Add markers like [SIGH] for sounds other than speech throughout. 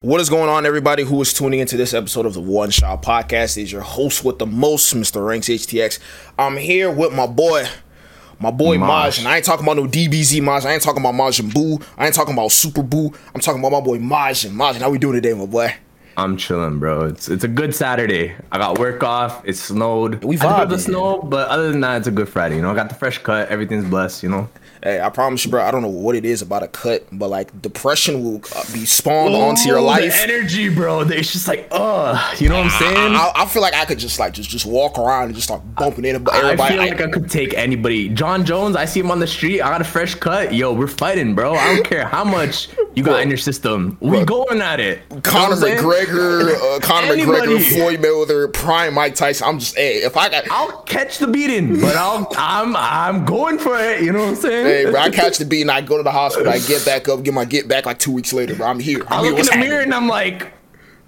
What is going on, everybody who is tuning into this episode of the One Shot Podcast? Is your host with the most, Mr. Ranks HTX. I'm here with my boy, my boy Maj, and I ain't talking about no DBZ Maj. I ain't talking about Majin Buu. I ain't talking about Super Buu. I'm talking about my boy Majin. Majin, how we doing today, my boy? I'm chilling, bro. It's it's a good Saturday. I got work off. It snowed. We I had a bit of vibing. the snow, but other than that, it's a good Friday. You know, I got the fresh cut. Everything's blessed. You know. Hey, I promise you, bro. I don't know what it is about a cut, but like depression will uh, be spawned onto your Ooh, life. The energy, bro. It's just like, uh, you know what I'm saying? I, I feel like I could just like just just walk around and just start bumping into I everybody. feel like I could take anybody. Jon Jones, I see him on the street. I got a fresh cut. Yo, we're fighting, bro. I don't care how much you got in your system. We going at it. You know Conor I'm saying? McGregor, uh, Conor Anybody. McGregor, Floyd Mayweather, Prime Mike Tyson. I'm just, hey, if I got, I'll catch the beating, but I'll I'm I'm going for it. You know what I'm saying? Hey, bro, I catch the beat and I go to the hospital. I get back up, get my get back like two weeks later, bro. I'm here. I'm I here. look in What's the happening? mirror and I'm like,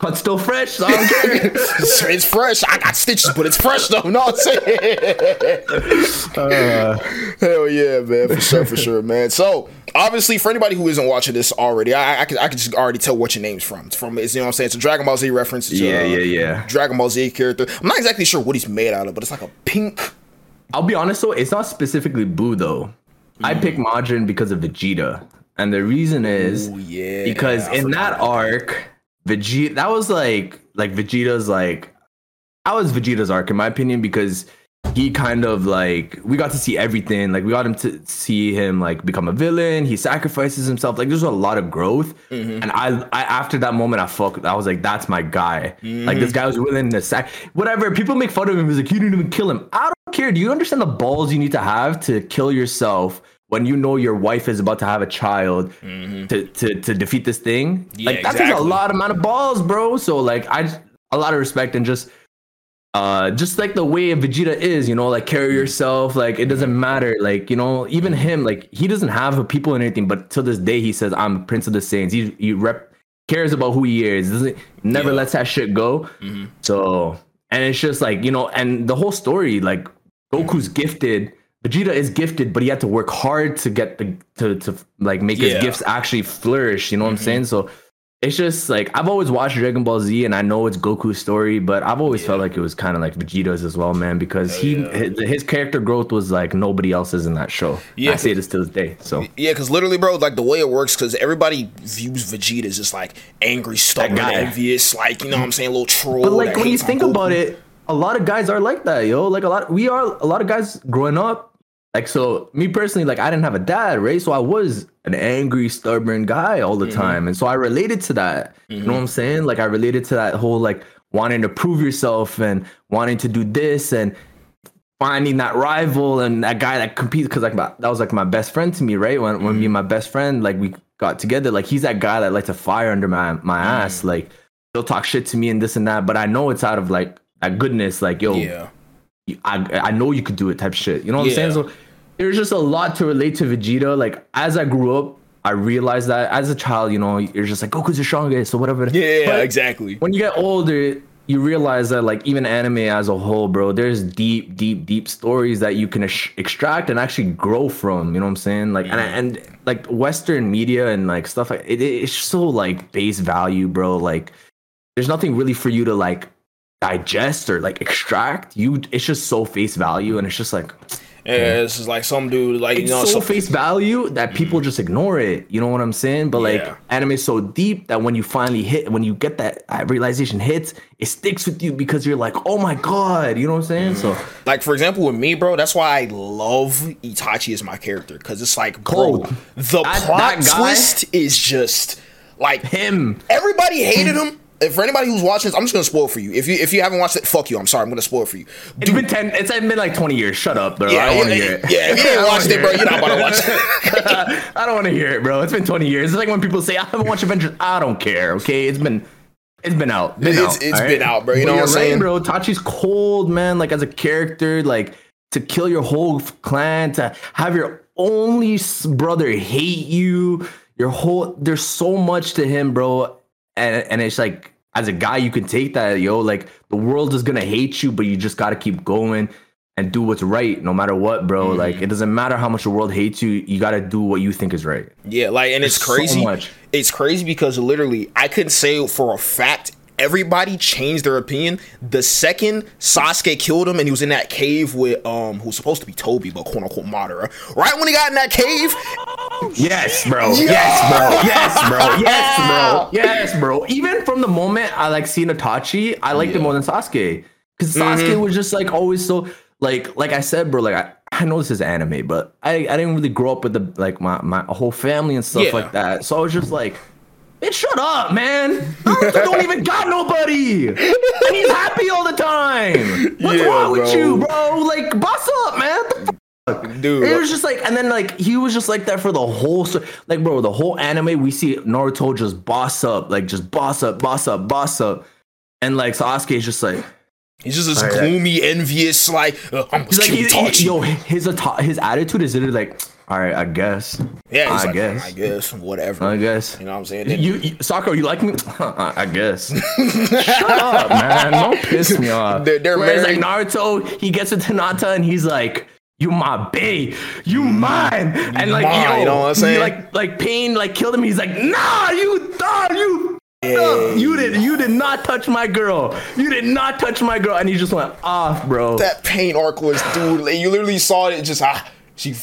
but still fresh. So I don't care. [LAUGHS] it's, fresh. I got stitches, but it's fresh though. [LAUGHS] You know what I'm saying? Uh. Hell yeah, man, for sure, for sure, man. So obviously, for anybody who isn't watching this already, I, I can I can just already tell what your name's from. It's from it's you know what I'm saying. It's a Dragon Ball Z reference. Yeah, uh, yeah, yeah. Dragon Ball Z character. I'm not exactly sure what he's made out of, but it's like a pink. I'll be honest though, it's not specifically blue though. I pick mm. Majin because of Vegeta, and the reason is Ooh, yeah, because in that. arc, Vegeta that was like like Vegeta's like that was Vegeta's arc in my opinion because he kind of like we got to see everything. Like we got him to see him like become a villain. He sacrifices himself. Like there's a lot of growth. Mm-hmm. and I, I after that moment i fuck i was like that's my guy. Like Mm-hmm. this guy was willing to sac whatever. People make fun of him. He's like you didn't even kill him. I don't care. Do you understand the balls you need to have to kill yourself when you know your wife is about to have a child to, to to defeat this thing? Mm-hmm. Yeah, like that takes a lot amount of balls bro. So like i a lot of respect and just uh just like the way Vegeta is, you know, like carry mm-hmm. yourself, like it doesn't mm-hmm. matter. Like, you know, even mm-hmm. him, like he doesn't have a people and anything, but till this day he says, I'm Prince of the Saiyans. He he rep cares about who he is, doesn't never Yeah. lets that shit go. So and it's just like, you know, and the whole story, like Goku's gifted. Vegeta is gifted, but he had to work hard to get the to to like make Yeah. his gifts actually flourish. You know what I'm saying? So it's just like I've always watched Dragon Ball Z, and I know it's Goku's story, but I've always felt like it was kind of like Vegeta's as well, man, because he his, his character growth was like nobody else's in that show. Yeah. I say this to this day. So Yeah, because literally, bro, like the way it works, because everybody views Vegeta as just like angry, stubborn, envious, like you know what I'm saying, a little troll. But like when you think Goku. about it, a lot of guys are like that, yo. Like a lot, we are a lot of guys growing up. Like so, me personally, like I didn't have a dad, right? So I was an angry, stubborn guy all the Mm-hmm. time, and so I related to that. You know what I'm saying? Like I related to that whole like wanting to prove yourself and wanting to do this and finding that rival and that guy that competes because like my, that was like my best friend to me, right? When when me Mm-hmm. and my best friend like we got together, like he's that guy that likes to fire under my my ass, like he'll talk shit to me and this and that, but I know it's out of like that goodness, like yo, yeah, I I know you could do it type shit. You know what Yeah. I'm saying? So there's just a lot to relate to Vegeta. Like as I grew up, I realized that as a child, you know, you're just like Goku's the strongest or whatever. yeah, But exactly. when you get older, you realize that like even anime as a whole, bro, there's deep, deep, deep stories that you can ex- extract and actually grow from. You know what I'm saying? Like and and like Western media and like stuff like it, it's so like base value, bro. Like there's nothing really for you to like digest or like extract. You it's just so face value and it's just like Yeah, this is like some dude, like you know, so some, face value that people mm-hmm. just ignore it. You know what I'm saying? But like Yeah. anime is so deep that when you finally hit, when you get that realization hits, it sticks with you because you're like, oh my god, you know what I'm saying? So mm-hmm. like for example with me, bro. That's why I love Itachi as my character because it's like, bro, Cold. the plot twist is just like him, everybody hated him. And for anybody who's watching this, I'm just gonna spoil for you. If you if you haven't watched it, fuck you. I'm sorry. I'm gonna spoil for you. it's been ten. It's been like 20 years. Shut up, bro. Yeah, I don't want to yeah, hear it. yeah. If you don't [LAUGHS] watched it, bro, hear you're not about to watch it. [LAUGHS] I don't want to hear it, bro. It's been 20 years. It's like when people say I haven't watched Avengers. I don't care. Okay, it's been. It's been out. Been It's- out, it's all been out, bro. You But know what I'm saying? bro. Tachi's cold, man. Like as a character, like to kill your whole clan, to have your only brother hate you, your whole. There's so much to him, bro. And and it's like as a guy, you can take that, yo. Like the world is gonna hate you, but you just gotta keep going. and do what's right no matter what, bro. Mm-hmm. Like it doesn't matter how much the world hates you, you gotta do what you think is right. Yeah, like and it's crazy. So it's crazy because literally I couldn't say for a fact everybody changed their opinion the second Sasuke killed him and he was in that cave with um who's supposed to be Tobi but quote unquote Madara. Right when he got in that cave. Yes, bro. Yes, bro. Yes, bro. Yes, bro. [LAUGHS] Yes, bro. Even from the moment I like seen Itachi, I liked yeah. him more than Sasuke. Because Sasuke mm-hmm. was just like always so like like I said, bro, like I, I know this is anime, but I, I didn't really grow up with the like my, my whole family and stuff yeah. like that. So I was just like Bitch, shut up, man. [LAUGHS] Naruto don't even got nobody. And he's happy all the time. What's yeah, wrong with you, bro? Like, boss up, man. Dude. It was just like, and then like he was just like that for the whole, like, bro, the whole anime. We see Naruto just boss up, like, just boss up, boss up, boss up, and like Sasuke is just like, He's just this right, gloomy, envious, like uh, I'm he's like, he, he, yo, his his attitude is literally like, all right, I guess. Yeah, I like, guess. I guess. Whatever. I guess. You know what I'm saying? Then, you, you Sakura, you like me? [LAUGHS] I guess. Shut up, man. Don't piss me off. [LAUGHS] They're, they're Whereas married. like Naruto, he gets into Hinata and he's like, you my bae, you mine, and like mine, yo, you know what I'm saying? Like like Pain like killed him. He's like, nah, you thought you yeah. You did you did not touch my girl. You did not touch my girl, and he just went off, bro. That pain arc was, dude. Like, you literally saw it. Just ah, she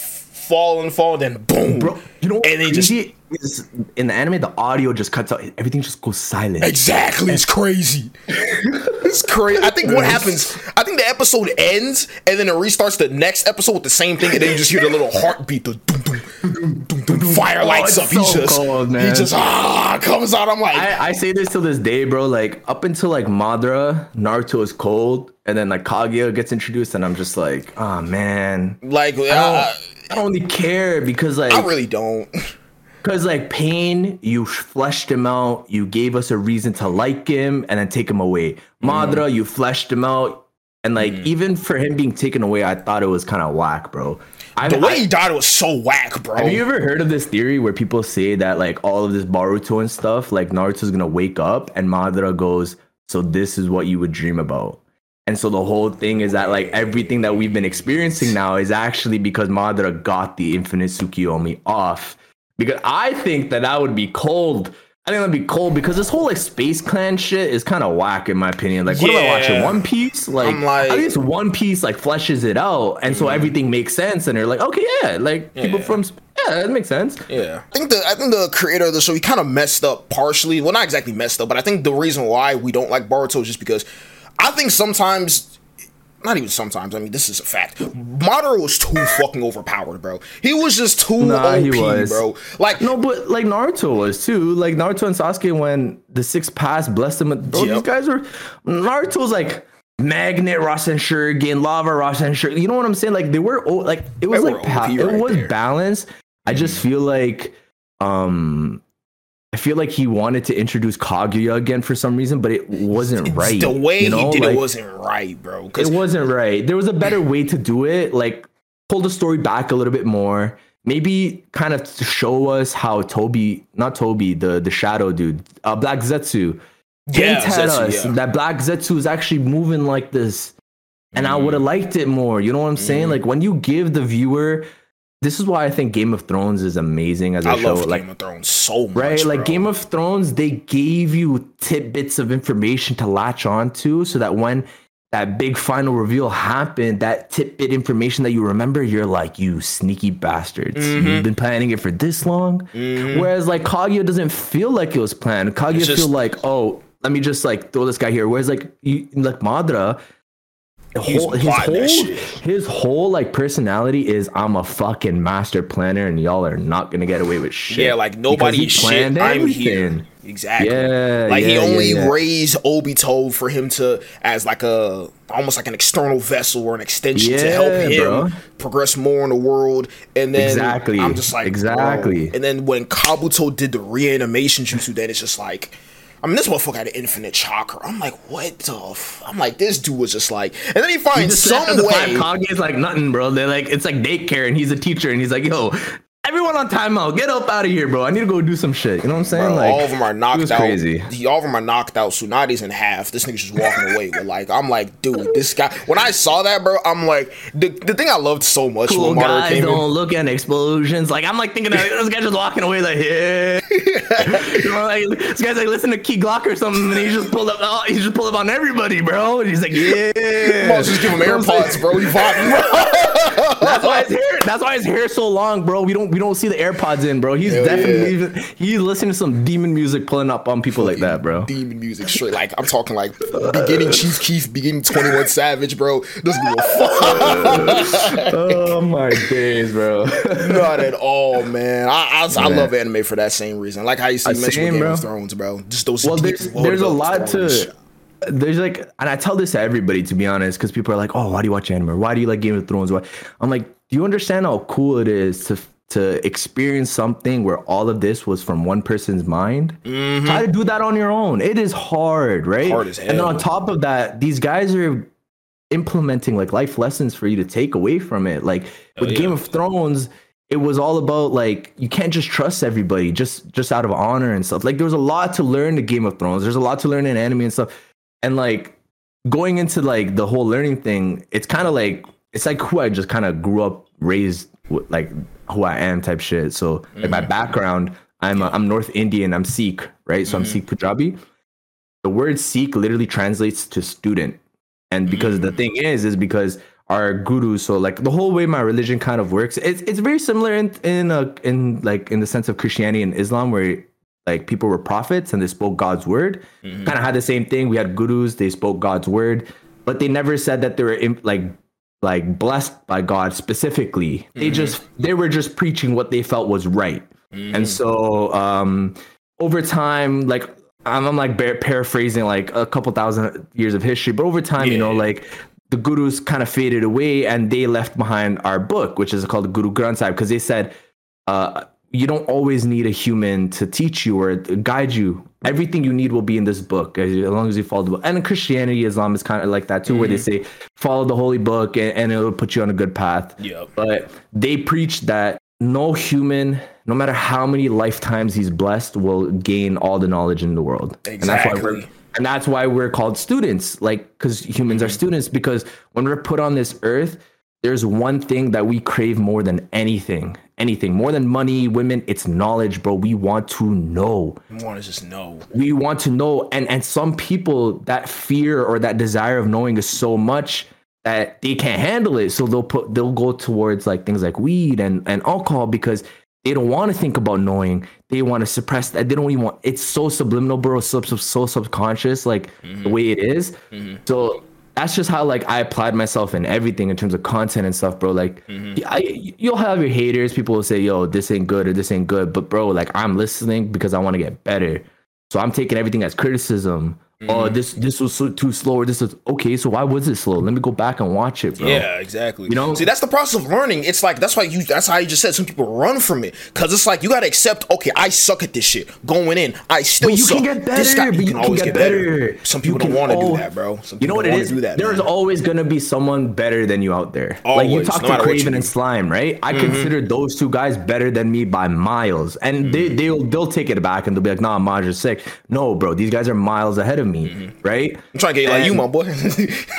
fall and fall, then boom, bro. You know, and they just is in the anime, the audio just cuts out. Everything just goes silent. Exactly, it's crazy. [LAUGHS] it's crazy. I think what happens. I think the episode ends, and then it restarts the next episode with the same thing, and then you just hear the little heartbeat, the doom, doom, doom, doom, fire oh, lights oh, up. So he just, cold, he just ah comes out. I'm like, I, I say this till this day, bro. Like up until like Madara, Naruto is cold, and then like Kaguya gets introduced, and I'm just like, oh man, like. Uh, I don't really care because like I really don't. [LAUGHS] Because like Pain, you fleshed him out. You gave us a reason to like him, and then take him away. Madra, mm. you fleshed him out, and like mm. even for him being taken away, I thought it was kind of whack, bro. I, the way I, he died was so whack, bro. Have you ever heard of this theory where people say that like all of this Boruto and stuff, like Naruto's gonna wake up and Madara goes, "So this is what you would dream about." And so the whole thing is that like everything that we've been experiencing now is actually because Madara got the infinite Tsukiyomi off. Because I think that that would be cold. I think that'd be cold because this whole like space clan shit is kind of whack in my opinion. Like, what yeah. am I watching? One Piece? Like, like, at least One Piece like fleshes it out, and so mm-hmm. everything makes sense. And they're like, okay, yeah, like yeah. people from yeah, that makes sense. Yeah, I think the I think the creator of the show he kind of messed up partially. Well, not exactly messed up, but I think the reason why we don't like Boruto is just because I think sometimes not even sometimes. I mean, this is a fact. Madara was too fucking overpowered, bro. He was just too nah, OP, bro. Like no, but like Naruto was too. Like Naruto and Sasuke, when the Six Paths blessed them. Bro, yep. these guys were Naruto was like magnet Rasenshuriken, lava Rasenshuriken. You know what I'm saying? Like they were like it was they like pa- right it was there. balanced. I just feel like um I feel like he wanted to introduce Kaguya again for some reason, but it wasn't right. The way you know? he did like, it wasn't right, bro. It wasn't right. There was a better way to do it. Like pull the story back a little bit more. Maybe kind of show us how Tobi, not Tobi, the the shadow dude, uh, Black Zetsu, yeah, at us yeah. that Black Zetsu is actually moving like this, and mm. I would have liked it more. You know what I'm saying? Mm. Like when you give the viewer this is why I think Game of Thrones is amazing as a I show. Love like, Game of Thrones so much, right? Bro. Like Game of Thrones, they gave you tidbits of information to latch onto, so that when that big final reveal happened, that tidbit information that you remember, you're like, you sneaky bastards. Mm-hmm. You've been planning it for this long. Mm-hmm. Whereas like Kaguya doesn't feel like it was planned. Kaguya just, feel like, oh, let me just like throw this guy here. Whereas like you, like Madara, whole, his whole his whole like personality is I'm a fucking master planner and y'all are not gonna get away with shit. Yeah, like nobody shit. I'm here. Exactly. Yeah, like yeah, he only yeah, yeah. raised Obito for him to as like a almost like an external vessel or an extension to help him bro. progress more in the world. And then exactly. I'm just like exactly. Bro. And then when Kabuto did the reanimation jutsu, then it's just like I mean, this motherfucker had an infinite chakra. I'm like, what the? F-? I'm like, this dude was just like, and then he finds some way. Five is like nothing, bro. They're like, it's like daycare, and he's a teacher, and he's like, yo, everyone on timeout, get up out of here, bro. I need to go do some shit. You know what I'm saying? Bro, like all of them are knocked out. crazy. All of them are knocked out. Tsunade's in half. This nigga's just walking away. But like, I'm like, dude, this guy. When I saw that, bro, I'm like, the, the thing I loved so much cool when guys came don't in. look at explosions. Like I'm like thinking of this guy just walking away like yeah. [LAUGHS] you know, like this guy's like listen to Key Glock or something, and he just pulled up. Oh, he just pulled up on everybody, bro. And he's like yeah. Come on, just give him You know what I'm AirPods, bro. You vibing, bro. [LAUGHS] That's why his hair. That's why his hair's so long, bro. We don't we don't see the AirPods in, bro. He's Hell definitely yeah. he's listening to some demon music pulling up on people like that, bro. Demon music straight. Like I'm talking like beginning Chief Keef, beginning 21 Savage, bro. Doesn't give a fuck. [LAUGHS] oh my days, bro. [LAUGHS] Not at all, man. I I, I love anime for that same reason. Like how you see mentioned Game bro. of Thrones, bro. Just those. well, there's there's a lot stories. to. There's like, and I tell this to everybody to be honest, because people are like, "Oh, why do you watch anime? Why do you like Game of Thrones?" Why? I'm like, do you understand how cool it is to to experience something where all of this was from one person's mind? Try to do that on your own. It is hard, right? Mm-hmm. Hard as hell. And then on top of that, these guys are implementing like life lessons for you to take away from it. Like with yeah. Game of Thrones, it was all about like you can't just trust everybody just just out of honor and stuff. Like there was a lot to learn in Game of Thrones. There's a lot to learn in anime and stuff. And like going into like the whole learning thing, it's kind of like it's like who I just kind of grew up raised like who I am type shit. So like my mm-hmm. background, I'm i I'm North Indian. I'm Sikh, right? So I'm mm-hmm. Sikh Punjabi. The word Sikh literally translates to student, and because the mm. thing is, is because our gurus. So like the whole way my religion kind of works, it's it's very similar in in uh, in like in the sense of Christianity and Islam, where like people were prophets and they spoke God's word. Mm-hmm. Kind of had the same thing. We had gurus; they spoke God's word, but they never said that they were im- like like blessed by God specifically. They just they were just preaching what they felt was right. And so um over time like I'm, I'm like bar- paraphrasing like a couple thousand years of history, but over time, you know, like the gurus kind of faded away and they left behind our book, which is called the Guru Granth Sahib, because they said uh, you don't always need a human to teach you or guide you. Everything you need will be in this book as, long as you follow the book. And in Christianity, Islam is kind of like that too, where they mm-hmm. say follow the holy book and, and it'll put you on a good path. Yep. But they preach that no human, no matter how many lifetimes he's blessed, will gain all the knowledge in the world. And that's why we're Exactly. and that's why we're called students, like because humans are mm-hmm. students. Because when we're put on this earth, there's one thing that we crave more than anything, anything more than money, women. It's knowledge, bro. We want to know I want to just know. we want to know and and some people that fear or that desire of knowing is so much that they can't handle it so they'll put they'll go towards like things like weed and and alcohol because they don't want to think about knowing they want to suppress that they don't even want it's so subliminal bro so, so, so subconscious like the mm-hmm. way it is. Mm-hmm. so that's just how like I applied myself in everything in terms of content and stuff, bro. Like, mm-hmm. I, you'll have your haters. People will say, "Yo, this ain't good" or "This ain't good," but bro, like I'm listening because I want to get better. So I'm taking everything as criticism. Oh, mm-hmm. this this was so, too slow, or this is okay. So why was it slow? Let me go back and watch it, bro. Yeah, exactly. You know? see, that's the process of learning. It's like that's why you. That's how you just said some people run from it because it's like you got to accept. Okay, I suck at this shit. Going in, I still. But you suck. can get better. This guy, but you can always get better. Some people You don't want to do that, bro. Some You know what it is that, There's man. always gonna be someone better than you out there. like you Always, talk no to Craven and. Slime, right? I mm-hmm. consider those two guys better than me by miles, and they mm-hmm. they'll they'll take it back and they'll be like, "Nah, Maj is sick." No, bro, these guys are miles ahead of me, right? I'm trying to get like you, my boy. [LAUGHS]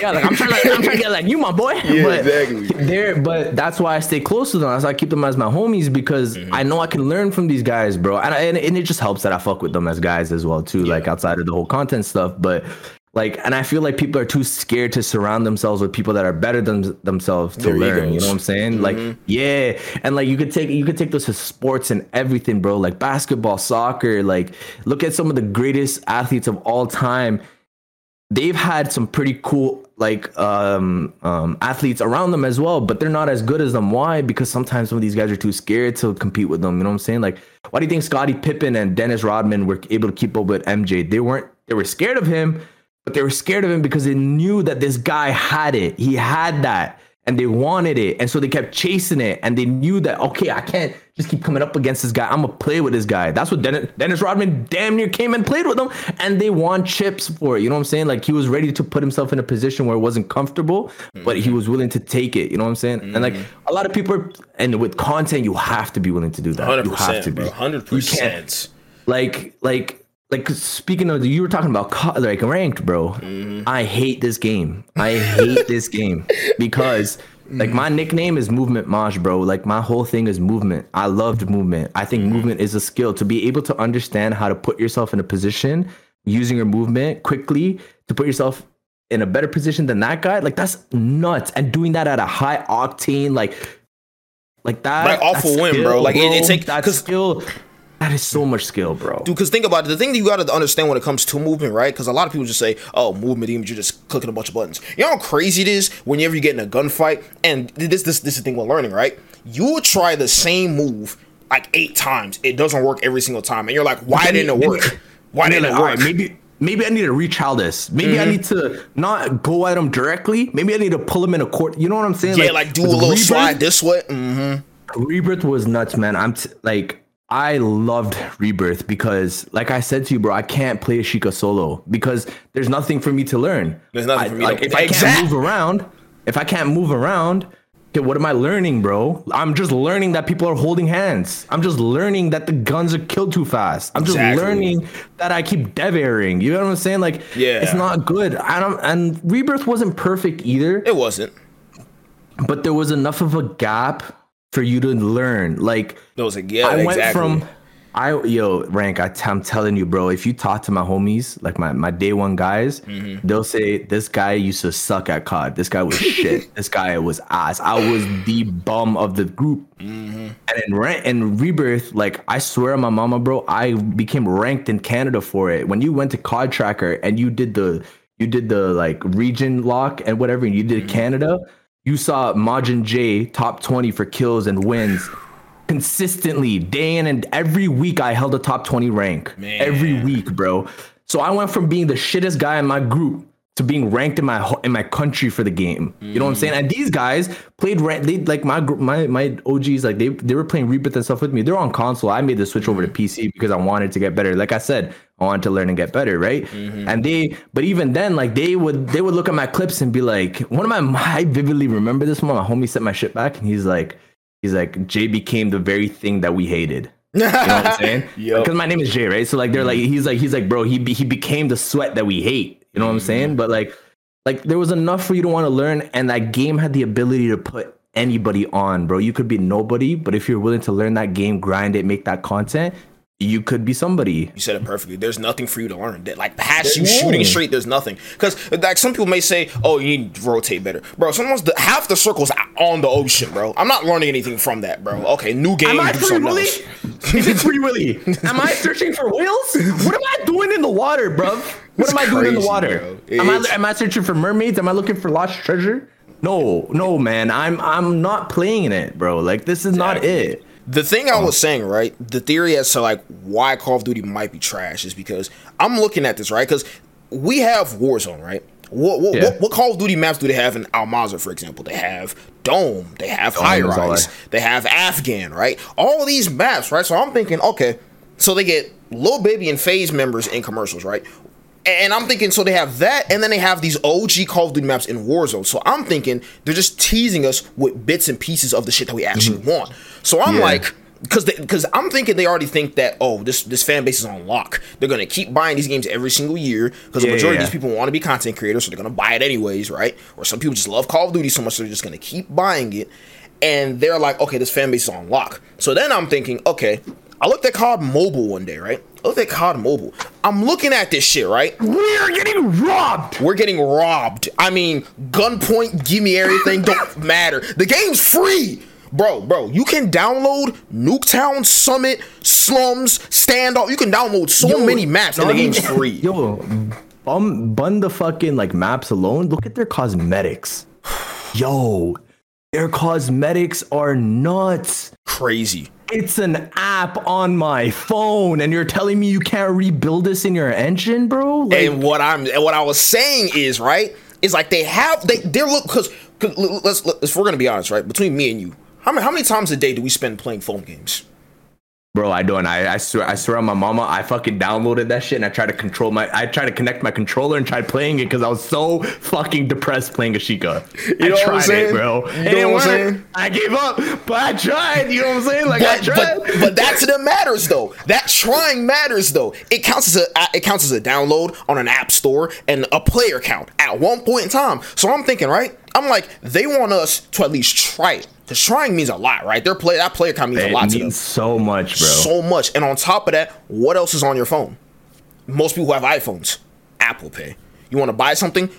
Yeah, like I'm trying to, I'm trying to get like you, my boy. [LAUGHS] Yeah, but exactly. They're, but that's why I stay close to them. That's why I keep them as my homies because Mm-hmm. I know I can learn from these guys, bro. And, I, and and it just helps that I fuck with them as guys as well too, like outside of the whole content stuff. But like, and I feel like people are too scared to surround themselves with people that are better than themselves to Their learn. You know what I'm saying? Like, yeah, and like you could take you could take those to sports and everything, bro. Like basketball, soccer. Like, look at some of the greatest athletes of all time they've had some pretty cool like um, um, athletes around them as well, but they're not as good as them. Why? Because sometimes some of these guys are too scared to compete with them. You know what I'm saying? Like, why do you think Scottie Pippen and Dennis Rodman were able to keep up with MJ? They weren't. They were scared of him, but they were scared of him because they knew that this guy had it. He had that. and they wanted it. And so they kept chasing it and they knew that, okay, I can't just keep coming up against this guy. I'm going to play with this guy. That's what Dennis, Dennis Rodman damn near came and played with him. And they won chips for it. You know what I'm saying? Like he was ready to put himself in a position where it wasn't comfortable, mm-hmm. but he was willing to take it. You know what I'm saying? Mm-hmm. And like mm-hmm. a lot of people, are, and with content, you have to be willing to do that. 100%, you have to be. Bro, 100%. You can't, like, like, like speaking of you were talking about like ranked bro. Mm-hmm. i hate this game. I hate this game because like my nickname is movement maj bro. Like my whole thing is movement. I loved movement. I think mm-hmm. movement is a skill. To be able to understand how to put yourself in a position using your movement quickly to put yourself in a better position than that guy like that's nuts. And doing that at a high octane like like that like awful win bro. like bro, it, it take because skill that is so much skill, bro. Dude, because think about it. The thing that you got to understand when it comes to movement, right? Because a lot of people just say, oh, movement, you're just clicking a bunch of buttons. You know how crazy it is whenever you get in a gunfight? And this, this, this is the thing we're learning, right? You will try the same move like eight times. It doesn't work every single time. And you're like, why didn't it work? Why didn't it work? maybe maybe I need to retry this. Maybe mm-hmm. I need to not go at him directly. Maybe I need to pull him in a court. You know what I'm saying? Yeah, like, like do a little rebirth, slide this way. Mm-hmm. Rebirth was nuts, man. I'm t- like I loved Rebirth because, like I said to you, bro, I can't play Ashika solo because there's nothing for me to learn. There's nothing I, for me like, to If I can't move around, if I can't move around, okay, what am I learning, bro? I'm just learning that people are holding hands. I'm just learning that the guns are killed too fast. I'm exactly. just learning that I keep dev airing. You know what I'm saying? Like, yeah, it's not good. I don't. And Rebirth wasn't perfect either. It wasn't. But there was enough of a gap for you to learn. Like those, yeah, I went exactly. from I yo rank. I t- I'm telling you, bro. If you talk to my homies, like my my day one guys, mm-hmm. they'll say this guy used to suck at COD. This guy was shit. [LAUGHS] This guy was ass. I was the bum of the group. Mm-hmm. And in rent and rebirth, like I swear on my mama, bro, I became ranked in Canada for it. When you went to COD Tracker and you did the you did the like region lock and whatever, and you did mm-hmm. Canada you saw Majin J top 20 for kills and wins consistently day in and every week I held a top 20 rank. Man. Every week, bro. So I went from being the shittest guy in my group to being ranked in my in my country for the game. You know what I'm saying? And these guys played they like my my my OGs like they they were playing Rebirth and stuff with me. They're on console. I made the switch over to mm. PC because I wanted to get better. Like I said, I to learn and get better, right? Mm-hmm. And they but even then like they would they would look at my clips and be like one of my [LAUGHS] I vividly remember this one. My homie sent my shit back and he's like he's like Jay became the very thing that we hated. You know what I'm [LAUGHS] saying? Because yep. my name is Jay, right? So like they're like he's like he's like bro he be, he became the sweat that we hate. You know what I'm saying? But like, like there was enough for you to want to learn, and that game had the ability to put anybody on, bro. You could be nobody, but if you're willing to learn that game, grind it, make that content, you could be somebody. You said it perfectly. There's nothing for you to learn. That like past you shooting straight, there's nothing. Because like some people may say, "Oh, you need to rotate better, bro." Sometimes the, half the circles on the ocean, bro. I'm not learning anything from that, bro. Okay, new game. Am I free willy? Is it free willy? am I searching for whales? What am I doing in the water, bro? What it's am I crazy, doing in the water? Am I am I searching for mermaids? Am I looking for lost treasure? No, no, man. I'm I'm not playing in it, bro. Like this is exactly. not it. The thing I was saying, right? The theory as to like why Call of Duty might be trash is because I'm looking at this, right? Because we have Warzone, right? What what, yeah. what, what, Call of Duty maps do they have in Al Mazrah, for example? They have Dome, they have High Rise, they have Afghan, right? All these maps, right? So I'm thinking, okay, so they get Lil Baby and FaZe members in commercials, right? And I'm thinking, so they have that, and then they have these OG Call of Duty maps in Warzone. So I'm thinking they're just teasing us with bits and pieces of the shit that we actually mm-hmm. want. So I'm yeah. like, because because I'm thinking they already think that oh this this fan base is on lock. They're gonna keep buying these games every single year because yeah, the majority yeah. of these people want to be content creators, so they're gonna buy it anyways, right? Or some people just love Call of Duty so much so they're just gonna keep buying it, and they're like, okay, this fan base is on lock. So then I'm thinking, okay, I looked at COD Mobile one day, right? Looked at COD Mobile. I'm looking at this shit, right? We're getting robbed. We're getting robbed. I mean, gunpoint, give me everything, don't [LAUGHS] matter. The game's free. Bro, bro, you can download Nuketown, Summit, Slums, Standoff. You can download so yo, many maps and the game's free. [LAUGHS] Yo, bum, bun the fucking like maps alone. Look at their cosmetics. [SIGHS] Yo, their cosmetics are nuts. Crazy. It's an app on my phone, and you're telling me you can't rebuild this in your engine, bro? Like, and what I'm and what I was saying is right. It's like they have they they're look because let's, let's if we're gonna be honest, right? Between me and you, how many how many times a day do we spend playing phone games? Bro, I don't. I, I swear, I swear on my mama, I fucking downloaded that shit and I tried to control my, I tried to connect my controller and tried playing it because I was so fucking depressed playing Ashika. You know I tried it, bro. You it didn't work. I gave up, but I tried. You know what I'm saying? Like but, I tried. But, but that's that matters though. That trying matters though. It counts as a, it counts as a download on an app store and a player count at one point in time. So I'm thinking, right? I'm like, they want us to at least try it. Because trying means a lot, right? Their play that player count means it a lot to them. So much, bro. So much. And on top of that, what else is on your phone? Most people have iPhones. Apple Pay. You want to buy something?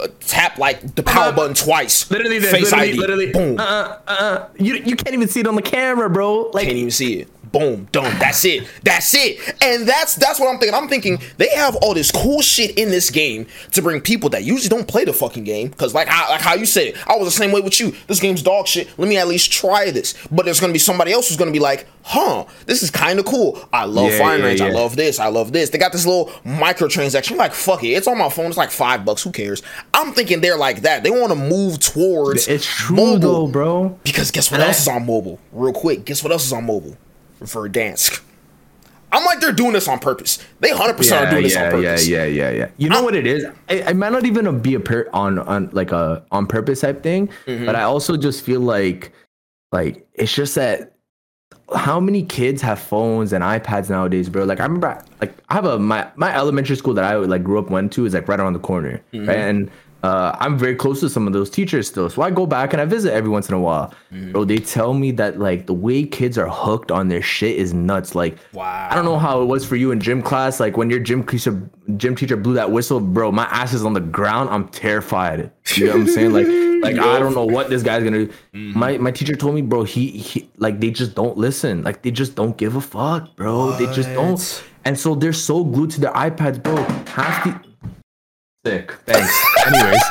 Uh, tap like the power uh, button twice. Literally, face literally, ID. Literally, boom. Uh, uh, uh, you you can't even see it on the camera, bro. Like can't even see it boom, done. That's it. That's it. And that's that's what I'm thinking. I'm thinking they have all this cool shit in this game to bring people that usually don't play the fucking game. Cause like how like how you said it, I was the same way with you. This game's dog shit. Let me at least try this. But there's gonna be somebody else who's gonna be like, huh, this is kind of cool. I love yeah, Fine yeah, Range. Yeah. I love this. I love this. They got this little microtransaction. Like fuck it, it's on my phone. It's like five bucks. Who cares? I'm thinking they're like that. They want to move towards it's true mobile, though, bro. Because guess what and else I- is on mobile? Real quick, guess what else is on mobile? Verdansk. I'm like they're doing this on purpose. They 100 percent are doing this yeah, on purpose. Yeah, yeah, yeah, yeah. You know I'm, what it is? It, might not even be a per, on on like a on purpose type thing, mm-hmm. but I also just feel like like it's just that how many kids have phones and iPads nowadays, bro? Like I remember, like I have a my my elementary school that I like grew up went to is like right around the corner, mm-hmm. right? And uh, I'm very close to some of those teachers still, so I go back and I visit every once in a while. Mm. Bro, they tell me that like the way kids are hooked on their shit is nuts. Like, wow. I don't know how it was for you in gym class. Like when your gym teacher, gym teacher blew that whistle, bro, my ass is on the ground. I'm terrified. You know what I'm saying? Like, [LAUGHS] like I don't know what this guy's gonna do. Mm. My my teacher told me, bro, he, he like they just don't listen. Like they just don't give a fuck, bro. What? They just don't. And so they're so glued to their iPads, bro. Half the Sick. Thanks. Anyways.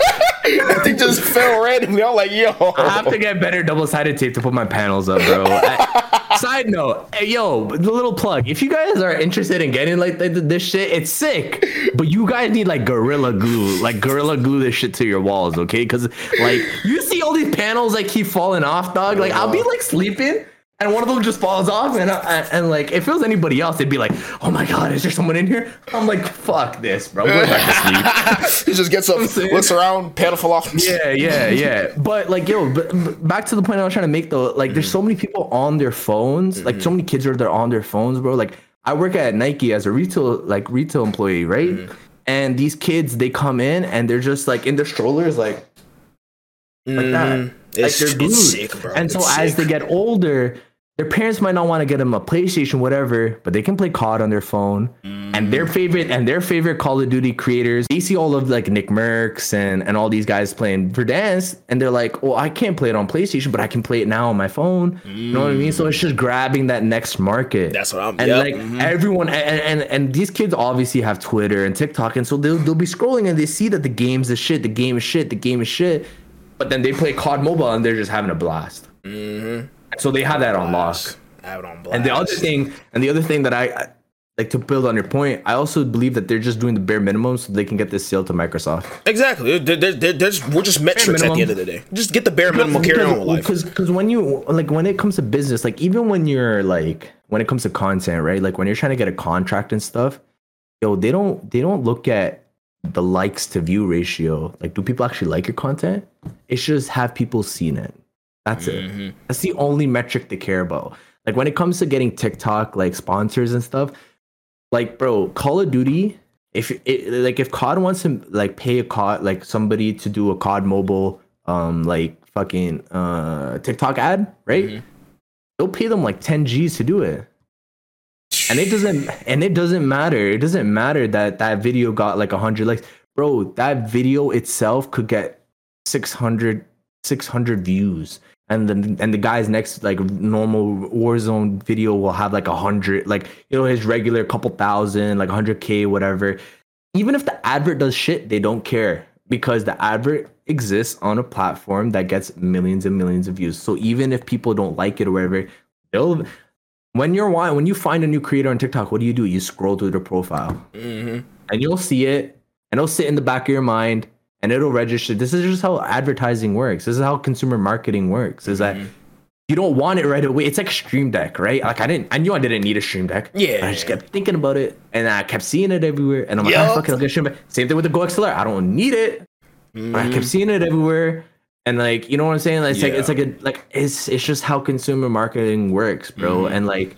[LAUGHS] that thing just fell randomly. I'm like, yo. I have to get better double sided tape to put my panels up, bro. I, [LAUGHS] side note, hey, yo, the little plug. If you guys are interested in getting like this shit, it's sick. But you guys need like gorilla glue, like gorilla glue this shit to your walls, okay? Because like you see all these panels like keep falling off, dog. Like I'll be like sleeping and one of them just falls off and, uh, and like if it was anybody else they'd be like oh my god is there someone in here? I'm like fuck this bro. Go back to sleep. [LAUGHS] He just gets up [LAUGHS] looks around panel fall off yeah yeah yeah. But like yo but, but, back to the point i was trying to make though like there's so many people on their phones mm-hmm. like so many kids are there on their phones bro. Like i work at nike as a retail like retail employee right? Mm-hmm. and these kids they come in and they're just like in their strollers like like mm-hmm. that it's, like they're glued. Sick, and so as they get older their parents might not want to get them a PlayStation, whatever, but they can play COD on their phone. Mm. And their favorite and their favorite Call of Duty creators, they see all of like NICKMERCS and and all these guys playing Verdansk, and they're like, "Well, I can't play it on PlayStation, but I can play it now on my phone." Mm. You know what I mean? So it's just grabbing that next market. That's what I'm. And yep. like mm-hmm. everyone, and, and and these kids obviously have Twitter and TikTok, and so they'll they'll be scrolling and they see that the game's the shit, the game is shit, the game is shit, but then they play COD Mobile and they're just having a blast. Mm-hmm. So they have that on lock. It on. And the other thing, and the other thing that I, like to build on your point, I also believe that they're just doing the bare minimum so they can get this sale to Microsoft. Exactly. They're, they're, they're just, we're just metrics at the end of the day. Just get the bare minimum, carry on with life. Because because when you like when it comes to business, like even when you're like when it comes to content, right? Like when you're trying to get a contract and stuff, yo, they don't they don't look at the likes to view ratio. Like, do people actually like your content? It's just have people seen it. That's mm-hmm. it. That's the only metric they care about. Like when it comes to getting TikTok like sponsors and stuff, like bro, Call of Duty. If it, like if COD wants to like pay a COD like somebody to do a COD mobile um like fucking uh TikTok ad, right? Mm-hmm. They'll pay them like 10 G's to do it. And it doesn't and it doesn't matter. It doesn't matter that that video got like 100 likes. Bro, that video itself could get 600 600 views and then and the guy's next like normal Warzone video will have like a hundred, like you know his regular couple thousand, like hundred k, whatever. Even if the advert does shit, they don't care because the advert exists on a platform that gets millions and millions of views. So even if people don't like it or whatever, they'll. When you're why when you find a new creator on TikTok, what do you do? You scroll through their profile, mm-hmm. and you'll see it, and it'll sit in the back of your mind and it'll register. This is just how advertising works. This is how consumer marketing works. Is Mm-hmm. that you don't want it right away. It's like Stream Deck, right? Like I didn't, I knew I didn't need a Stream Deck. Yeah. I just kept thinking about it, and I kept seeing it everywhere. And I'm like, Yup. oh, fuck it, I'll get a Stream Deck. Same thing with the Go XLR. I don't need it, but I kept seeing it everywhere. And like, you know what I'm saying? Like, it's like it's like a like it's it's just how consumer marketing works, bro. Mm-hmm. And like,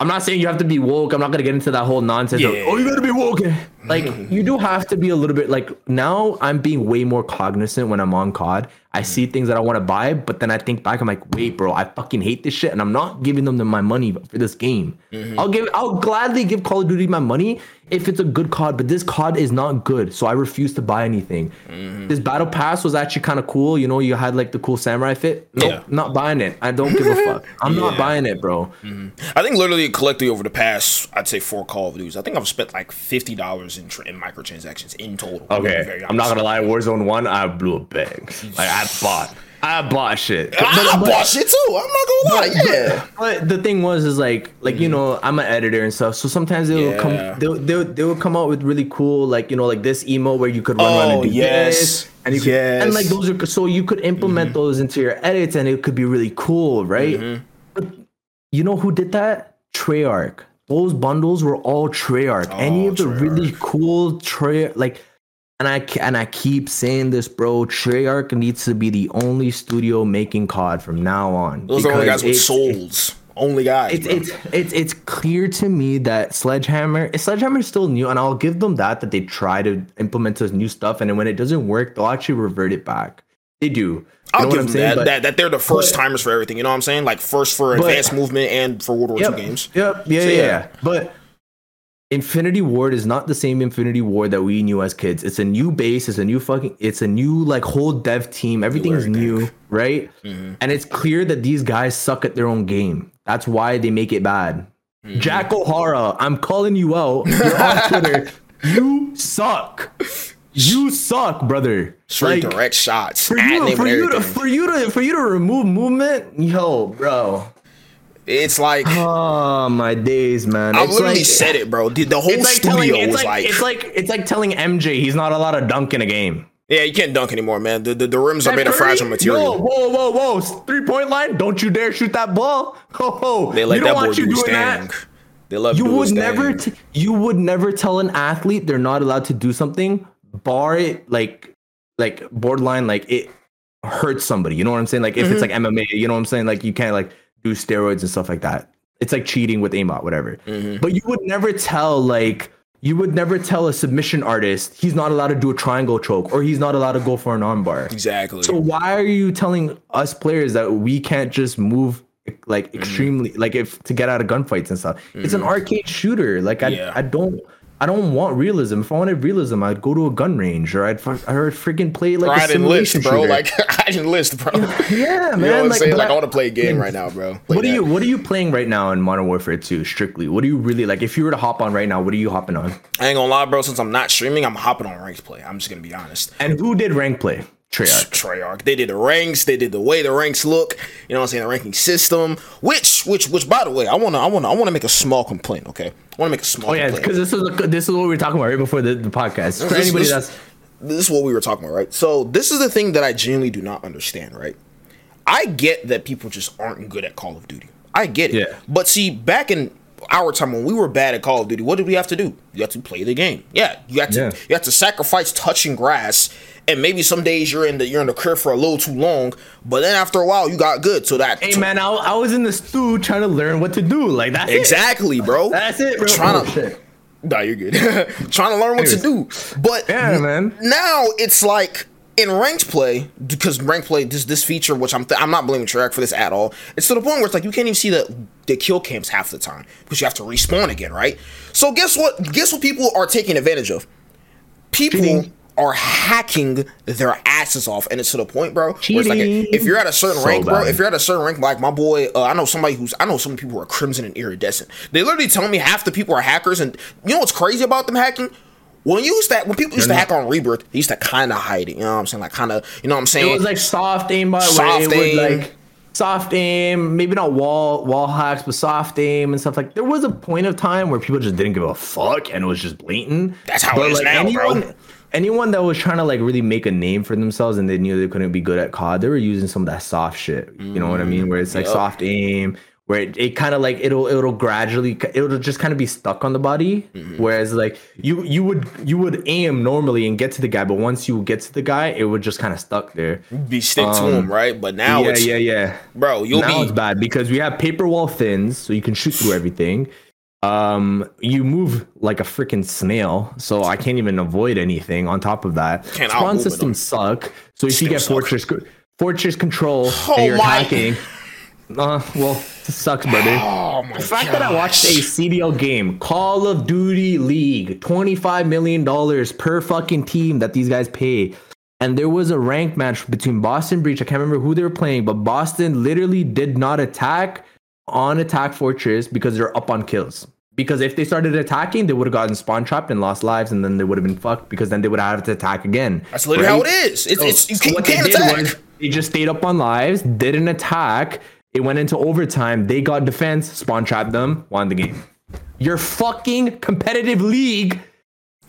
I'm not saying you have to be woke. I'm not gonna get into that whole nonsense. Of, oh, you gotta be woke. Like, mm-hmm. you do have to be a little bit like now. I'm being way more cognizant when I'm on COD. I mm-hmm. see things that I want to buy, but then I think back. I'm like, wait, bro, I fucking hate this shit, and I'm not giving them my money for this game. Mm-hmm. I'll give, I'll gladly give Call of Duty my money if it's a good COD, but this COD is not good, so I refuse to buy anything. Mm-hmm. This battle pass was actually kind of cool. You know, you had like the cool samurai fit. Nope, Yeah. not buying it. I don't give a fuck. [LAUGHS] I'm not buying it, bro. Mm-hmm. I think literally collectively over the past, I'd say four Call of Duties, I think I've spent like fifty dollars in, tr- in microtransactions in total. I'm gonna very Okay, I'm not gonna lie. Warzone one, I blew a bag. Like I bought, I bought shit. But- I, but- bought shit too. I'm not gonna lie. Yeah. But the thing was, is like, like you mm. know, I'm an editor and stuff. So sometimes they will Yeah. come, they they they come out with really cool, like you know, like this emo where you could run around and Oh, do yes. this, and you could, and like those are so you could implement mm-hmm. those into your edits, and it could be really cool, right? Mm-hmm. But you know who did that? Treyarch. Those bundles were all Treyarch. Any Oh, of the really cool Treyarch, like and I and I keep saying this, bro. Treyarch needs to be the only studio making COD from now on. Those are only guys with souls. Only guys. It's it's it's it's clear to me that Sledgehammer, Sledgehammer is still new, and I'll give them that that they try to implement this new stuff, and then when it doesn't work, they'll actually revert it back. They do. You I'll give I'm them saying? that, But- that. That they're the first but- timers for everything. You know what I'm saying? Like first for But- advanced movement and for World War Yep. II games. Yep. Yeah, So, yeah, yeah. yeah. But Infinity Ward is not the same Infinity Ward that we knew as kids. It's a new base. It's a new fucking. It's a new like whole dev team. Everything's everything. new, right? Mm-hmm. And it's clear that these guys suck at their own game. That's why they make it bad. Mm-hmm. Jack O'Hara, I'm calling you out. You're on [LAUGHS] Twitter. You suck. You suck, brother. Straight Like, direct shots. for you, for you to for you to for you to remove movement, yo, bro. It's like Oh my days, man. I It's literally like- said it, bro. The, the whole like studio telling was like, like, it's like it's like telling MJ he's not allowed to dunk in a game. yeah, you can't dunk anymore, man. The the, the rims are made of fragile material. Whoa, whoa, whoa, whoa! Three point line. Don't you dare shoot that ball. [LAUGHS] Ho, ho. They let that boy do his thing. They love You would never. T- you would never tell an athlete they're not allowed to do something. Bar it like like borderline like it hurts somebody. You know what I'm saying? Like if Mm-hmm. it's like MMA, you know what I'm saying? Like you can't like do steroids and stuff like that. It's like cheating with aimbot, whatever. Mm-hmm. But you would never tell like you would never tell a submission artist he's not allowed to do a triangle choke or he's not allowed to go for an armbar. exactly. So why are you telling us players that we can't just move like Mm-hmm. extremely like if to get out of gunfights and stuff? It's an arcade shooter. Like I Yeah. I don't I don't want realism. If I wanted realism, I'd go to a gun range or I'd or freaking play like a I didn't list, simulation bro. shooter. Like [LAUGHS] I didn't list, bro. yeah, [LAUGHS] man. You know what I'm like, saying? Like I I- want to play a game right now, bro. Play what are you What are you playing right now in Modern Warfare 2? Strictly, what are you really like? If you were to hop on right now, what are you hopping on? I ain't gonna lie, bro. Since I'm not streaming, I'm hopping on ranked play. I'm just gonna be honest. And who did rank play? Treyarch. Treyarch. They did the ranks. They did the way the ranks look. You know what I'm saying? The ranking system. Which, which, which. By the way, I wanna, I wanna, I wanna make a small complaint. Okay, I wanna make a small. Oh yeah, because this is this is what we were talking about right before the, the podcast. For This- anybody this- that's this is what we were talking about, right? So this is the thing that I genuinely do not understand, right? I get that people just aren't good at Call of Duty. I get it. Yeah. But see, back in our time when we were bad at Call of Duty, what did we have to do? You had to play the game. Yeah, you had to Yeah. you have to sacrifice touching grass, and maybe some days you're in the you're in the crib for a little too long, but then after a while you got good. So that Hey man, I, I was in the stew trying to learn what to do. Like that's it. exactly, bro. [LAUGHS] That's it, bro. Trying Oh, to shit. Nah, you're good. [LAUGHS] Trying to learn what to do. But Yeah, man. now it's like in ranked play, because ranked play, this this feature, which I'm th- I'm not blaming Treyarch for this at all. It's to the point where it's like you can't even see the the kill cams half the time because you have to respawn again, right? So guess what? Guess what people are taking advantage of? People Cheating. Are hacking their asses off, and it's to the point, bro. Where it's like Cheating. if you're at a certain So rank, bro. bad. If you're at a certain rank, like my boy, uh, I know somebody who's I know some people who are crimson and iridescent. They literally tell me half the people are hackers, and you know what's crazy about them hacking? When you used that, when people used to They're hack on Rebirth, they used to kind of hide it. You know what I'm saying? Like kind of, you know what I'm saying? It was like soft aimbot Soft where it aim. like soft aim, maybe not wall wall hacks, but soft aim and stuff like. There was a point of time where people just didn't give a fuck and it was just blatant. That's how but it is like now, anyone, bro. Anyone that was trying to like really make a name for themselves and they knew they couldn't be good at COD, they were using some of that soft shit. You know what I mean? Where it's like yep. soft aim, where it, it kind of like it'll it'll gradually it'll just kind of be stuck on the body mm-hmm. whereas like you you would you would aim normally and get to the guy but once you get to the guy it would just kind of stuck there be stick um, to him right but now yeah yeah yeah bro you'll now be it's bad because we have paper wall thins so you can shoot through everything um you move like a freaking snail so i can't even avoid anything on top of that can't spawn systems suck so if you get suck. fortress fortress control oh and you're my. attacking [LAUGHS] uh, well, sucks, buddy. Oh the fact gosh. that I watched a CDL game, Call of Duty League, $25 million per fucking team that these guys pay. And there was a rank match between Boston Breach. I can't remember who they were playing, but Boston literally did not attack on Attack Fortress because they're up on kills. Because if they started attacking, they would have gotten spawn trapped and lost lives, and then they would have been fucked because then they would have to attack again. That's literally right? how it is. It's, so, it's you, so can't, can't attack. Was, they just stayed up on lives, didn't attack, it went into overtime. They got defense, spawn trapped them, won the game. Your fucking competitive league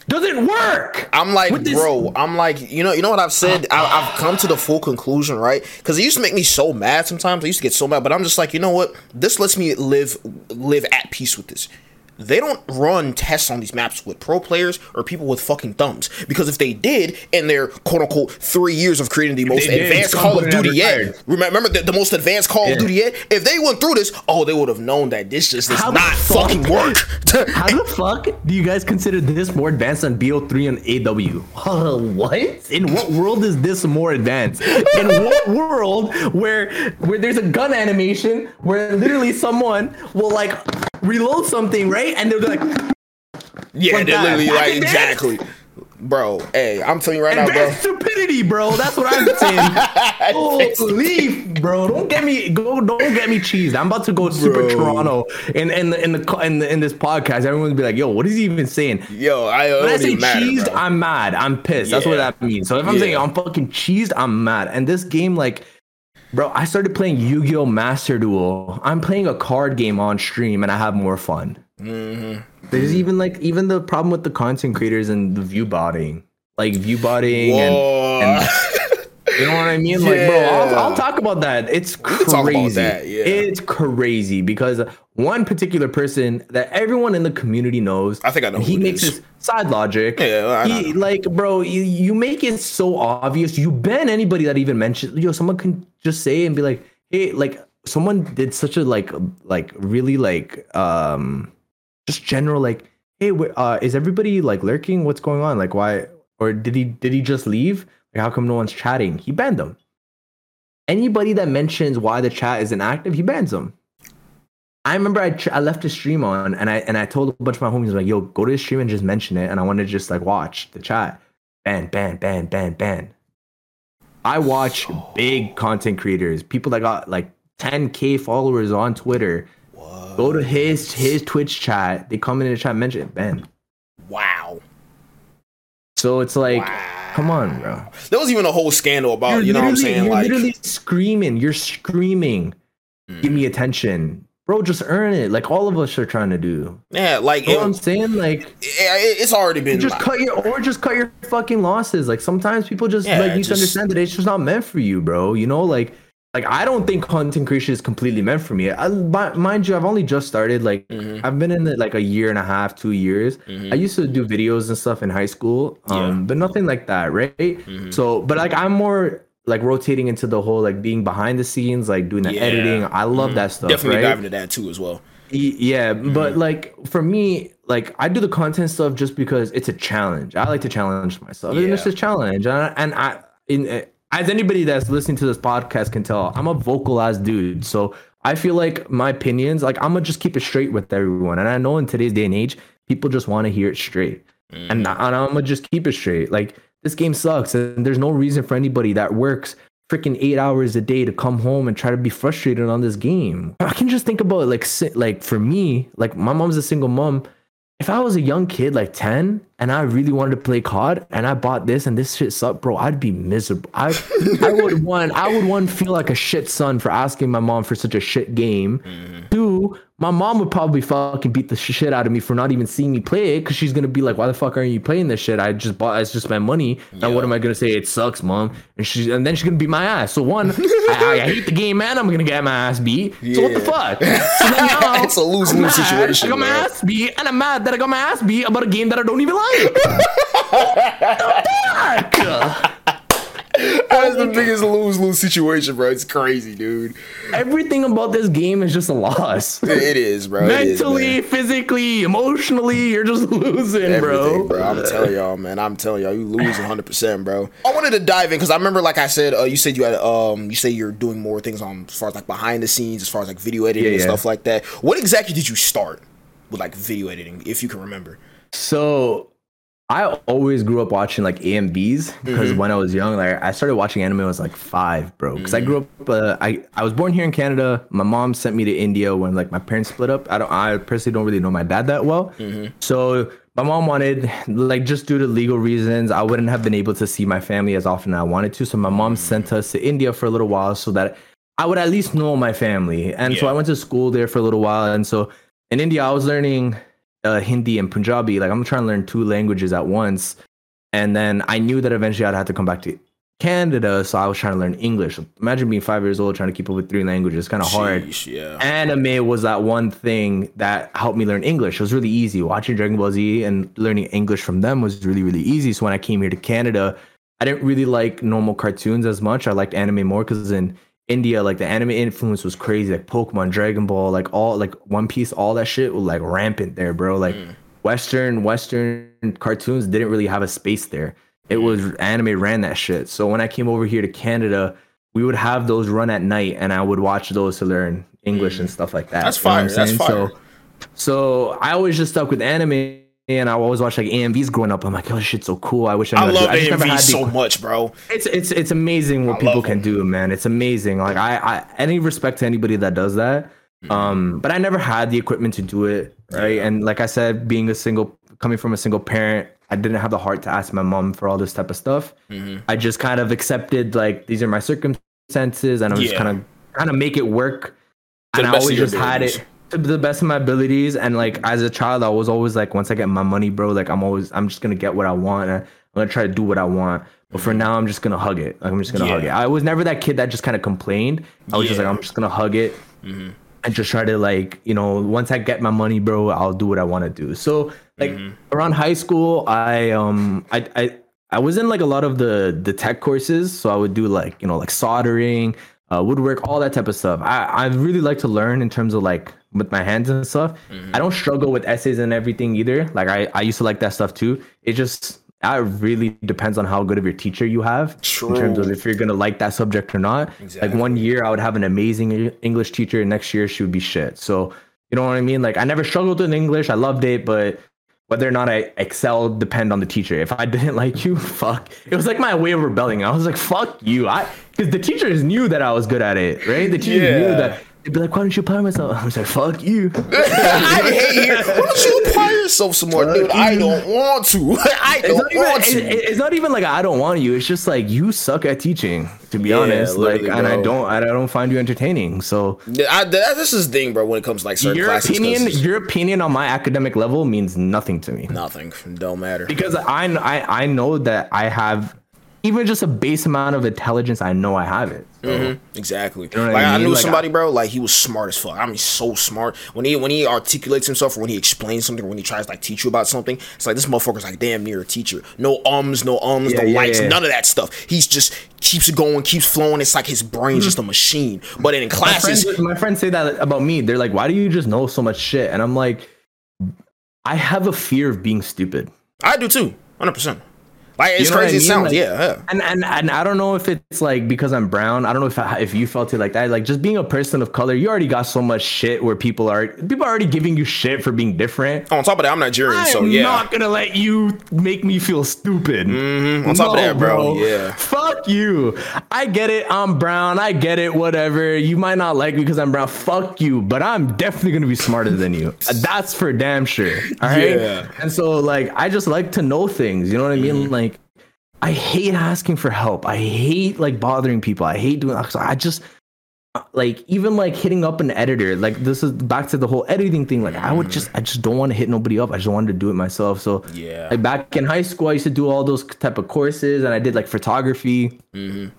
doesn't work. I'm like, bro. I'm like, you know, you know what I've said. I, have come to the full conclusion, right? Because it used to make me so mad. Sometimes I used to get so mad, but I'm just like, you know what? This lets me live live at peace with this they don't run tests on these maps with pro players or people with fucking thumbs. Because if they did, in their quote unquote three years of creating the most advanced Call of Duty yet, remember the, the most advanced Call yeah. of Duty yet, if they went through this, oh, they would have known that this just does How not fuck, fucking work. [LAUGHS] How the fuck do you guys consider this more advanced than BO3 and AW? Uh, [LAUGHS] what? In what world is this more advanced? In what world where where there's a gun animation where literally someone will like reload something, right? And they'll be like, yeah, like they're literally like exactly. Bro, hey, I'm telling you right and now, bro. stupidity, bro. That's what I'm saying. [LAUGHS] oh, leaf, bro. Don't get me go. Don't get me cheesed. I'm about to go super Toronto in in the in the in, the, in this podcast. Everyone's be like, "Yo, what is he even saying?" Yo, I when I say matter, cheesed, bro. I'm mad. I'm pissed. Yeah. That's what that means. So if I'm yeah. saying I'm fucking cheesed, I'm mad. And this game, like, Bro, I started playing Yu Gi Oh! Master Duel. I'm playing a card game on stream and I have more fun. Mm-hmm. There's even like even the problem with the content creators and the view botting, like view botting and, and [LAUGHS] you know what I mean? Like, bro, I'll, I'll, talk about that. It's crazy. That, yeah. It's crazy because one particular person that everyone in the community knows. I think I know. He makes his side logic. Yeah, I, he, like, bro, you, you make it so obvious. You ban anybody that even mentions. Yo, someone can just say and be like, hey, like, someone did such a like, like, really like, um, just general like, hey, uh, is everybody like lurking? What's going on? Like, why? Or did he did he just leave? Like, how come no one's chatting? He banned them. Anybody that mentions why the chat isn't active, he bans them. I remember I, I left the stream on and I and I told a bunch of my homies like, "Yo, go to the stream and just mention it." And I want to just like watch the chat. Ban, ban, ban, ban, ban. I watch oh. big content creators, people that got like 10k followers on Twitter. Whoa. Go to his his Twitch chat. They come in the chat, mention it, ban. Wow. So it's like. Wow Come on, bro. There was even a whole scandal about, you're you know what I'm saying? You're like literally screaming. You're screaming. Mm. Give me attention. Bro, just earn it. Like all of us are trying to do. Yeah, like you know what I'm saying? Like it, it's already been just like, cut your or just cut your fucking losses. Like sometimes people just yeah, like need to understand that it's just not meant for you, bro. You know, like like I don't think content creation is completely meant for me. I, mind you, I've only just started. Like mm-hmm. I've been in it like a year and a half, two years. Mm-hmm. I used to do videos and stuff in high school, um, yeah. but nothing like that, right? Mm-hmm. So, but like I'm more like rotating into the whole like being behind the scenes, like doing the yeah. editing. I love mm-hmm. that stuff. Definitely right? dive into that too as well. Yeah, but mm-hmm. like for me, like I do the content stuff just because it's a challenge. I like to challenge myself, yeah. and it's a challenge, and I, and I in as anybody that's listening to this podcast can tell, I'm a vocal ass dude. So I feel like my opinions, like I'm gonna just keep it straight with everyone. And I know in today's day and age, people just want to hear it straight. Mm. And, and I'm gonna just keep it straight. Like this game sucks, and there's no reason for anybody that works freaking eight hours a day to come home and try to be frustrated on this game. I can just think about it like like for me, like my mom's a single mom. If I was a young kid, like 10, and I really wanted to play COD and I bought this and this shit sucked, bro, I'd be miserable. I I would one I would one feel like a shit son for asking my mom for such a shit game. Mm-hmm. Two, my mom would probably fucking beat the shit out of me for not even seeing me play it because she's gonna be like, "Why the fuck aren't you playing this shit? I just bought, I just spent money. Yeah. And what am I gonna say? It sucks, mom." And she's and then she's gonna beat my ass. So one, [LAUGHS] I, I, hate the game, man. I'm gonna get my ass beat. Yeah. So what the fuck? [LAUGHS] So now, [LAUGHS] it's a lose lose situation. I got my ass beat, and I'm mad that I got my ass beat about a game that I don't even like. [LAUGHS] That's the biggest lose lose situation, bro. It's crazy, dude. Everything about this game is just a loss. [LAUGHS] It is, bro. Mentally, is, physically, emotionally, you're just [LAUGHS] losing, Everything, bro. bro. I'm telling y'all, man. I'm telling y'all, you lose 100, percent bro. I wanted to dive in because I remember, like I said, uh, you said you had, um, you say you're doing more things on as far as like behind the scenes, as far as like video editing yeah, and yeah. stuff like that. What exactly did you start with like video editing, if you can remember? So I always grew up watching like AMVs because mm-hmm. when I was young, like I started watching anime when I was like five, bro. Because mm-hmm. I grew up, uh, I I was born here in Canada. My mom sent me to India when like my parents split up. I don't, I personally don't really know my dad that well. Mm-hmm. So my mom wanted, like, just due to legal reasons, I wouldn't have been able to see my family as often as I wanted to. So my mom sent us to India for a little while so that I would at least know my family. And yeah. so I went to school there for a little while. And so in India, I was learning uh, Hindi and Punjabi. Like I'm trying to learn two languages at once, and then I knew that eventually I'd have to come back to Canada, so I was trying to learn English. Imagine being five years old trying to keep up with three languages. Kind of hard. Yeah. Anime was that one thing that helped me learn English. It was really easy. Watching Dragon Ball Z and learning English from them was really really easy. So when I came here to Canada, I didn't really like normal cartoons as much. I liked anime more because in India, like the anime influence was crazy, like Pokemon, Dragon Ball, like all like One Piece, all that shit was like rampant there, bro. Like mm. Western Western cartoons didn't really have a space there. It mm. was anime ran that shit. So when I came over here to Canada, we would have those run at night, and I would watch those to learn English mm. and stuff like that. That's fine. That's fine. So, so I always just stuck with anime and I always watch like AMVs growing up. I'm like, oh, shit's so cool. I wish I, I love I AMVs so much, bro. It's it's it's amazing what I people can do, man. It's amazing. Like I, I any respect to anybody that does that. Mm-hmm. Um, but I never had the equipment to do it, right? Yeah. And like I said, being a single, coming from a single parent, I didn't have the heart to ask my mom for all this type of stuff. Mm-hmm. I just kind of accepted like these are my circumstances, and I'm yeah. just kind of kind of make it work. To and I always just had it to the best of my abilities. And like as a child, I was always like, once I get my money, bro, like I'm always I'm just gonna get what I want. I'm gonna try to do what I want. But for now, I'm just gonna hug it. Like I'm just gonna yeah. hug it. I was never that kid that just kind of complained. I was yeah. just like, I'm just gonna hug it. Mm-hmm. And just try to like, you know, once I get my money, bro, I'll do what I want to do. So like mm-hmm. around high school, I um I I I was in like a lot of the the tech courses, so I would do like you know like soldering, uh, woodwork, all that type of stuff. I I really like to learn in terms of like with my hands and stuff. Mm-hmm. I don't struggle with essays and everything either. Like I, I used to like that stuff too. It just that really depends on how good of your teacher you have True. in terms of if you're gonna like that subject or not. Exactly. Like one year I would have an amazing English teacher, and next year she would be shit. So you know what I mean? Like I never struggled with English. I loved it, but whether or not I excelled depend on the teacher. If I [LAUGHS] didn't like you, fuck. It was like my way of rebelling. I was like, fuck you. I because the teachers knew that I was good at it, right? The teachers yeah. knew that They'd be like, why don't you apply myself? I was like, fuck you. [LAUGHS] I hate you. Why don't you apply yourself some more, dude? I don't want to. [LAUGHS] I don't even, want to. It, it's not even like I don't want you. It's just like you suck at teaching, to be yeah, honest. Like, and I don't, I don't find you entertaining. So I, that, this is the thing, bro. When it comes to like certain your classes, opinion, your opinion on my academic level means nothing to me. Nothing. Don't matter. Because I, I, I know that I have even just a base amount of intelligence, I know I have it. So, mm-hmm. Exactly. You know like I, mean? I, knew like somebody, I, bro. Like he was smart as fuck. I mean, so smart. When he when he articulates himself, or when he explains something, or when he tries to like teach you about something, it's like this motherfucker's like damn near a teacher. No ums, no ums, yeah, no yeah, likes, yeah. none of that stuff. He's just keeps it going, keeps flowing. It's like his brain's mm-hmm. just a machine. But in classes, my friends, my friends say that about me. They're like, "Why do you just know so much shit?" And I'm like, I have a fear of being stupid. I do too, hundred percent. Like it's You know crazy. I It mean? sounds. Like- yeah, yeah. And, and and I don't know if it's like because I'm brown. I don't know if I, [LAUGHS] if you felt it like that. Like just being a person of color, you already got so much shit where people are people are already giving you shit for being different. On top of that, I'm Nigerian, I so yeah. not gonna let you make me feel stupid. Mhm. On top of that, bro, yeah. Fuck you. I get it. I'm brown. I get it. Whatever. You might not like me because I'm brown. Fuck you. But I'm definitely gonna be smarter than you. [LAUGHS] That's for damn sure. All right. Yeah. And so like I just like to know things. You know what I mean? Mm-hmm. Like I hate asking for help. I hate like bothering people. I hate doing. I just like even like hitting up an editor like this is back to the whole editing thing like i would just i just don't want to hit nobody up i just wanted to do it myself so Yeah. like back in high school i used to do all those type of courses and i did like photography Mhm.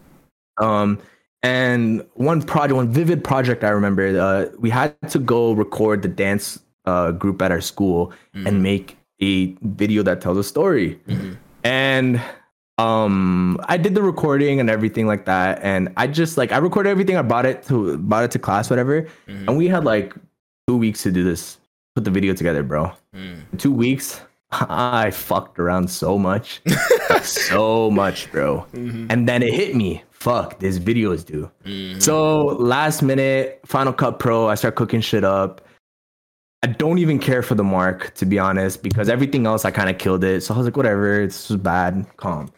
um and one project one vivid project i remember uh we had to go record the dance uh group at our school and make a video that tells a story and um i did the recording and everything like that and i just like i recorded everything i brought it to brought it to class whatever mm-hmm. and we had like two weeks to do this put the video together bro. Mm. In two weeks [LAUGHS] i fucked around so much. [LAUGHS] So much bro. Mm-hmm. And then it hit me. Fuck this video is due. Mm-hmm. So last minute final cut pro i start cooking shit up. I don't even care for the mark, to be honest, because everything else I kind of killed it. So I was like, whatever, this was bad, calm.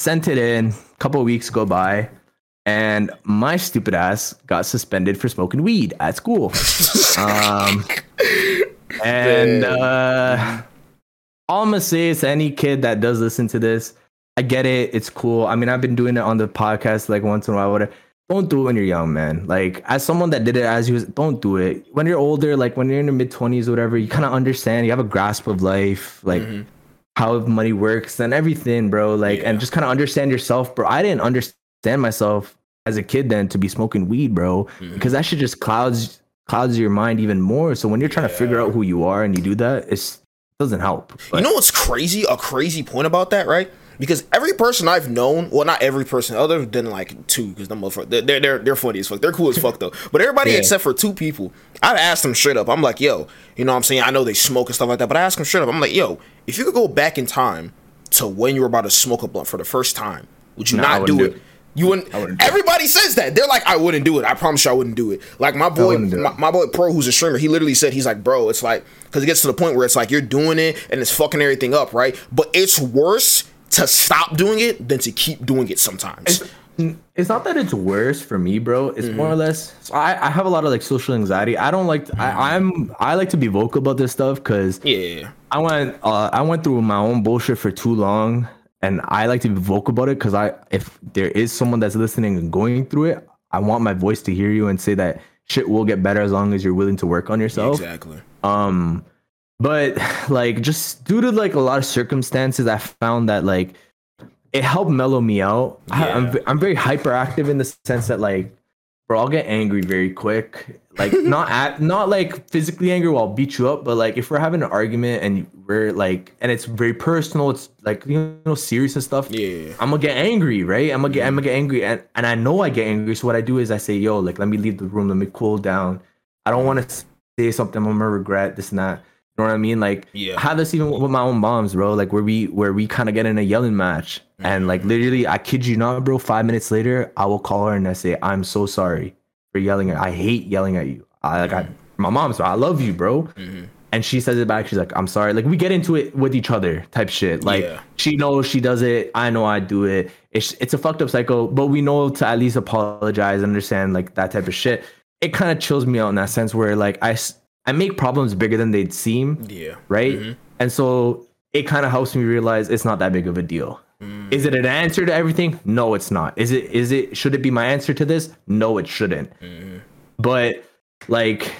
Sent it in, a couple weeks go by, and my stupid ass got suspended for smoking weed at school. [LAUGHS] um, and uh, all I'm gonna say is to any kid that does listen to this, I get it, it's cool. I mean, I've been doing it on the podcast like once in a while, whatever don't do it when you're young, man. Like as someone that did it as you was, don't do it when you're older. Like when you're in your mid twenties, or whatever, you kind of understand. You have a grasp of life, like how money works and everything, bro. Like and just kind of understand yourself, bro. I didn't understand myself as a kid then to be smoking weed, bro, mm-hmm. because that shit just clouds clouds your mind even more. So when you're trying to figure out who you are and you do that, it's, it doesn't help. But You know what's crazy? A crazy point about that, right? Because every person I've known, well, not every person, other than like two, because them motherfuckers, they're, they're they're funny as fuck. They're cool as fuck though. But everybody Yeah. except for two people, I've asked them straight up. I'm like, yo, you know what I'm saying? I know they smoke and stuff like that, but I asked them straight up. I'm like, yo, if you could go back in time to when you were about to smoke a blunt for the first time, would you I not do it? do it. You wouldn't. wouldn't do it. everybody says that. They're like, I wouldn't do it. I promise you, I wouldn't do it. Like my boy, wouldn't do it. my, my boy Pro, who's a streamer, he literally said, he's like, bro, it's like, because it gets to the point where it's like you're doing it and it's fucking everything up, right? But it's worse to stop doing it than to keep doing it sometimes. it's not that it's worse for me, bro. It's more or less. So I, I have a lot of like social anxiety. I don't like. I, I'm. I like to be vocal about this stuff because yeah. I went. Uh, I went through my own bullshit for too long, and I like to be vocal about it because I, if there is someone that's listening and going through it, I want my voice to hear you and say that shit will get better as long as you're willing to work on yourself. Exactly. Um, but [SIGHS] like just due to like a lot of circumstances, I found that like it helped mellow me out. I, I'm I'm very hyperactive in the sense that like, bro, I'll get angry very quick. Like [LAUGHS] not at not like physically angry while I'll beat you up, but like if we're having an argument and we're like and it's very personal, it's like you know serious and stuff. Yeah. I'm gonna get angry, right? I'm gonna get I'm gonna get angry, and and I know I get angry. So what I do is I say, "Yo, like let me leave the room, let me cool down. I don't want to say something I'm gonna regret this and that." You know what I mean? Like, Yeah. I have this even with my own moms, bro. Like where we where we kind of get in a yelling match, and like mm. literally, I kid you not, bro. Five minutes later, I will call her and I say, "I'm so sorry for yelling at. I hate yelling at you. I like I mm. my mom, so I love you, bro." Mm-hmm. And she says it back. She's like, "I'm sorry." Like we get into it with each other, type shit. Like Yeah. she knows she does it. I know I do it. It's it's a fucked up cycle, but we know to at least apologize, and understand like that type of shit. It kind of chills me out in that sense where like I I make problems bigger than they'd seem, Yeah. right? Mm-hmm. And so it kind of helps me realize it's not that big of a deal. Mm. Is it an answer to everything? No, it's not. Is it is it should it be my answer to this? No, it shouldn't. Mm-hmm. But like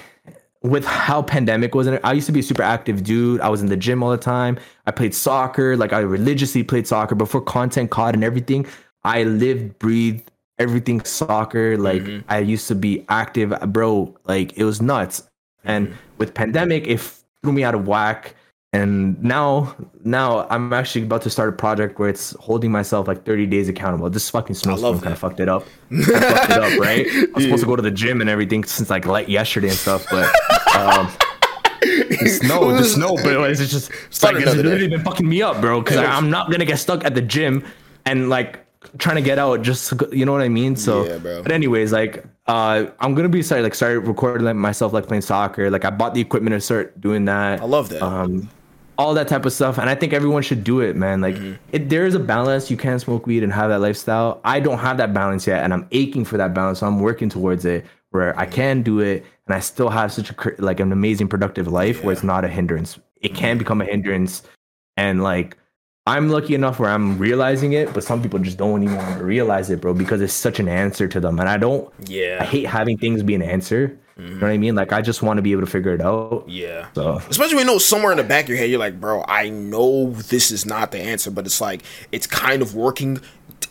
with how pandemic was, I used to be a super active dude. I was in the gym all the time. I played soccer. Like I religiously played soccer before content caught and everything. I lived, breathed everything soccer. Like mm-hmm. I used to be active, bro. Like it was nuts. And with pandemic, it threw me out of whack. And now, now I'm actually about to start a project where it's holding myself like 30 days accountable. This fucking snowstorm kind of fucked it up. [LAUGHS] Fucked it up, right? I was supposed to go to the gym and everything since like like yesterday and stuff, but um, [LAUGHS] the snow, the snow, but it's just it's like it's literally been fucking me up, bro. Because I'm not gonna get stuck at the gym and like trying to get out. Just you know what I mean. So, yeah, bro. but anyways, like uh, I'm gonna be started like started recording like, myself like playing soccer. Like I bought the equipment to start doing that. I love that. Um, all that type of stuff, and I think everyone should do it, man. Like mm-hmm. it, there is a balance. You can smoke weed and have that lifestyle. I don't have that balance yet, and I'm aching for that balance. So I'm working towards it, where I mm-hmm. can do it, and I still have such a like an amazing productive life yeah. where it's not a hindrance. It can mm-hmm. become a hindrance, and like I'm lucky enough where I'm realizing it, but some people just don't even want to realize it, bro, because it's such an answer to them. And I don't, yeah, I hate having things be an answer. Mm-hmm. You know what I mean? Like, I just want to be able to figure it out. Yeah. So, especially when you know somewhere in the back of your head, you're like, bro, I know this is not the answer, but it's like, it's kind of working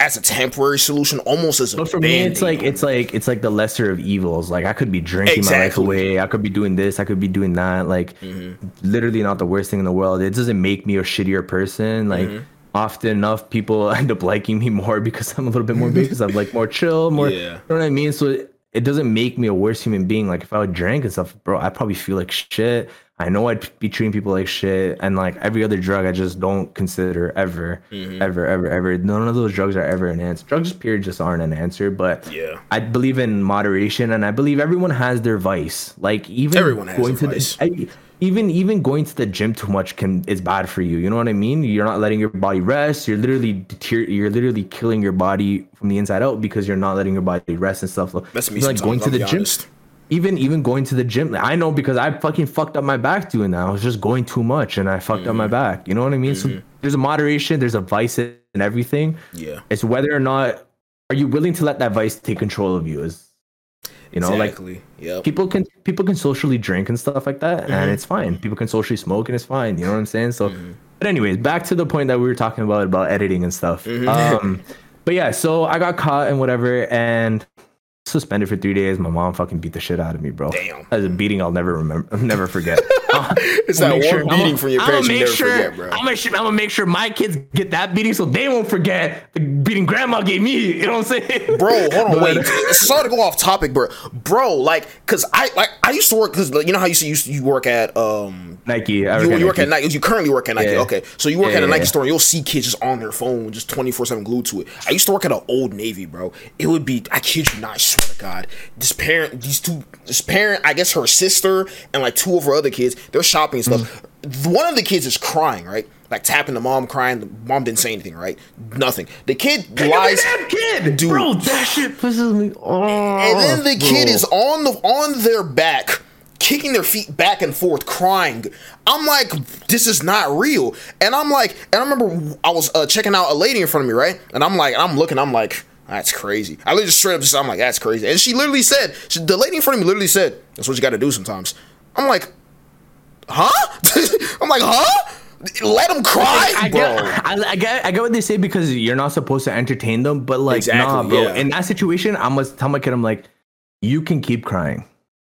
as a temporary solution, almost as a. But for me, it's like it's like it's like the lesser of evils. Like I could be drinking exactly. my life away. I could be doing this. I could be doing that. Like mm-hmm. literally not the worst thing in the world. It doesn't make me a shittier person. Like. Mm-hmm. Often enough, people [LAUGHS] end up liking me more because I'm a little bit more big, because I'm like more chill, more. Yeah. You know what I mean? So it, it doesn't make me a worse human being. Like if I would drink and stuff, bro, I probably feel like shit. I know I'd be treating people like shit, and like every other drug, I just don't consider ever, mm-hmm. ever, ever, ever. None of those drugs are ever an answer. Drugs, period, just aren't an answer. But yeah, I believe in moderation, and I believe everyone has their vice. Like even everyone has going to vice. The, I, even even going to the gym too much can is bad for you. You know what I mean? You're not letting your body rest. You're literally deter- you're literally killing your body from the inside out because you're not letting your body rest and stuff. That's me. Like going to the gym. Even even going to the gym, I know because I fucking fucked up my back doing that. I was just going too much and I fucked mm-hmm. up my mm-hmm. back. You know what I mean? Mm-hmm. So there's a moderation, there's a vice in everything. Yeah. It's whether or not are you willing to let that vice take control of you is you know, exactly. like yep. people can people can socially drink and stuff like that, mm-hmm. and it's fine. People can socially smoke and it's fine. You know what I'm saying? So, mm-hmm. but anyways, back to the point that we were talking about about editing and stuff. Mm-hmm. Um, but yeah, so I got caught and whatever, and suspended for three days. My mom fucking beat the shit out of me, bro. Damn. That's a beating I'll never remember, [LAUGHS] never forget. [LAUGHS] It's that one sure, beating I'm, from your parents you never sure, forget, bro. I'm gonna, I'm gonna make sure my kids get that beating so they won't forget the beating grandma gave me. You know what I'm saying? [LAUGHS] Bro, hold on, wait. Sorry to go off topic, bro. Bro, like, cause I like I used to work because you know how you see you, you work at um Nike. You, you, work Nike. at Nike. You currently work at Nike. Yeah. Okay, so you work yeah, at a Nike yeah. store and you'll see kids just on their phone, just 24 seven glued to it. I used to work at an Old Navy, bro. It would be I kid you not, I swear to God, this parent, these two, this parent, I guess her sister and like two of her other kids, they're shopping and stuff. Mm. One of the kids is crying, right? Like tapping the mom, crying. The mom didn't say anything, right? Nothing. The kid lies. That kid, dude. Bro, that shit pisses me off. And then the bro. kid is on the on their back kicking their feet back and forth, crying. I'm like, this is not real. And I'm like, and I remember I was uh, checking out a lady in front of me, right? And I'm like, I'm looking, I'm like, that's crazy. I literally just straight up just, I'm like, that's crazy. And she literally said, she, the lady in front of me literally said, that's what you got to do sometimes. I'm like, huh? [LAUGHS] I'm like, huh? Let them cry, I, bro. Get, I, I, get, I get what they say because you're not supposed to entertain them, but like, exactly, nah, bro. Yeah. In that situation, I must tell my kid, I'm like, you can keep crying,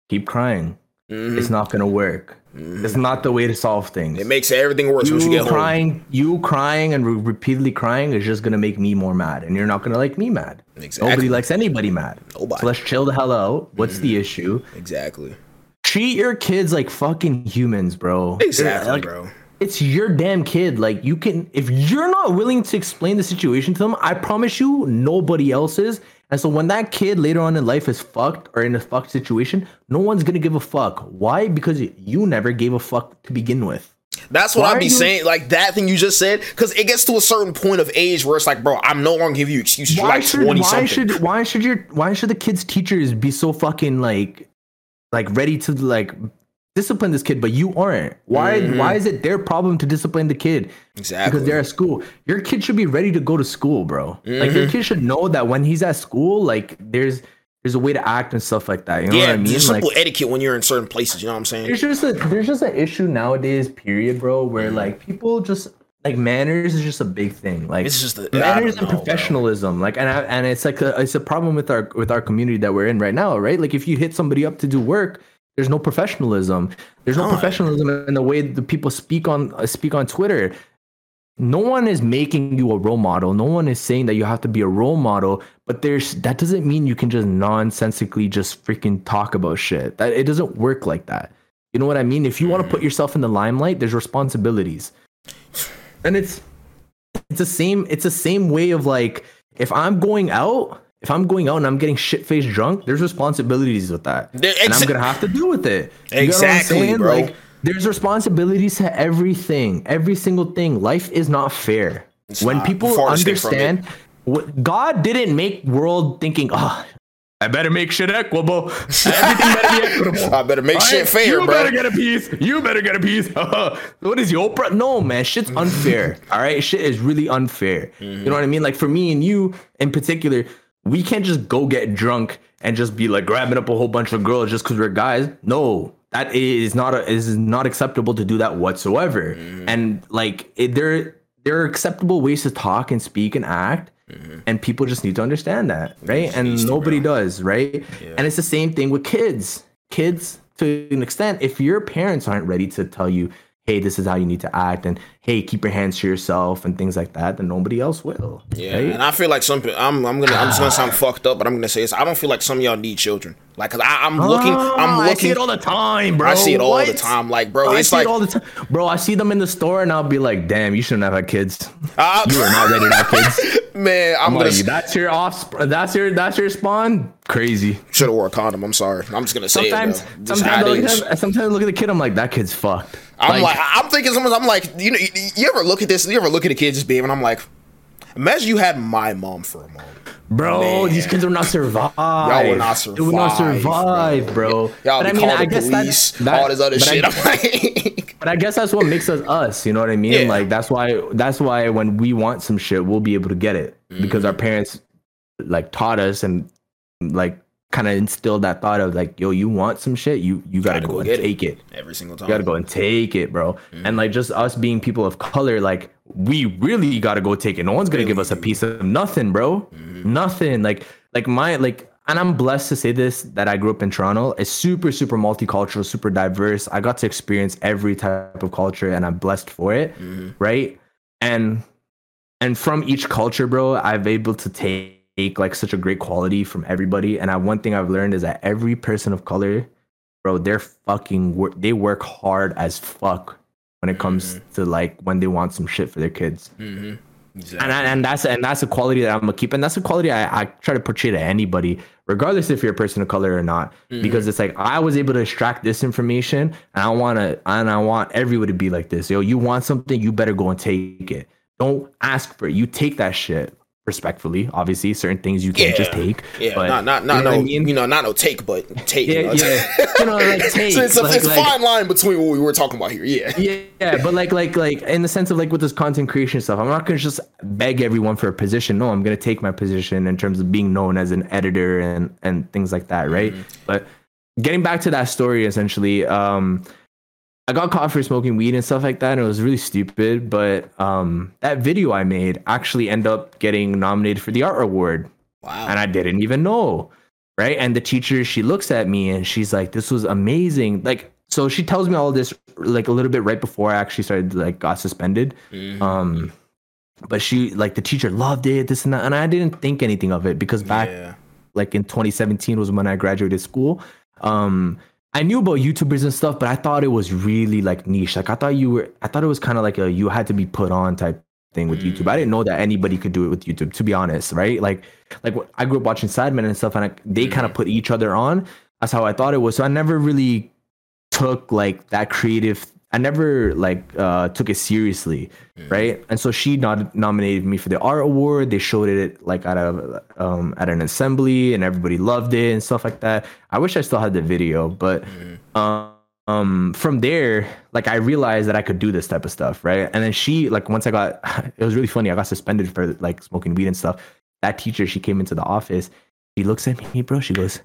keep crying. Mm-hmm. It's not gonna work. Mm-hmm. It's not the way to solve things. It makes everything worse you once you get crying, home. You crying and re- repeatedly crying is just gonna make me more mad, and you're not gonna like me mad. Exactly. Nobody likes anybody mad. Nobody. So let's chill the hell out. What's mm-hmm. the issue? Exactly. Treat your kids like fucking humans, bro. Exactly, like, bro. It's your damn kid. Like you can, if you're not willing to explain the situation to them, I promise you, nobody else is. And so when that kid later on in life is fucked or in a fucked situation, no one's gonna give a fuck. Why? Because you never gave a fuck to begin with. That's what I'd be you... saying. Like that thing you just said, because it gets to a certain point of age where it's like, bro, I'm no longer giving you excuses. Why You're like should, 20 why something. Should, why should your why should the kids' teachers be so fucking like like ready to like discipline this kid, but you aren't. Why? Mm-hmm. Why is it their problem to discipline the kid? Exactly. Because they're at school. Your kid should be ready to go to school, bro. Mm-hmm. Like your mm-hmm. kid should know that when he's at school, like there's there's a way to act and stuff like that. You know yeah, what I mean? There's simple like, etiquette when you're in certain places. You know what I'm saying? There's just a there's just an issue nowadays, period, bro, where mm-hmm. like people just like manners is just a big thing. Like it's just a, manners and professionalism. Bro. Like and I, and it's like a, it's a problem with our with our community that we're in right now, right? Like if you hit somebody up to do work there's no professionalism. There's no professionalism in the way the people speak on uh, speak on Twitter. No one is making you a role model. No one is saying that you have to be a role model, but there's that doesn't mean you can just nonsensically just freaking talk about shit. That it doesn't work like that. You know what I mean? If you want to put yourself in the limelight, there's responsibilities. And it's it's the same it's the same way of like if I'm going out, if I'm going out and I'm getting shit faced drunk, there's responsibilities with that. And I'm gonna have to deal with it. You get what I'm Exactly, bro. Like there's responsibilities to everything, every single thing. Life is not fair. when not. people Farthest thing from it. understand what God didn't make world thinking, oh, I better make shit equitable. Everything better be equitable. [LAUGHS] I better make shit fair, you bro. You better get a piece. You better get a piece. [LAUGHS] what is your Oprah? No, man, shit's [LAUGHS] unfair. all right, shit is really unfair. You know mm-hmm. what I mean? Like for me and you in particular, we can't just go get drunk and just be like grabbing up a whole bunch of girls just because we're guys. No, that is not a, is not acceptable to do that whatsoever. Mm. And like it, there there are acceptable ways to talk and speak and act. And people just need to understand that, right? And nobody does, right? And it's the same thing with kids. Kids, to an extent, if your parents aren't ready to tell you, hey, this is how you need to act, and hey, keep your hands to yourself, and things like that, then nobody else will. Yeah, right? and I feel like some. I'm. I'm gonna. I'm just gonna sound fucked up, but I'm gonna say this. I don't feel like some of y'all need children. Like, cause I, I'm looking. Ah, I'm looking. I see it all the time, bro. I see it all the time. Like, bro, I it's see like. it all the time, bro. I see them in the store, and I'll be like, "Damn, you shouldn't have had kids. Ah, You are not ready to have kids." [LAUGHS] man, I'm, I'm gonna. like, that's your offspring. That's your that's your spawn. Crazy. Should have wore a condom. I'm sorry. I'm just gonna say Sometimes, it. Sometimes, look at, sometimes I look at the kid. I'm like, that kid's fucked. I'm like, I'm thinking sometimes I'm like, you know, you, you ever look at this? You ever look at a kid just being? And I'm like, imagine you had my mom for a moment. bro, Man. these kids will not survive. Y'all will not survive. They will not survive, survive, bro. Y'all But I mean, I guess police, that, all this other but I- shit. I'm [LAUGHS] like, But I guess that's what makes us us. You know what I mean? Yeah. Like that's why that's why when we want some shit, we'll be able to get it Mm-hmm. because our parents like taught us and like kind of instilled that thought of like, yo, you want some shit, you you gotta, Gotta go, go and get it. take it. every single time. You gotta go and take it, bro. Mm-hmm. And like just us being people of color, like we really gotta go take it. No one's gonna give us a piece of nothing, bro. Mm-hmm. Nothing. Like like my like and I'm blessed to say this that I grew up in Toronto. It's super, super multicultural, super diverse. I got to experience every type of culture and I'm blessed for it. Mm-hmm. Right. And and from each culture, bro, I've able to take like such a great quality from everybody. And I, one thing I've learned is that every person of color, bro, they're fucking work. They work hard as fuck when it comes mm-hmm. to like when they want some shit for their kids. Exactly. And I, and that's and that's a quality that I'm gonna keep, and that's a quality I, I try to portray to anybody, regardless if you're a person of color or not, mm-hmm. because it's like I was able to extract this information, and I want to, and I want everyone to be like this. Yo, you want something, you better go and take it. Don't ask for it. You take that shit respectfully. Obviously, certain things you can't just take. Yeah, but, not not you know no, I mean? you know, not no take, but take. you Yeah, know? yeah. You know, like [LAUGHS] take. So it's a, like- it's like- fine line between what we were talking about here. Yeah. yeah, yeah, but like like like in the sense of like with this content creation stuff, I'm not gonna just beg everyone for a position. No, I'm gonna take my position in terms of being known as an editor and and things like that, right? But getting back to that story, essentially, um, I got caught for smoking weed and stuff like that, and it was really stupid. But um, that video I made actually ended up getting nominated for the art award Wow. and I didn't even know. Right. And the teacher, she looks at me and she's like, this was amazing. Like, so she tells me all this like a little bit right before I actually started, like, got suspended. Um, but she, like, the teacher loved it, this and that. And I didn't think anything of it because back, yeah. like, in 2017 was when I graduated school. Um, I knew about YouTubers and stuff, but I thought it was really like niche. Like I thought you were, I thought it was kind of like a you had to be put on type thing with YouTube. I didn't mm. know that anybody could do it with YouTube. To be honest, right? Like, like I grew up watching Sidemen and stuff, and I, they kind of mm. put each other on. That's how I thought it was. So I never really took like that creative. I never like uh, took it seriously, right? And so she not- nominated me for the art award. They showed it like at a um, at an assembly, and everybody loved it and stuff like that. I wish I still had the video, but um, um, from there, like I realized that I could do this type of stuff, right? And then she like once I got, [LAUGHS] it was really funny. I got suspended for like smoking weed and stuff. That teacher, she came into the office. She looks at me, bro. She goes,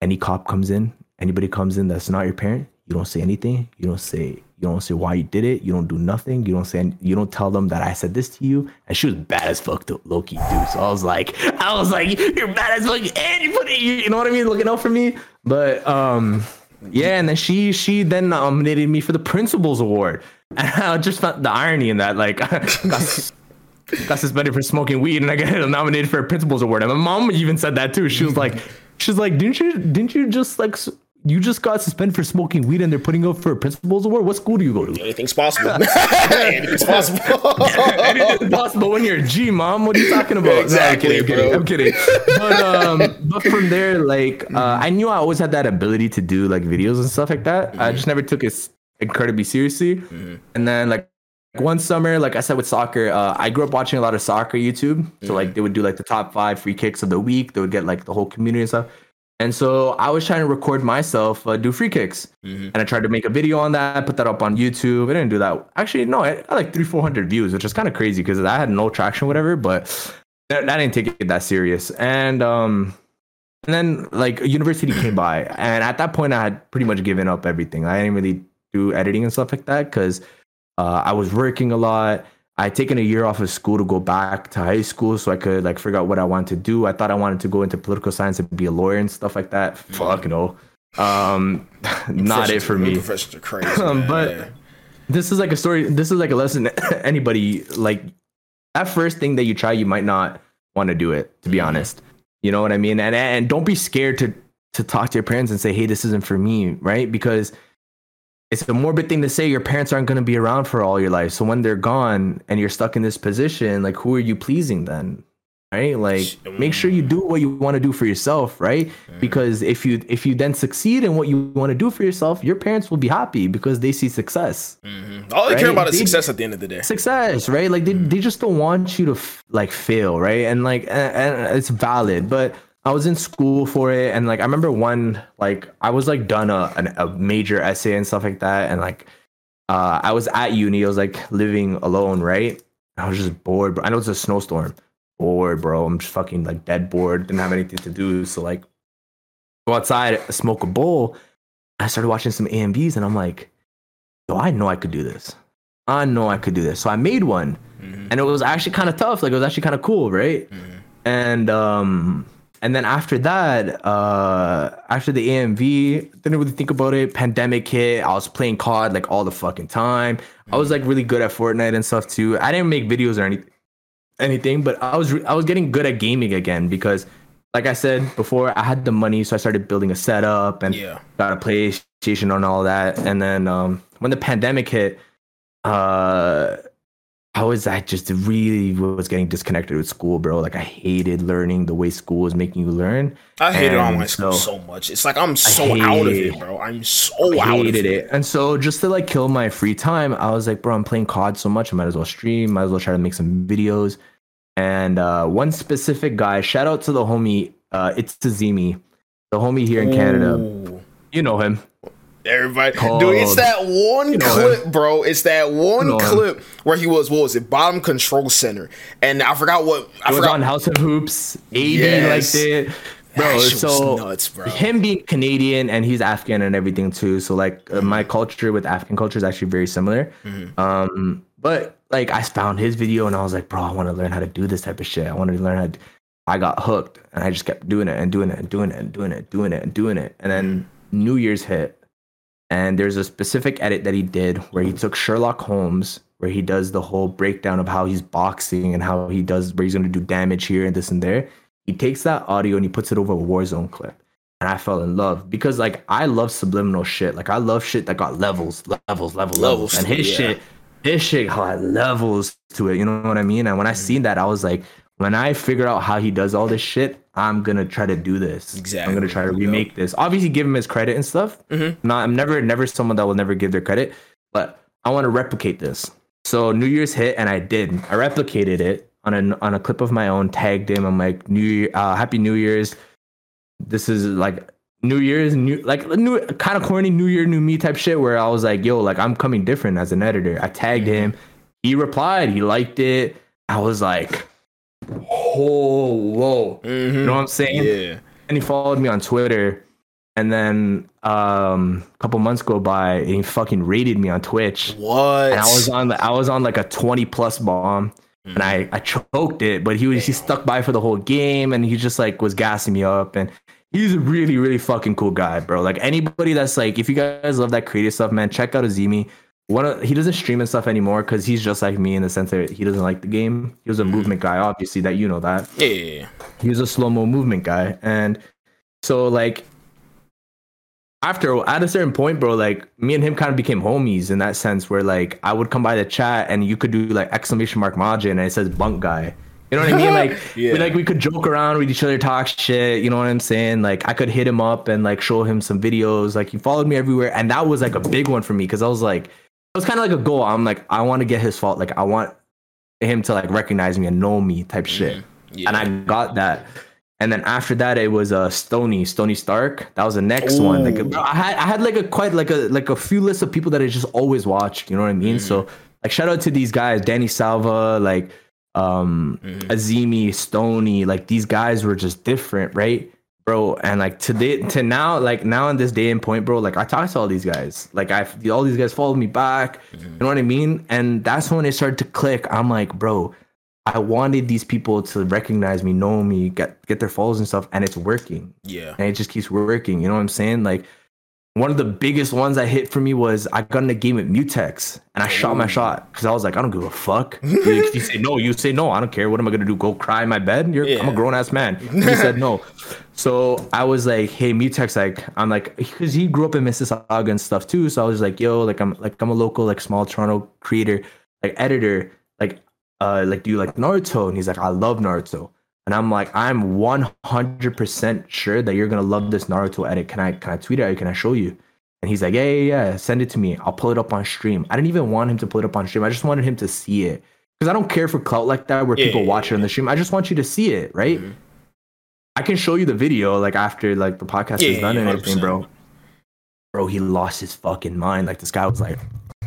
any cop comes in, anybody comes in that's not your parent, you don't say anything. You don't say you don't say why you did it. You don't do nothing. You don't say you don't tell them that I said this to you. And she was bad as fuck to Loki dude. So I was like, [LAUGHS] I was like, you're bad as fuck, and you put it, you know what I mean, looking out for me. But um, yeah, and then she she then nominated me for the Principals Award. [LAUGHS] And I just found the irony in that, like, [LAUGHS] got, suspended for smoking weed, and I got nominated for a Principals Award. And my mom even said that too. She was like, she's like, didn't you didn't you just like you just got suspended for smoking weed and they're putting up for a principal's award. What school do you go to? Anything's possible. [LAUGHS] Anything's possible. [LAUGHS] Anything's possible when you're a G, mom. What are you talking about? Exactly, no, I'm kidding. I'm kidding. But um, but from there, like uh, I knew I always had that ability to do like videos and stuff like that. Mm-hmm. I just never took it incredibly seriously. Mm-hmm. And then like one summer, like I said with soccer, uh, I grew up watching a lot of soccer YouTube. So mm-hmm. like they would do like the top five free kicks of the week. They would get like the whole community and stuff. And so I was trying to record myself uh, do free kicks, mm-hmm. and I tried to make a video on that, put that up on YouTube. I didn't do that. Actually, no, I, I like three, four hundred views, which is kind of crazy because I had no traction, whatever. But that, that didn't take it that serious. And um, and then like university came by, and at that point, I had pretty much given up everything. I didn't really do editing and stuff like that because uh, I was working a lot. I had taken a year off of school to go back to high school so I could like figure out what I wanted to do. I thought I wanted to go into political science and be a lawyer and stuff like that. Fuck no. Um [LAUGHS] not it for me. Professors are crazy. [LAUGHS] um, but this is like a story this is like a lesson [LAUGHS] anybody like that first thing that you try you might not want to do it to be mm-hmm. honest. You know what I mean? And and don't be scared to to talk to your parents and say, "Hey, this isn't for me," right? Because it's a morbid thing to say your parents aren't going to be around for all your life. So when they're gone and you're stuck in this position like who are you pleasing then right? Like make sure you do what you want to do for yourself right? Because if you if you then succeed in what you want to do for yourself your parents will be happy because they see success mm-hmm. all they right? care about is they, success at the end of the day. Success right? Like they, mm-hmm. they just don't want you to f- like fail right? And like and, and it's valid but I was in school for it, and like I remember one like I was like done a an, a major essay and stuff like that, and like uh, I was at uni, I was like living alone, right? I was just bored. Bro. I know it's a snowstorm, bored, bro. I'm just fucking like dead bored. Didn't have anything to do, so like go outside, smoke a bowl. I started watching some AMVs, and I'm like, yo, I know I could do this. I know I could do this. So I made one, mm-hmm. and it was actually kind of tough. Like it was actually kind of cool, right? Mm-hmm. And um and then after that, uh, after the AMV, didn't really think about it. Pandemic hit. I was playing COD like all the fucking time. I was like really good at Fortnite and stuff too. I didn't make videos or anything, anything, but I was re- I was getting good at gaming again because, like I said before, I had the money, so I started building a setup and yeah. got a PlayStation and all that. And then um, when the pandemic hit, uh, I was I just really was getting disconnected with school, bro. Like I hated learning the way school was making you learn. I hated and online school so, much. It's like I'm so out of it, bro. I'm so out hated it. it. And so just to like kill my free time, I was like, bro, I'm playing COD so much. I might as well stream. Might as well try to make some videos. And uh, one specific guy, shout out to the homie, uh, it's Azimi, the homie here in Ooh. Canada. You know him. Everybody, dude, it's that one you know clip, bro. It's that one you know clip where he was. What was it? Bottom control center, and I forgot what. I it forgot. on House of Hoops. AD yes. like it, bro. So nuts, bro. him being Canadian and he's Afghan and everything too. So like mm-hmm. uh, my culture with African culture is actually very similar. Mm-hmm. Um, but like I found his video and I was like, bro, I want to learn how to do this type of shit. I wanted to learn how. To, I got hooked and I just kept doing it and doing it and doing it and doing it, and doing it and doing it. And then mm-hmm. New Year's hit and there's a specific edit that he did where he took Sherlock Holmes, where he does the whole breakdown of how he's boxing and how he does where he's gonna do damage here and this and there. He takes that audio and he puts it over a Warzone clip. And I fell in love because like I love subliminal shit. Like I love shit that got levels, levels, levels, levels. And his yeah. shit, his shit had levels to it. You know what I mean? And when I seen that, I was like, when I figure out how he does all this shit, I'm gonna try to do this. Exactly. I'm gonna try to remake this. Obviously, give him his credit and stuff. Mm-hmm. Not, I'm never, never someone that will never give their credit, but I want to replicate this. So New Year's hit, and I did. I replicated it on a on a clip of my own. Tagged him. I'm like, New Year, uh, Happy New Year's. This is like New Year's, new like new kind of corny New Year, new me type shit. Where I was like, yo, like I'm coming different as an editor. I tagged mm-hmm. him. He replied. He liked it. I was like oh whoa mm-hmm. you know what i'm saying? Yeah and he followed me on twitter. And then um, a couple months go by and he fucking rated me on twitch. What? And i was on i was on like a 20 plus bomb. Mm. and i i choked it but he was he stuck by for the whole game and he just like was gassing me up. And he's a really really fucking cool guy bro. Like anybody that's like if you guys love that creative stuff man check out azimi one of, he doesn't stream and stuff anymore because he's just like me in the sense that he doesn't like the game. He was a mm-hmm. movement guy, obviously that you know that. Yeah, yeah, yeah. He was a slow mo movement guy, and so like after at a certain point, bro, like me and him kind of became homies in that sense where like I would come by the chat and you could do like exclamation mark Majin and it says bunk guy. You know what I mean? Like, [LAUGHS] yeah. we, like we could joke around with each other, talk shit. You know what I'm saying? Like, I could hit him up and like show him some videos. Like, he followed me everywhere, and that was like a big one for me because I was like, was kind of like a goal. I'm like, I want to get his fault. Like, I want him to like recognize me and know me, type shit. Mm-hmm. Yeah. And I got that. And then after that, it was uh Stony, Stony Stark. That was the next Ooh. one. Like I had, I had like a quite like a like a few lists of people that I just always watched. You know what I mean? Mm-hmm. So like shout out to these guys, Danny Salva, like um mm-hmm. Azimi, Stony. Like these guys were just different, right? Bro, and like today to now, like now in this day and point, bro, like I talk to all these guys. Like I all these guys followed me back. Mm-hmm. You know what I mean? And that's when it started to click. I'm like, bro, I wanted these people to recognize me, know me, get get their follows and stuff, and it's working. Yeah. And it just keeps working. You know what I'm saying? Like one of the biggest ones that hit for me was I got in a game with Mutex and I shot my shot because I was like, I don't give a fuck. if you say no, you say no. I don't care. What am I gonna do? Go cry in my bed? Yeah. I'm a grown ass man. [LAUGHS] he said no. So I was like, hey, Mutex, like I'm like, because he grew up in Mississauga and stuff too. So I was like, yo, like I'm like I'm a local like small Toronto creator, like editor. Like uh, like, do you like Naruto? And he's like, I love Naruto. And I'm like, I'm 100% sure that you're gonna love this Naruto edit. Can I can I tweet it you? Can I show you? And he's like, yeah, yeah, yeah, send it to me. I'll pull it up on stream. I didn't even want him to pull it up on stream. I just wanted him to see it because I don't care for clout like that where yeah, people yeah, watch yeah. it on the stream. I just want you to see it, right? Mm-hmm. I can show you the video like after like the podcast is done and everything, bro. Bro, he lost his fucking mind. Like this guy was like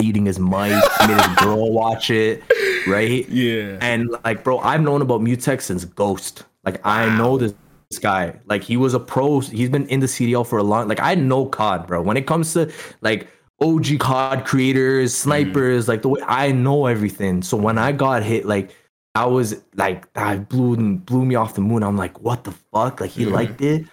eating his mic, made his girl watch it right? Yeah. And like, bro, I've known about Mutex since Ghost. Like, wow. I know this, this guy. Like, he was a pro. He's been in the CDL for a long. Like, I know COD, bro. When it comes to like OG COD creators, snipers, mm. like the way I know everything. So when I got hit, like. I was like, that blew blew me off the moon. I'm like, what the fuck? Like he mm. liked it.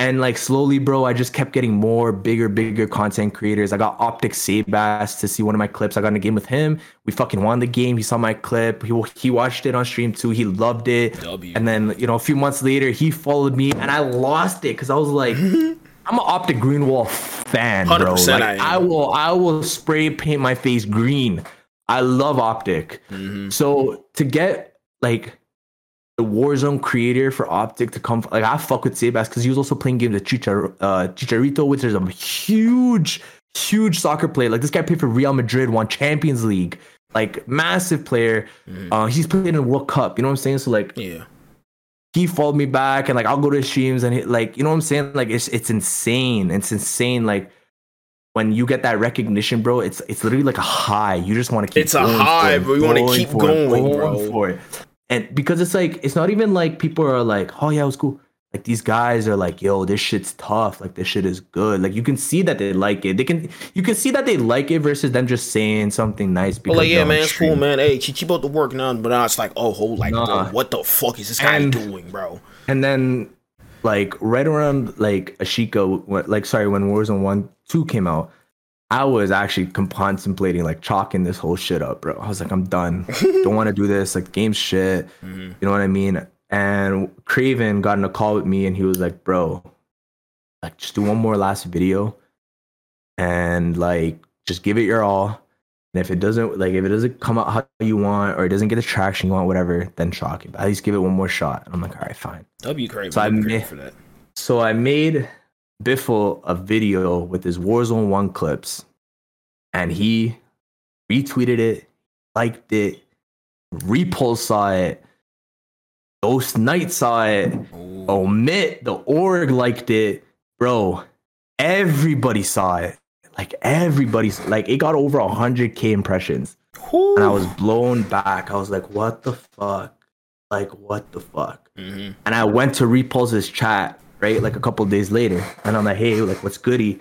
And like slowly, bro, I just kept getting more bigger, bigger content creators. I got Optic Sabas to see one of my clips. I got in a game with him. We fucking won the game. He saw my clip. He he watched it on stream too. He loved it. W. And then you know a few months later, he followed me, and I lost it because I was like, [LAUGHS] I'm an Optic Greenwall fan, bro. Like I, I, will I will spray paint my face green. I love Optic. Mm-hmm. So to get like the Warzone creator for Optic to come. Like I fuck with Sebas because he was also playing games with Chichar, uh, Chicharito, which is a huge, huge soccer player. Like this guy played for Real Madrid, won Champions League, like massive player. Mm-hmm. Uh, he's playing in the World Cup. You know what I'm saying? So like, yeah. He followed me back, and like I'll go to his streams, and he, like you know what I'm saying. Like it's it's insane. It's insane. Like when you get that recognition, bro, it's it's literally like a high. You just want to keep. It's a high, bro. You want to keep going, going, bro. For it and because it's like it's not even like people are like, oh yeah, it was cool. Like these guys are like, yo, this shit's tough. Like this shit is good. Like you can see that they like it. They can you can see that they like it versus them just saying something nice. Because like yeah, man, it's cool, man. Hey, keep up the work now. But now it's like, oh, hold like, nah. bro, what the fuck is this guy and, doing, bro? And then like right around like Ashika, like sorry, when Warzone One Two came out, I was actually contemplating like chalking this whole shit up, bro. I was like, I'm done. [LAUGHS] Don't want to do this. Like, game shit. Mm-hmm. You know what I mean? And Craven got in a call with me and he was like, bro, like, just do one more last video and like, just give it your all. And if it doesn't, like, if it doesn't come out how you want or it doesn't get the traction you want, whatever, then chalk it. But at least give it one more shot. And I'm like, all right, fine. Be great. So I made, for that. So I made Biffle a video with his Warzone 1 clips, and he retweeted it, liked it, Repullze saw it, Ghost Knight saw it, Ooh. Omit, the org liked it. Bro, everybody saw it. Like everybody's like it got over 100k impressions. Ooh. And I was blown back. I was like, what the fuck? Like, what the fuck? Mm-hmm. And I went to Repullze's chat right? Like a couple days later. And I'm like, hey, like, what's goody?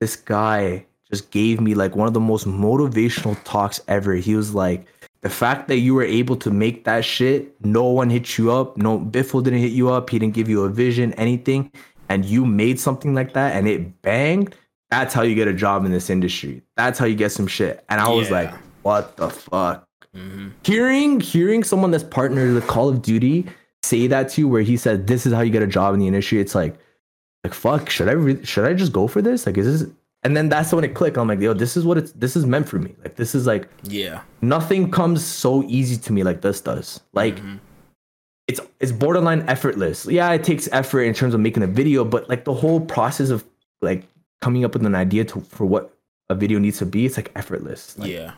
This guy just gave me like one of the most motivational talks ever. He was like, the fact that you were able to make that shit, no one hit you up, no Biffle didn't hit you up, he didn't give you a vision, anything, and you made something like that and it banged, that's how you get a job in this industry. That's how you get some shit. And I was like, what the fuck? Mm-hmm. Hearing hearing someone that's partnered with Call of Duty say that to you where he said this is how you get a job in the industry it's like like fuck, should I re- should I just go for this? Like, is this? And then that's when it clicked. I'm like, yo, this is what it's. This is meant for me. Like, this is like, yeah, nothing comes so easy to me like this does. Like, mm-hmm. it's it's borderline effortless. Yeah, it takes effort in terms of making a video, but like the whole process of like coming up with an idea to for what a video needs to be, it's like effortless. Like, yeah.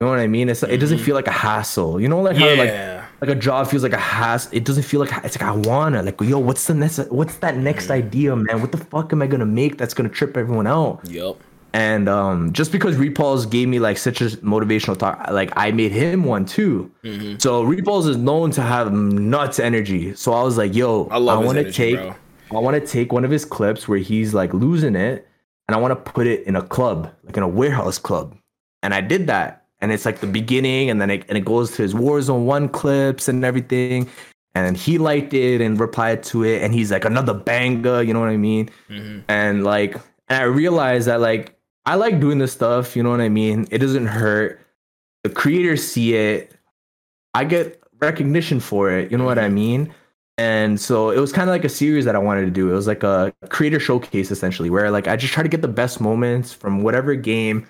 You know what I mean? It's it doesn't mm-hmm. feel like a hassle. You know, like how like like a job feels like a hassle. It doesn't feel like it's like I wanna like yo. What's the next? What's that next idea, man? What the fuck am I gonna make that's gonna trip everyone out? Yep. And um, just because Repullze gave me like such a motivational talk, like I made him one too. Mm-hmm. So Repullze is known to have nuts energy. So I was like, yo, I, I want to take, bro. I want to take one of his clips where he's like losing it, and I want to put it in a club, like in a warehouse club. And I did that and it's like the beginning, and then it, and it goes to his Warzone one clips and everything. And he liked it and replied to it, and he's like another banger, you know what I mean? Mm-hmm. And like, and I realized that like I like doing this stuff, you know what I mean? It doesn't hurt. The creators see it. I get recognition for it, you know what I mm-hmm. mean? And so it was kind of like a series that I wanted to do. It was like a creator showcase essentially, where like I just try to get the best moments from whatever game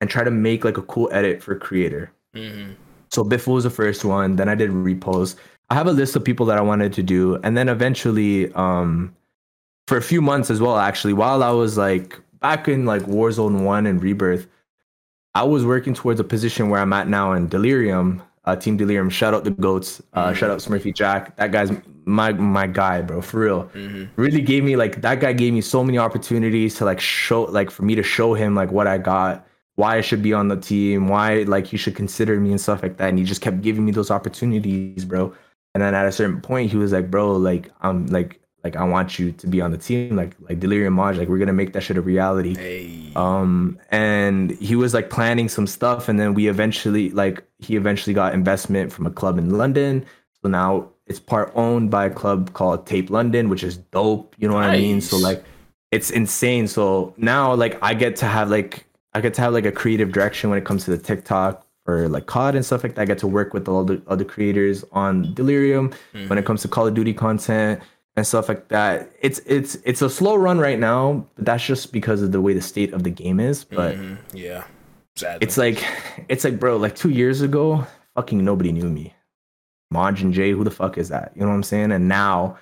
and try to make like a cool edit for creator. Mm-hmm. So Biffle was the first one. Then I did repos. I have a list of people that I wanted to do, and then eventually, um, for a few months as well, actually, while I was like back in like Warzone One and Rebirth, I was working towards a position where I'm at now in Delirium, uh, Team Delirium. Shout out the goats. Uh, mm-hmm. Shout out Smurfy Jack. That guy's my my guy, bro. For real. Mm-hmm. Really gave me like that guy gave me so many opportunities to like show like for me to show him like what I got why I should be on the team, why like he should consider me and stuff like that. And he just kept giving me those opportunities, bro. And then at a certain point, he was like, bro, like I'm like like I want you to be on the team, like like Delirium Maj, like we're gonna make that shit a reality. Hey. Um, and he was like planning some stuff, and then we eventually like he eventually got investment from a club in London. So now it's part owned by a club called Tape London, which is dope. You know what nice. I mean? So like it's insane. So now like I get to have like I get to have like a creative direction when it comes to the TikTok or like COD and stuff like that. I get to work with all the other creators on Delirium mm-hmm. when it comes to Call of Duty content and stuff like that. It's it's it's a slow run right now, but that's just because of the way the state of the game is. But mm-hmm. yeah, Sadly. it's like it's like bro, like two years ago, fucking nobody knew me. Majiinnj, who the fuck is that? You know what I'm saying? And now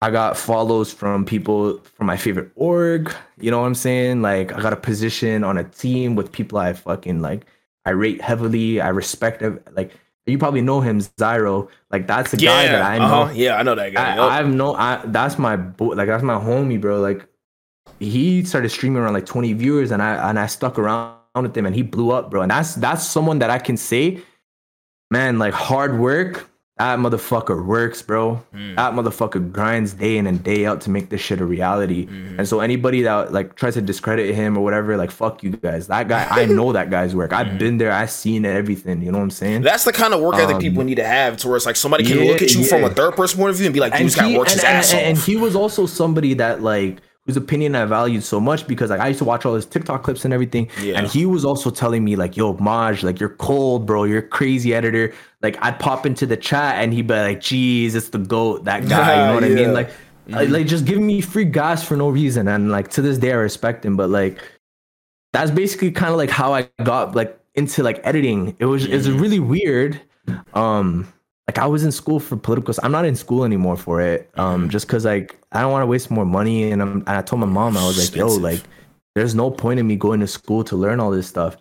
I got follows from people from my favorite org. You know what I'm saying? Like I got a position on a team with people I fucking like. I rate heavily. I respect. Like you probably know him, Zyro. Like that's the yeah, guy that I know. Uh-huh. Yeah, I know that guy. I, have no. I that's my bo- like that's my homie, bro. Like he started streaming around like 20 viewers, and I and I stuck around with him, and he blew up, bro. And that's that's someone that I can say, man, like hard work that motherfucker works, bro. Mm. That motherfucker grinds day in and day out to make this shit a reality. Mm. And so anybody that like tries to discredit him or whatever, like fuck you guys. That guy, I [LAUGHS] know that guy's work. I've mm. been there. I've seen everything. You know what I'm saying? That's the kind of work ethic um, people need to have, to where it's like somebody can yeah, look at you yeah. from a third person point of view and be like, "This guy works and, his and, off." And he was also somebody that like whose opinion I valued so much because like I used to watch all his TikTok clips and everything. Yeah. And he was also telling me like, yo, Maj, like you're cold, bro. You're crazy editor. Like I'd pop into the chat and he'd be like, geez, it's the GOAT, that guy. You know what [LAUGHS] yeah. I mean? Like, mm-hmm. like just giving me free gas for no reason. And like to this day I respect him. But like that's basically kind of like how I got like into like editing. It was mm-hmm. it's really weird. Um like I was in school for political. I'm not in school anymore for it. Um, mm-hmm. just cause like I don't want to waste more money. And, and I told my mom I was like, yo, like there's no point in me going to school to learn all this stuff.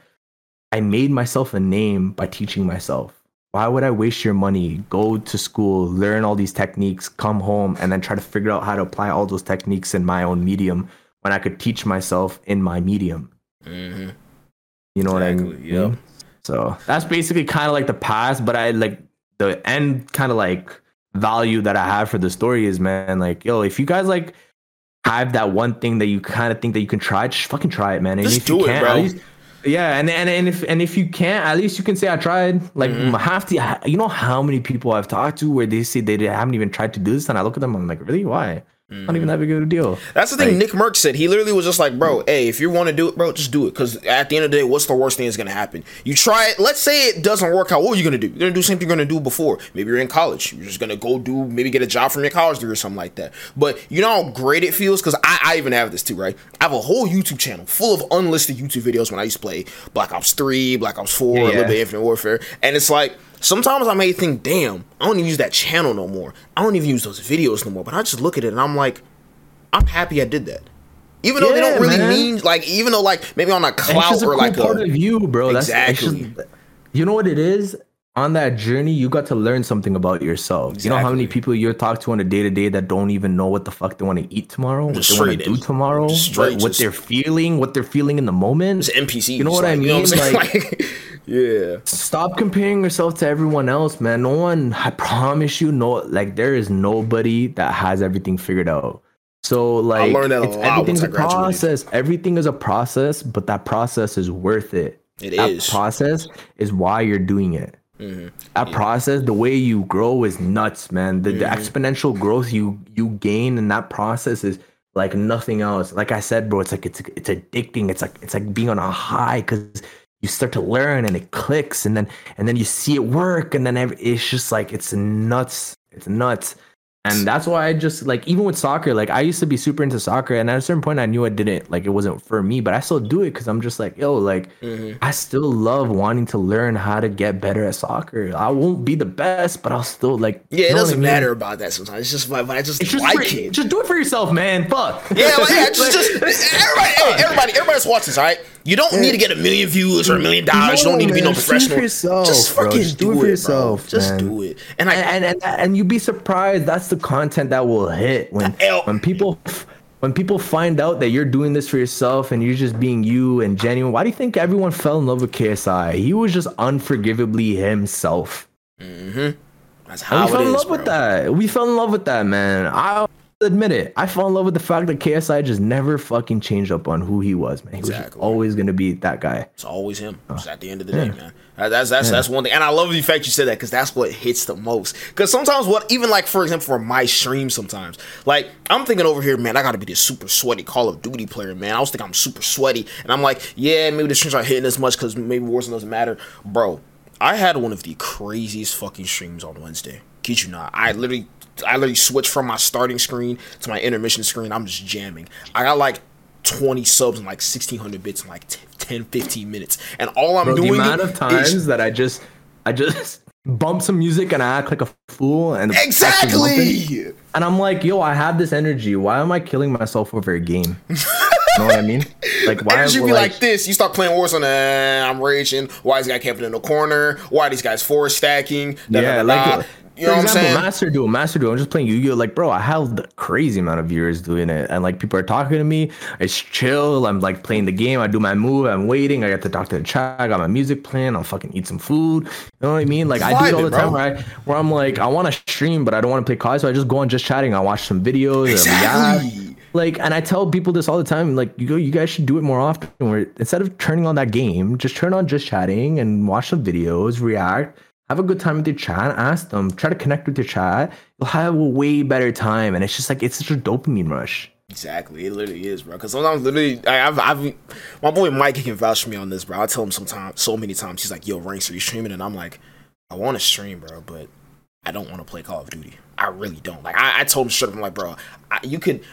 I made myself a name by teaching myself. Why would I waste your money? Go to school, learn all these techniques, come home, and then try to figure out how to apply all those techniques in my own medium when I could teach myself in my medium. Mm-hmm. You know exactly, what I mean? Yep. So that's basically kind of like the past, but I like the end kind of like value that I have for the story is man, like yo, if you guys like have that one thing that you kind of think that you can try, just fucking try it, man. And just if do you can't, it, bro. Least, yeah, and, and and if and if you can't, at least you can say I tried. Like mm-hmm. half the, you know how many people I've talked to where they say they haven't even tried to do this, and I look at them, I'm like, really, why? Not even that big of a deal. That's the thing Nick Merck said. He literally was just like, bro, mm. hey, if you want to do it, bro, just do it. Because at the end of the day, what's the worst thing that's going to happen? You try it. Let's say it doesn't work out. What are you going to do? You're going to do something you're going to do before. Maybe you're in college. You're just going to go do, maybe get a job from your college degree or something like that. But you know how great it feels? Because I, I even have this too, right? I have a whole YouTube channel full of unlisted YouTube videos when I used to play Black Ops 3, Black Ops 4, yeah, a little bit of Infinite Warfare. And it's like, sometimes I may think, damn, I don't even use that channel no more. I don't even use those videos no more. But I just look at it and I'm like, I'm happy I did that. Even though yeah, they don't really man. mean like, even though like maybe on a clout or cool like part a, of you, bro. Exactly. That's you know what it is. On that journey, you got to learn something about yourself. Exactly. You know how many people you talk to on a day to day that don't even know what the fuck they want to eat tomorrow, what they want to do tomorrow, what, what they're feeling, what they're feeling in the moment. It's NPC. You know what like, I mean? You know like, [LAUGHS] yeah. Stop comparing yourself to everyone else, man. No one. I promise you, no. Like there is nobody that has everything figured out. So like everything's a process. Everything is a process, but that process is worth it. It that is. process is why you're doing it. Mm-hmm. That yeah. process, the way you grow is nuts, man. The, mm-hmm. the exponential growth you you gain in that process is like nothing else. Like I said, bro, it's like it's it's addicting. It's like it's like being on a high because you start to learn and it clicks, and then and then you see it work, and then it's just like it's nuts. It's nuts and that's why I just like even with soccer, like I used to be super into soccer, and at a certain point, I knew I didn't like it wasn't for me, but I still do it because I'm just like, yo, like mm-hmm. I still love wanting to learn how to get better at soccer. I won't be the best, but I'll still like. Yeah, it doesn't matter about that sometimes. It's just like I just, it's just like for, it. Just do it for yourself, man. Fuck. Yeah, like, yeah, [LAUGHS] just, just everybody, hey, everybody, everybody's watching this, all right? You don't yeah. need to get a million views or a million dollars. No, you don't need man. to be no professional. Yourself, just fucking just do, do, it for yourself. Bro. Just do it. And I and, and, and and you'd be surprised. That's the content that will hit when when people when people find out that you're doing this for yourself and you're just being you and genuine. Why do you think everyone fell in love with KSI? He was just unforgivably himself. Mm-hmm. That's how and we fell in is, love bro. with that. We fell in love with that, man. I admit it. I fell in love with the fact that KSI just never fucking changed up on who he was, man. He exactly. was always gonna be that guy. It's always him. It's at the end of the yeah. day, man. That's that's yeah. that's one thing, and I love the fact you said that because that's what hits the most. Because sometimes, what even like for example, for my stream, sometimes like I'm thinking over here, man, I got to be this super sweaty Call of Duty player, man. I was thinking I'm super sweaty, and I'm like, yeah, maybe the streams aren't hitting as much because maybe Warzone doesn't matter, bro. I had one of the craziest fucking streams on Wednesday. Kid you not, I literally I literally switched from my starting screen to my intermission screen. I'm just jamming. I got like 20 subs and like 1600 bits in like 10, 15 minutes. And all I'm Bro, doing the amount of times is, that I just I just [LAUGHS] bump some music and I act like a fool and exactly. And I'm like, yo, I have this energy. Why am I killing myself over a game? [LAUGHS] you know what I mean? Like why energy be like, like, this? You start playing Warzone, eh, I'm raging. Why is this guy camping in the corner? Why are these guys forest stacking? Da, yeah, da, da, like you know For example, Master Duel, Master Duel. I'm just playing Yu-Gi-Oh! Like, bro, I have the crazy amount of viewers doing it, and like people are talking to me. It's chill. I'm like playing the game. I do my move. I'm waiting. I got to talk to the chat. I got my music playing. I'll fucking eat some food. You know what I mean? Like I do it all the time. Where, I, where I'm like, I want to stream, but I don't want to play COD, so I just go on just chatting. I watch some videos. Exactly. Like, and I tell people this all the time. Like, you go, you guys should do it more often. Where instead of turning on that game, just turn on just chatting and watch some videos, react have a good time with your chat, ask them, try to connect with your chat. You'll have a way better time. And it's just like, it's such a dopamine rush. Exactly, it literally is, bro. Because sometimes, literally, I, I've, I've, my boy Mike can vouch for me on this, bro. I tell him sometimes, so many times, he's like, "Yo, Ranks, are you streaming?" And I'm like, "I want to stream, bro, but I don't want to play Call of Duty. I really don't." Like, I, I told him straight up, I'm like, "Bro, I, you could,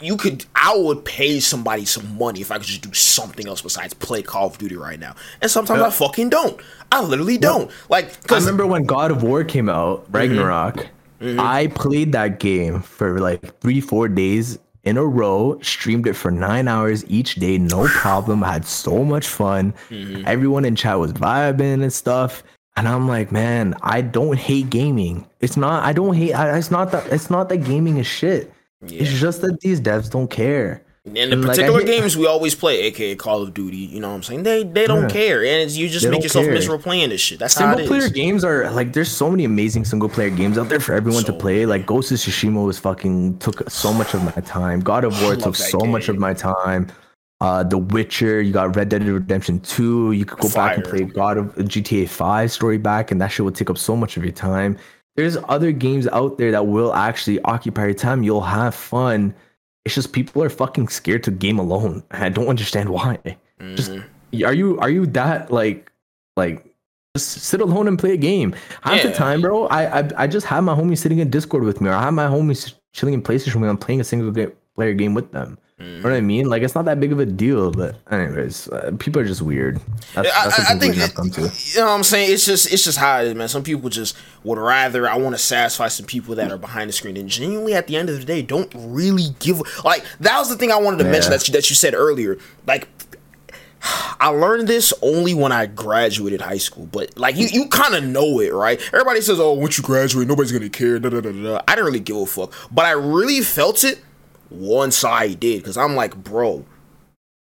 you could I would pay somebody some money if I could just do something else besides play Call of Duty right now. And sometimes yep. I fucking don't. I literally don't. Like I remember when God of War came out, Ragnarok. Mm-hmm. Mm-hmm. I played that game for like 3 4 days in a row, streamed it for 9 hours each day, no [SIGHS] problem. I had so much fun. Mm-hmm. Everyone in chat was vibing and stuff. And I'm like, man, I don't hate gaming. It's not I don't hate I, it's not that it's not that gaming is shit. Yeah. It's just that these devs don't care. In the particular like, games we always play, aka Call of Duty, you know what I'm saying? They they don't yeah. care, and you just they make yourself care. miserable playing this shit. That's single how it player is. games are like there's so many amazing single player games out there for everyone so, to play. Like Ghost of Tsushima was fucking took so much of my time. God of War took so game. much of my time. Uh, The Witcher, you got Red Dead Redemption 2. You could go Fire. back and play God of GTA 5 story back, and that shit would take up so much of your time there's other games out there that will actually occupy your time. You'll have fun. It's just people are fucking scared to game alone. [LAUGHS] I don't understand why. Mm-hmm. Just are you are you that like like just sit alone and play a game? Half yeah. the time, bro, I, I I just have my homies sitting in Discord with me, or I have my homies chilling in PlayStation me. I'm playing a single player game with them. You know what I mean? Like it's not that big of a deal, but anyways, uh, people are just weird. That's, that's I, I think it, you know what I'm saying. It's just it's just how it is, man. Some people just would rather I want to satisfy some people that are behind the screen, and genuinely at the end of the day, don't really give like that was the thing I wanted to yeah. mention that you, that you said earlier. Like [SIGHS] I learned this only when I graduated high school, but like you, you kind of know it, right? Everybody says, "Oh, once you graduate, nobody's gonna care." Da, da, da, da. I didn't really give a fuck, but I really felt it once I did, because I'm like, bro,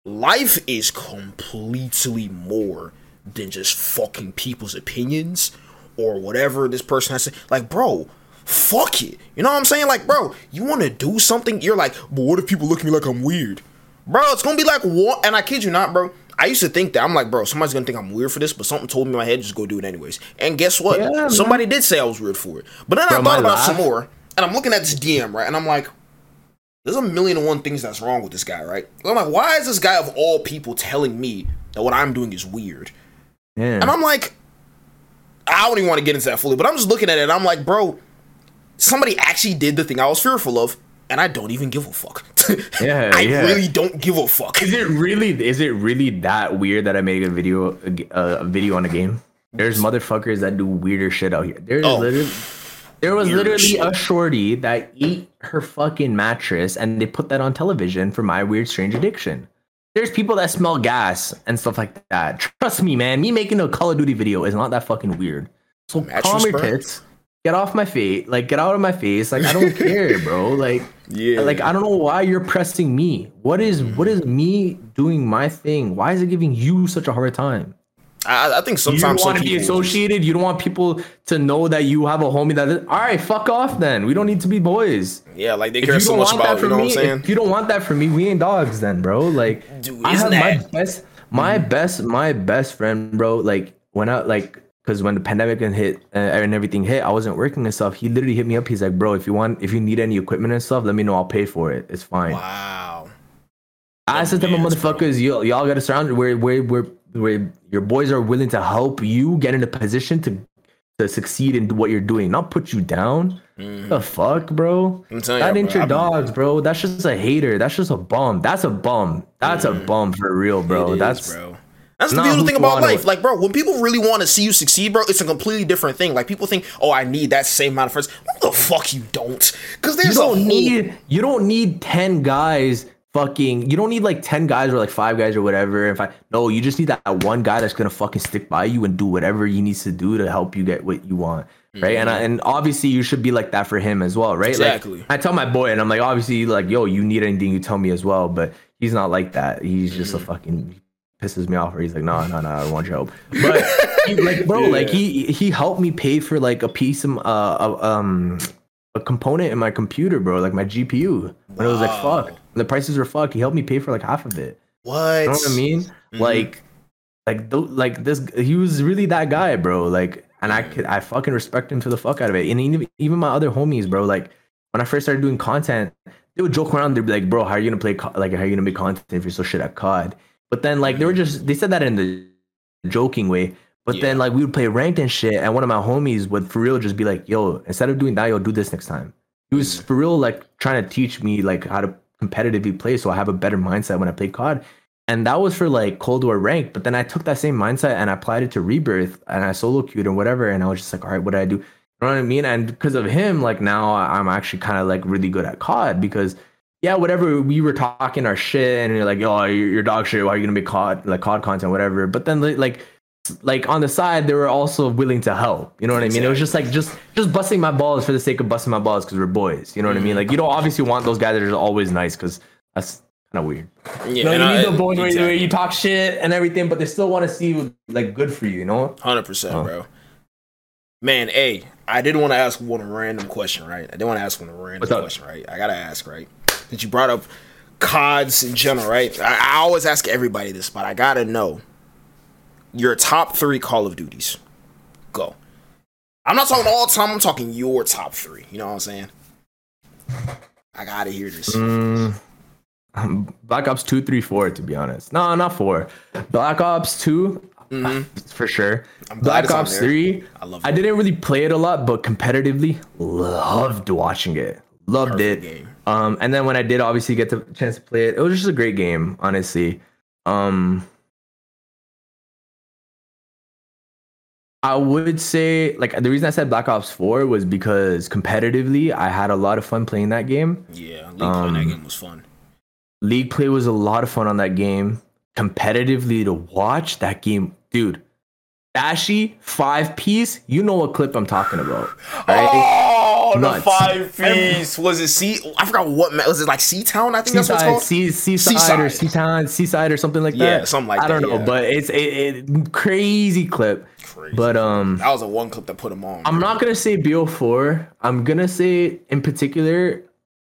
life is completely more than just fucking people's opinions or whatever this person has to. Like, bro, fuck it. You know what I'm saying? Like, bro, you want to do something? You're like, but what if people look at me like I'm weird? bro, it's gonna be like what? And I kid you not, bro. I used to think that I'm like, bro, somebody's gonna think I'm weird for this, but something told me in my head just go do it anyways. And guess what? Yeah, Somebody did say I was weird for it. But then bro, I thought about some more, and I'm looking at this DM right, and I'm like, there's a million and one things that's wrong with this guy, right? I'm like, why is this guy of all people telling me that what I'm doing is weird? Yeah. And I'm like, I don't even want to get into that fully, but I'm just looking at it, and I'm like, bro, somebody actually did the thing I was fearful of and I don't even give a fuck. [LAUGHS] yeah, I yeah. really don't give a fuck. Is it really? Is it really that weird that I made a video a, a video on a game? There's motherfuckers that do weirder shit out here. There's oh, literally. There was literally shit. a shorty that ate her fucking mattress and they put that on television for my weird strange addiction. There's people that smell gas and stuff like that. Trust me, man. Me making a Call of Duty video is not that fucking weird. So mattress calm your tits get off my face like get out of my face like i don't [LAUGHS] care bro like yeah like i don't know why you're pressing me what is what mm. is me doing my thing why is it giving you such a hard time I, I think sometimes you want to be associated. You don't want people to know that you have a homie that is all right. Fuck off, then. We don't need to be boys. Yeah, like they care so much about. You know me, what I'm saying? If you don't want that for me, we ain't dogs, then, bro. Like, Dude, I have that... my best, my mm-hmm. best, my best friend, bro. Like when I like because when the pandemic and hit uh, and everything hit, I wasn't working and stuff. He literally hit me up. He's like, "Bro, if you want, if you need any equipment and stuff, let me know. I'll pay for it. It's fine." Wow. I said to my motherfuckers, y'all, y'all got to surround where where where where your boys are willing to help you get in a position to to succeed in what you're doing, not put you down. Mm-hmm. The fuck, bro? That ain't your dogs, bro. That's just a hater. That's just a bum. That's a bum. That's mm-hmm. a bum for real, bro. Is, That's bro. That's the beautiful thing about life. Like, bro, when people really want to see you succeed, bro, it's a completely different thing. Like, people think, oh, I need that same amount of friends. What the fuck you don't? Because there's you don't need you don't need ten guys. Fucking, you don't need like ten guys or like five guys or whatever. If I no, you just need that one guy that's gonna fucking stick by you and do whatever he needs to do to help you get what you want right? Mm-hmm. And I, and obviously you should be like that for him as well, right? Exactly. Like, I tell my boy, and I'm like, obviously, like, yo, you need anything, you tell me as well. But he's not like that. He's just mm-hmm. a fucking pisses me off where he's like, no, no, no, I don't want your help. But he, like, bro, [LAUGHS] yeah. like he he helped me pay for like a piece of uh, um a component in my computer, bro, like my GPU. When wow. it was like fuck, the prices were fuck, he helped me pay for like half of it. What? You know what I mean? Mm-hmm. Like, like th- like this, he was really that guy, bro. Like, and I could I fucking respect him to the fuck out of it. And even even my other homies, bro, like when I first started doing content, they would joke around. They'd be like, "Bro, how are you gonna play? Co- like, how are you gonna make content if you're so shit at COD?" But then like they were just they said that in the joking way. But yeah. then like we would play ranked and shit, and one of my homies would for real just be like, "Yo, instead of doing that, yo, do this next time." He was mm. for real like trying to teach me like how to competitively play, so I have a better mindset when I play COD. And that was for like Cold War rank, But then I took that same mindset and I applied it to Rebirth and I solo queued and whatever. And I was just like, all right, what do I do? You know what I mean? And because of him, like now I'm actually kind of like really good at COD because yeah, whatever we were talking our shit, and you're like, oh, you're, dog shit. Why are you gonna be caught like COD content, whatever? But then like, like on the side, they were also willing to help. You know what exactly. I mean? It was just like just just busting my balls for the sake of busting my balls because we're boys. You know what mm-hmm. I mean? Like you don't obviously want those guys that are always nice because that's kind of weird. Yeah, you, know, you need the boys exactly. where you talk shit and everything, but they still want to see you like good for you. You know? Hundred percent, bro. Man, hey, I didn't want to ask one random question, right? I didn't want to ask one random question, right? I gotta ask, right? that you brought up CODs in general, right? I, I always ask everybody this, but I gotta know your top three Call of Duties. Go. I'm not talking all time. I'm talking your top three. You know what I'm saying? I gotta hear this. Mm, um, Black Ops 2, 3, 4, to be honest. No, not 4. Black Ops 2, mm-hmm. for sure. Black Ops 3, I, love I didn't really play it a lot, but competitively, loved watching it. Loved Perfect it. Game. Um, and then when I did obviously get the chance to play it, it was just a great game, honestly. Um, I would say like the reason I said Black Ops 4 was because competitively I had a lot of fun playing that game. Yeah, League um, that game was fun. League play was a lot of fun on that game. Competitively to watch that game, dude. Ashy five piece, you know what clip I'm talking about, [LAUGHS] right? Oh, Nuts. the five piece was it? C? I forgot what was it like. Sea Town, I think Seaside, that's what it's called. Sea, seaside, seaside or Sea Town, Seaside or something like that. Yeah, something like I that. I don't know, yeah. but it's it, it crazy clip. Crazy. But um, that was a one clip that put him on. I'm bro. not gonna say BO4. I'm gonna say in particular,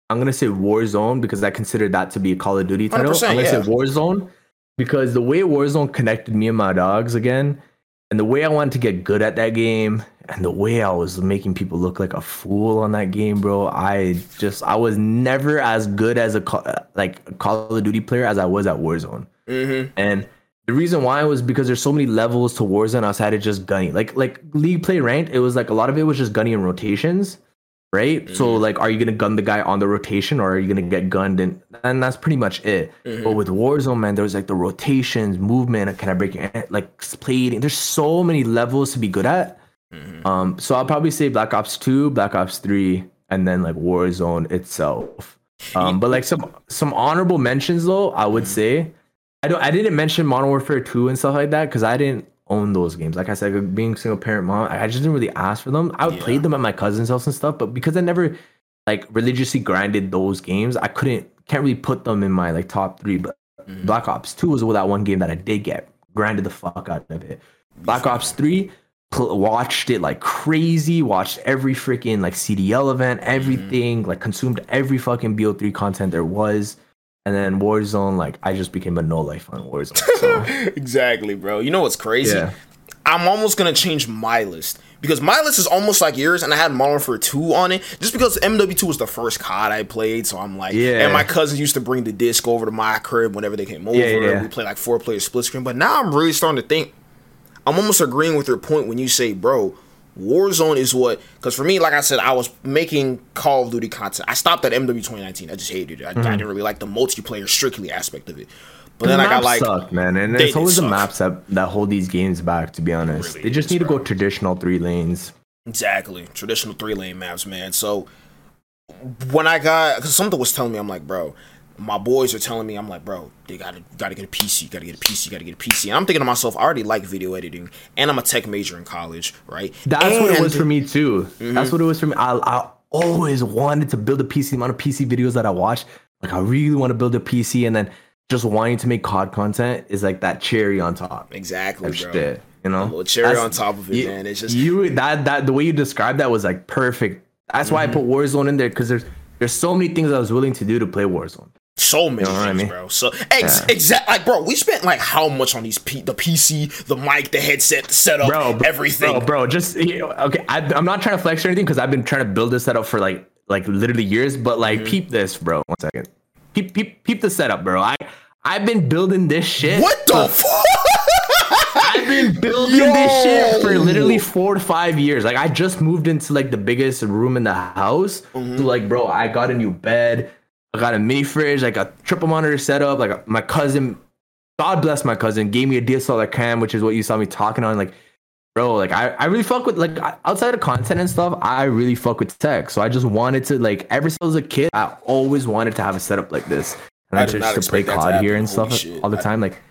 I'm gonna say Warzone because I consider that to be a Call of Duty title. I'm gonna yeah. say Warzone because the way Warzone connected me and my dogs again, and the way I wanted to get good at that game, and the way I was making people look like a fool on that game, bro. I just I was never as good as a like a Call of Duty player as I was at Warzone, mm-hmm. and the reason why was because there's so many levels to Warzone outside of just gunning. Like like League play ranked, it was like a lot of it was just gunning and rotations, right? Mm-hmm. So like, are you gonna gun the guy on the rotation or are you gonna get gunned? And and that's pretty much it. Mm-hmm. But with Warzone, man, there's like the rotations, movement. Can I break your like plating? There's so many levels to be good at. Mm-hmm. Um, so I'll probably say Black Ops Two, Black Ops Three, and then like Warzone itself. [LAUGHS] Um, but like some some honorable mentions though, I would mm-hmm. say I don't. I didn't mention Modern Warfare two and stuff like that because I didn't own those games. Like I said, being single parent mom, I just didn't really ask for them. I would yeah. play them at my cousin's house and stuff, but because I never like religiously grinded those games, I couldn't can't really put them in my like top three. But mm-hmm. Black Ops two was that one game that I did get grinded the fuck out of it. Black Ops three pl- watched it like crazy. Watched every freaking like CDL event, mm-hmm. everything. Mm-hmm. Like consumed every fucking BO3 content there was. And then Warzone, like I just became a no life on Warzone. So. [LAUGHS] exactly, bro. You know what's crazy? Yeah. I'm almost gonna change my list because my list is almost like yours, and I had Modern Warfare 2 on it just because MW2 was the first COD I played. So I'm like, yeah. And my cousins used to bring the disc over to my crib whenever they came over. Yeah, yeah. We play like four player split screen. But now I'm really starting to think. I'm almost agreeing with your point when you say, bro, Warzone is what because for me, like I said, I was making Call of Duty content. I stopped at MW 2019. I just hated it. I, mm-hmm. I didn't really like the multiplayer strictly aspect of it. But the then I got like, suck, man, and it's always the maps that that hold these games back. To be honest, really they just is, need to bro. go traditional three lanes. Exactly, traditional three lane maps, man. So when I got, because something was telling me, I'm like, bro, my boys are telling me, I'm like, bro, they gotta gotta get a PC, gotta get a PC, gotta get a PC. And I'm thinking to myself, I already like video editing, and I'm a tech major in college, right? That's and, what it was for me too. Mm-hmm. That's what it was for me. I, I always wanted to build a PC. The amount of PC videos that I watched, like I really want to build a PC, and then just wanting to make COD content is like that cherry on top. Exactly, bro. Shit, you know, a little cherry That's, on top of it, you, man. It's just you that that the way you described that was like perfect. That's mm-hmm. why I mm-hmm. put Warzone in there because there's there's so many things I was willing to do to play Warzone. So many you know things, I mean? bro. So ex- yeah. exact like, bro. We spent like how much on these P- the PC, the mic, the headset, the setup, bro, everything, bro. Bro, just you know, okay. I, am not trying to flex or anything because I've been trying to build this setup for like like literally years. But like, mm-hmm. peep this, bro. One second. Peep peep peep the setup, bro. I I've been building this shit. What the fuck? [LAUGHS] I've been building Yo. this shit for literally four to five years. Like I just moved into like the biggest room in the house. Mm-hmm. So like, bro, I got a new bed. I got a mini fridge, like a triple monitor setup. Like my cousin, God bless my cousin, gave me a DSLR cam, which is what you saw me talking on. Like, bro, like I, I really fuck with like outside of content and stuff. I really fuck with tech. So I just wanted to like ever since I was a kid, I always wanted to have a setup like this. And I, I just to play COD here and stuff shit. all the time. Like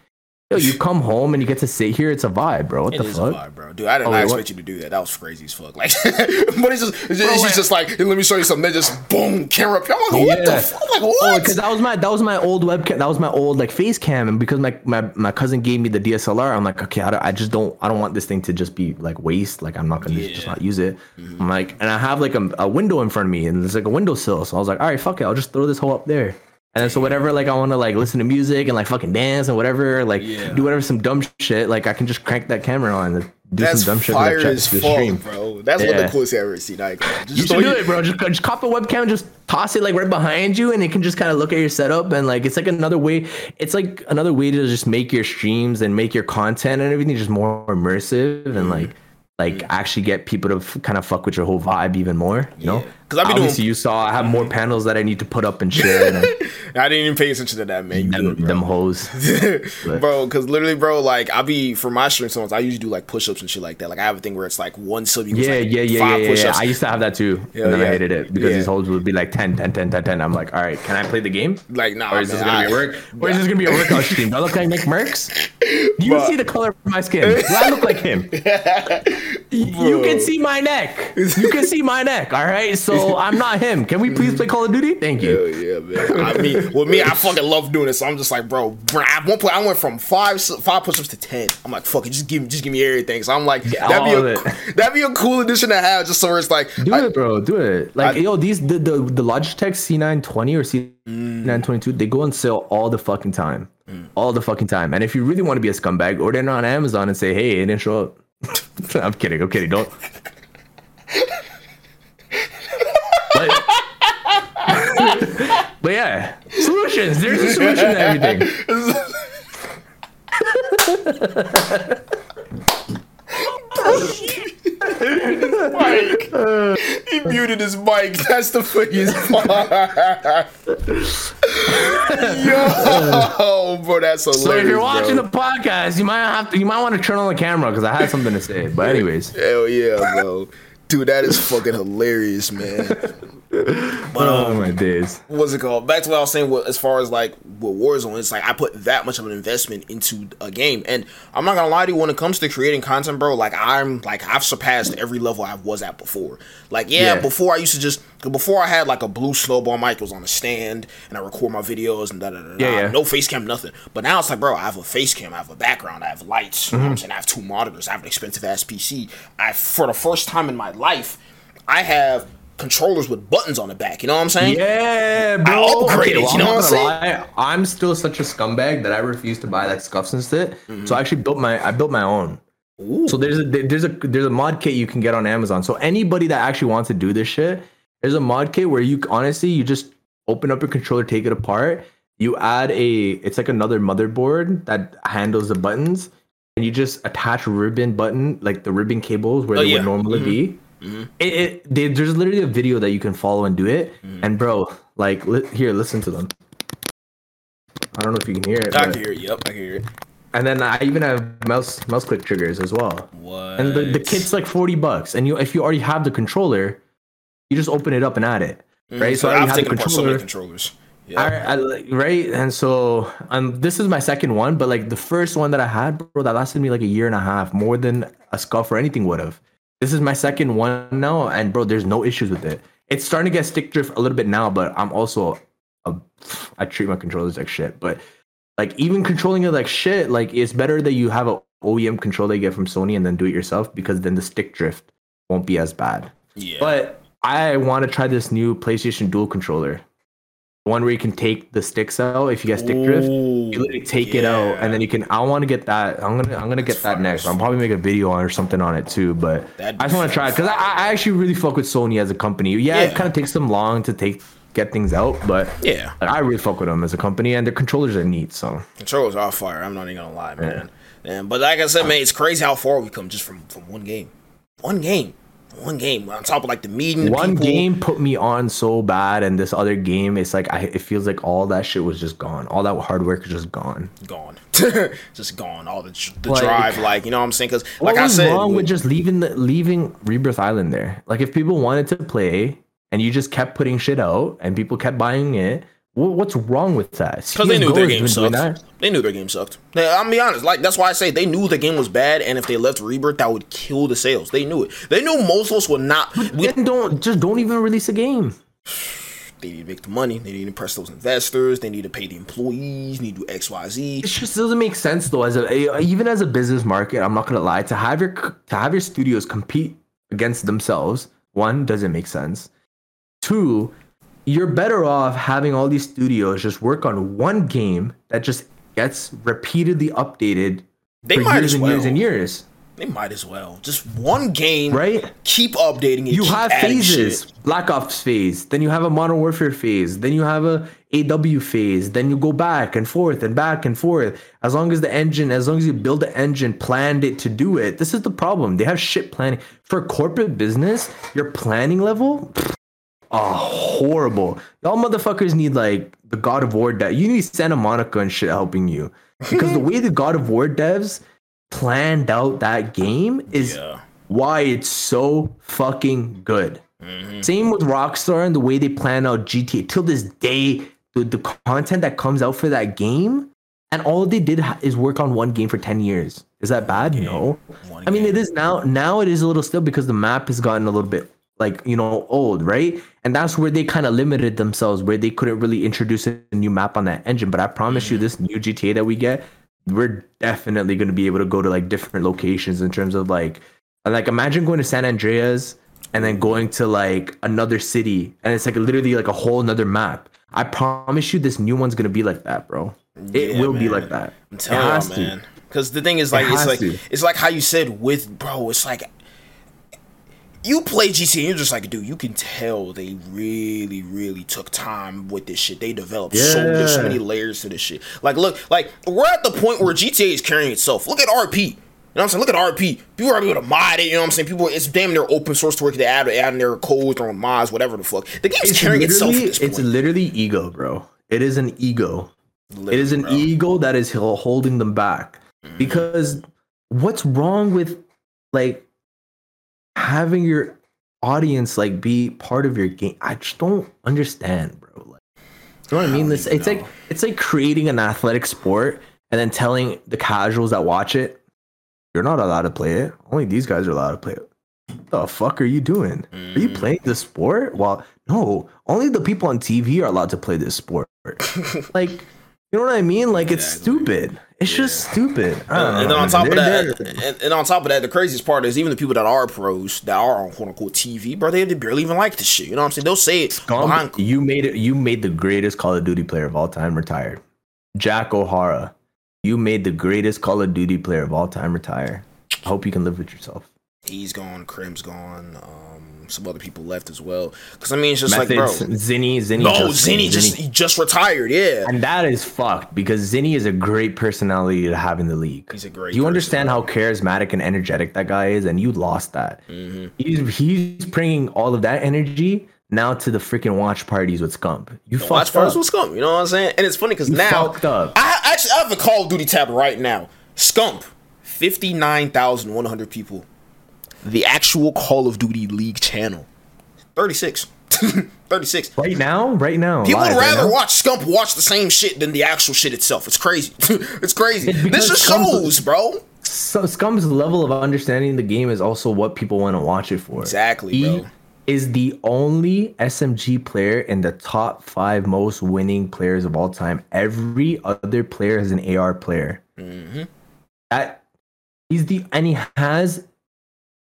Yo, you come home and you get to sit here. It's a vibe, bro. What it the fuck, vibe, bro? Dude, I did oh, not expect what? you to do that. That was crazy as fuck. Like, [LAUGHS] but it's just, it's just, he's just like, let me show you something. They just boom, camera. I'm like, what yeah. the fuck? I'm Like, what? Oh, because that was my that was my old webcam. That was my old like face cam, and because my my, my cousin gave me the DSLR, I'm like, okay, I, I just don't I don't want this thing to just be like waste. Like, I'm not gonna yeah. just not use it. Mm-hmm. I'm like, and I have like a, a window in front of me, and there's like a windowsill. So I was like, all right, fuck it, I'll just throw this hole up there. And then so whatever, like I want to like listen to music and like fucking dance and whatever, like yeah. do whatever some dumb shit, like I can just crank that camera on. And do That's some dumb shit fire as fuck, stream. bro. That's one of the Yeah. coolest I've ever seen. I just You should do it, bro. Just, just cop a webcam, just toss it like right behind you, and it can just kind of look at your setup. And like, it's like another way. It's like another way to just make your streams and make your content and everything just more immersive and mm-hmm. like, like mm. actually get people to f- kind of fuck with your whole vibe even more. You know? Because I doing- obviously you saw I have more mm. panels that I need to put up and shit. And [LAUGHS] I didn't even pay attention to that, man. You them, them hoes. [LAUGHS] bro, because literally, bro, like I be for my stream songs, I usually do like push ups and shit like that. Like I have a thing where it's like one sub equals Yeah, like yeah, yeah, five yeah, yeah, yeah. I used to have that too, Yeah, and then. I hated it because these hoes would be like 10, 10, 10, 10, 10. I'm like, all right, can I play the game? Like, nah, or is this gonna be a I- work? Or is this gonna be a workout [LAUGHS] stream? Do I look like NICKMERCS? Do you Bruh. see the color of my skin? Do I look like him? [LAUGHS] you can see my neck. [LAUGHS] You can see my neck. All right, so I'm not him. Can we please play Call of Duty? Thank you. Hell yeah, man. I mean, with me, I fucking love doing this. So I'm just like, bro, bro, at one point I went from five five push-ups to ten. I'm like, fuck it, just give me just give me everything. So I'm like, Yeah, that'd be a it. [LAUGHS] that'd be a cool addition to have, just so it's like, Do I- it, bro. Do it. Like, I- yo, these the, the the Logitech C920 or C922, mm. they go on sale all the fucking time, mm. all the fucking time. And if you really want to be a scumbag, order it on Amazon and say, hey, it didn't show up. [LAUGHS] I'm kidding. I'm kidding. Don't. but, [LAUGHS] but yeah, solutions. There's a solution to everything. [LAUGHS] Oh, Mike. he muted his mic. That's the funniest [LAUGHS] part. Yo, bro, that's hilarious. So if you're watching bro. the podcast, you might have to. You might want to turn on the camera because I had something to say. But anyways. hell yeah, bro. Dude, that is fucking hilarious, man. But um, Oh my days. what's it called? Back to what I was saying. With, as far as like with Warzone, it's like I put that much of an investment into a game, and I'm not gonna lie to you. When it comes to creating content, bro, like I'm like I've surpassed every level I was at before. Like yeah, Yeah. before I used to just before I had like a blue snowball mic, it was on a stand, and I record my videos and da da da. da. Yeah, yeah. No face cam, nothing. But now it's like, bro, I have a face cam, I have a background, I have lights. You know what Mm-hmm. I'm saying? I have two monitors, I have an expensive ass PC. I for the first time in my life, I have controllers with buttons on the back. You know what I'm saying? Yeah, bro. upgraded, you know I'm what I'm gonna lie, I'm still such a scumbag that I refuse to buy that SCUFs and shit. Mm-hmm. So I actually built my I built my own. So there's a there's a there's a mod kit you can get on Amazon. So anybody that actually wants to do this shit, there's a mod kit where you honestly you just open up your controller, take it apart, you add a it's like another motherboard that handles the buttons, and you just attach ribbon button like the ribbon cables where Oh, they yeah. Mm-hmm. would normally be. It, it they, there's literally a video that you can follow and do it. Mm-hmm. And bro, like li- here, listen to them. I don't know if you can hear it. I but- can hear it. Yep, I can hear it. and then I even have mouse mouse click triggers as well. What? And the, the kit's like 40 bucks. And you if you already have the controller, you just open it up and add it. Right? So I already I've the taken apart so many controller. controllers. Yeah. I, I, right? And so um this is my second one, but like the first one that I had, bro, that lasted me like a year and a half, more than a SCUF or anything would have. This is my second one now, and bro, there's no issues with it. It's starting to get stick drift a little bit now, but I'm also a, I treat my controllers like shit. But like even controlling it like shit, like it's better that you have a OEM controller you get from Sony and then do it yourself because then the stick drift won't be as bad. yeah. But I want to try this new PlayStation Dual controller, one where you can take the sticks out if you get stick drift. Ooh, You literally take it out, and then you can. I want to get that. I'm gonna. I'm gonna get that next. I'll probably make a video on or something on it too. But That'd I just want to try it because I, I actually really fuck with Sony as a company. Yeah, it kind of takes them long to take get things out, but Yeah. like, I really fuck with them as a company, and their controllers are neat. So Controllers are fire. I'm not even gonna lie, man. And but like I said, man, it's crazy how far we come just from from one game, one game, one game. On top of like the meeting, one people. game put me on so bad, and this other game, it's like I. It feels like all that shit was just gone. All that hard work is just gone. gone, [LAUGHS] just gone. All the the Like- drive, like you know what I'm saying? Because What like I said, wrong with- just leaving the leaving Rebirth Island there? Like if people wanted to play and you just kept putting shit out and people kept buying it, what's wrong with that? Because they knew their game sucked. They knew their game sucked. I'm be honest, like that's why I say they knew the game was bad, and if they left Rebirth, that would kill the sales. They knew it. They knew most of us would not. We, Then don't just don't even release a game. [SIGHS] they need to make the money. They need to impress those investors. They need to pay the employees. Need to do X, Y, Z. It just doesn't make sense though. As a even as a business market, I'm not gonna lie. To have your to have your studios compete against themselves, one doesn't make sense. Two, you're better off having all these studios just work on one game that just gets repeatedly updated They for might years as and years and years. They might as well. Just one game, Right? Keep updating it. You have phases. shit. Black Ops phase, then you have a Modern Warfare phase, then you have a AW phase, then you go back and forth and back and forth. As long as the engine, as long as you build the engine, planned it to do it. This is the problem. They have shit planning for corporate business. Your planning level, oh, horrible. Y'all motherfuckers need like the God of War dev. You need Santa Monica and shit helping you because the [LAUGHS] way the God of War devs planned out that game is Yeah. why it's so fucking good. Same with Rockstar and the way they plan out GTA. Till this day, the, the content that comes out for that game, and all they did is work on one game for 10 years. Is that bad? No. I mean, it is now. Now it is a little still because the map has gotten a little bit like, you know, old, right? And that's where they kind of limited themselves, where they couldn't really introduce a new map on that engine. But I promise you, mm-hmm. this new GTA that we get, we're definitely going to be able to go to like different locations in terms of like, like imagine going to San Andreas and then going to like another city and it's like literally like a whole another map. I promise you, this new one's gonna be like that, bro. It Yeah, will be like that. I'm telling you, man. Because the thing is, like, it's like to. it's like how you said with bro. It's like you play GTA, and you're just like, dude, you can tell they really, really took time with this shit. They developed so there's so many layers to this shit. Like, look, like we're at the point where GTA is carrying itself. Look at RP. You know what I'm saying? Look at RP. People are able to mod it. You know what I'm saying? People, it's damn near open source to where they add, add in their code, their own mods, whatever the fuck. The game's It's carrying itself literally, it's literally ego, bro. It is an ego. it is an bro. ego that is holding them back. Mm-hmm. Because what's wrong with like having your audience like be part of your game? I just don't understand, bro. Like, you know what I mean? This it's like it's like creating an athletic sport and then telling the casuals that watch it, you're not allowed to play it. Only these guys are allowed to play it. What the fuck are you doing? Are you Mm. playing this sport? Well, no, only the people on TV are allowed to play this sport. [LAUGHS] like, you know what I mean? Like, it's Exactly. stupid. It's just stupid. Don't and then on top of that, and, and on top of that, the craziest part is even the people that are pros that are on quote unquote TV, bro, they, they barely even like this shit. You know what I'm saying? They'll say it Gump, behind. you made it. You made the greatest Call of Duty player of all time retired. Jack O'Hara, you made the greatest Call of Duty player of all time retire. I hope you can live with yourself. He's gone. Krim's gone. Um, some other people left as well. Because I mean, it's just like, bro, Methods, Zinni, Zinni, no, just, Zinni just he just retired. Yeah, and that is fucked because Zinni is a great personality to have in the league. He's a great You understand how charismatic and energetic that guy is, and you lost that. Mm-hmm. He's he's bringing all of that energy now to the freaking watch parties with Scump. You watch parties with Scump. You know what I'm saying? And it's funny because now fucked up. I actually I have a Call of Duty tab right now. Scump, fifty nine thousand one hundred people. The actual Call of Duty League channel, thirty six. [LAUGHS] 36. Right now, right now, People would live, right rather watch Scump watch the same shit than the actual shit itself. It's crazy. [LAUGHS] it's crazy. It's this just Scump's- shows, bro. So Scump's level of understanding the game is also what people want to watch it for. Exactly, he bro. is the only SMG player in the top five most winning players of all time. Every other player is an AR player. Mm-hmm. That he's the and he has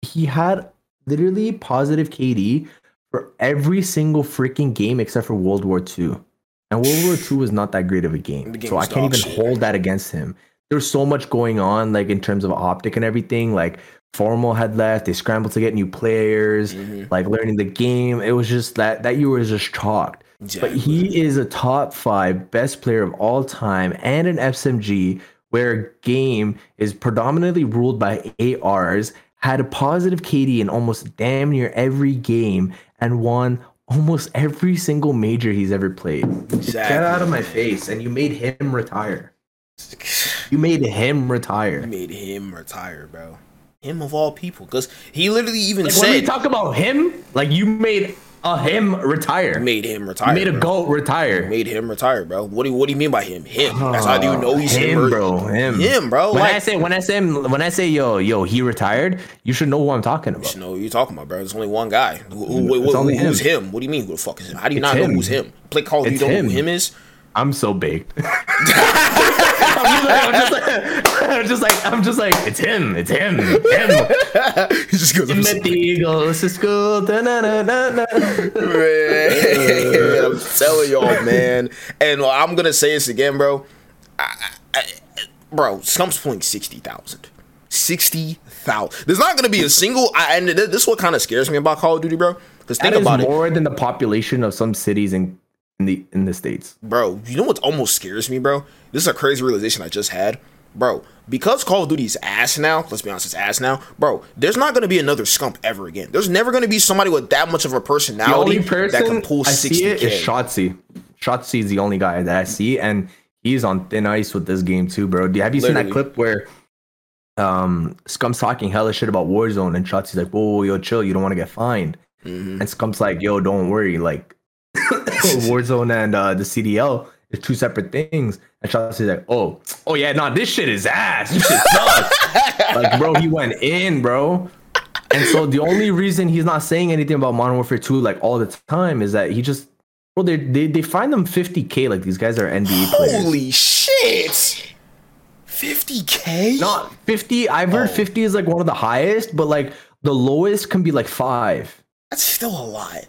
he had literally positive KD for every single freaking game except for World War II. And World War II was not that great of a game. Game So I can't even shit. hold that against him. There's so much going on, like in terms of optic and everything. Like FormaL had left, they scrambled to get new players, Mm-hmm. like learning the game. It was just that that year was just chalked. But he is a top five best player of all time and an SMG where a game is predominantly ruled by ARs, had a positive KD in almost damn near every game, and won almost every single major he's ever played. Get out of my face. And you made him retire. You made him retire. You made him retire, bro. Him of all people, because he literally even Like, when we said talk about him, like you made a him retire. made him retire. Made a bro. goat retire. Made him retire, bro. What do you, what do you mean by him? Him. That's how do you oh, know he's him, him, bro. Him, Him, bro. When like, I say when I say when I say yo yo he retired, you should know who I'm talking about. you know what you're talking about, bro. There's only one guy. Who, who, who- only who's him. him. What do you mean? Who the fuck is him? How do you It's not know who's him? Play Call You don't know who him is? I'm so baked. [LAUGHS] I'm just like, I'm just like, I'm just like, it's him, it's him, him. [LAUGHS] he just goes, I'm Met the eagles to school. Man, [LAUGHS] I'm telling y'all, man. And I'm gonna say this again, bro. I, I, bro, Scump's playing sixty thousand. Sixty thousand. There's not gonna be a single. I, and this is what kind of scares me about Call of Duty, bro. Because think about it, more than the population of some cities in in the in the states. bro. You know what almost scares me, bro? This is a crazy realization I just had, bro. Because Call of Duty is ass now. Let's be honest, it's ass now, bro. There's not gonna be another scump ever again. There's never gonna be somebody with that much of a personality person that can pull I see sixty it is. Shotzzy. Shotzzy is the only guy that I see, and he's on thin ice with this game too, bro. Have you seen that clip where um Scump's talking hella shit about Warzone and Shotzzy's like, "Whoa, yo, chill, you don't want to get fined," Mm-hmm. and Scump's like, "Yo, don't worry, like Warzone and uh, the CDL is two separate things," and Shotzzy's like, "Oh, oh yeah, no, this shit is ass. This shit sucks." [LAUGHS] like, bro, he went in, bro. And so the only reason he's not saying anything about Modern Warfare 2 like all the time is that he just well they they they find them 50k like these guys are NBA players. Holy shit! Fifty k? Not 50. I've heard Oh. 50 is like one of the highest, but like the lowest can be like 5. That's still a lot.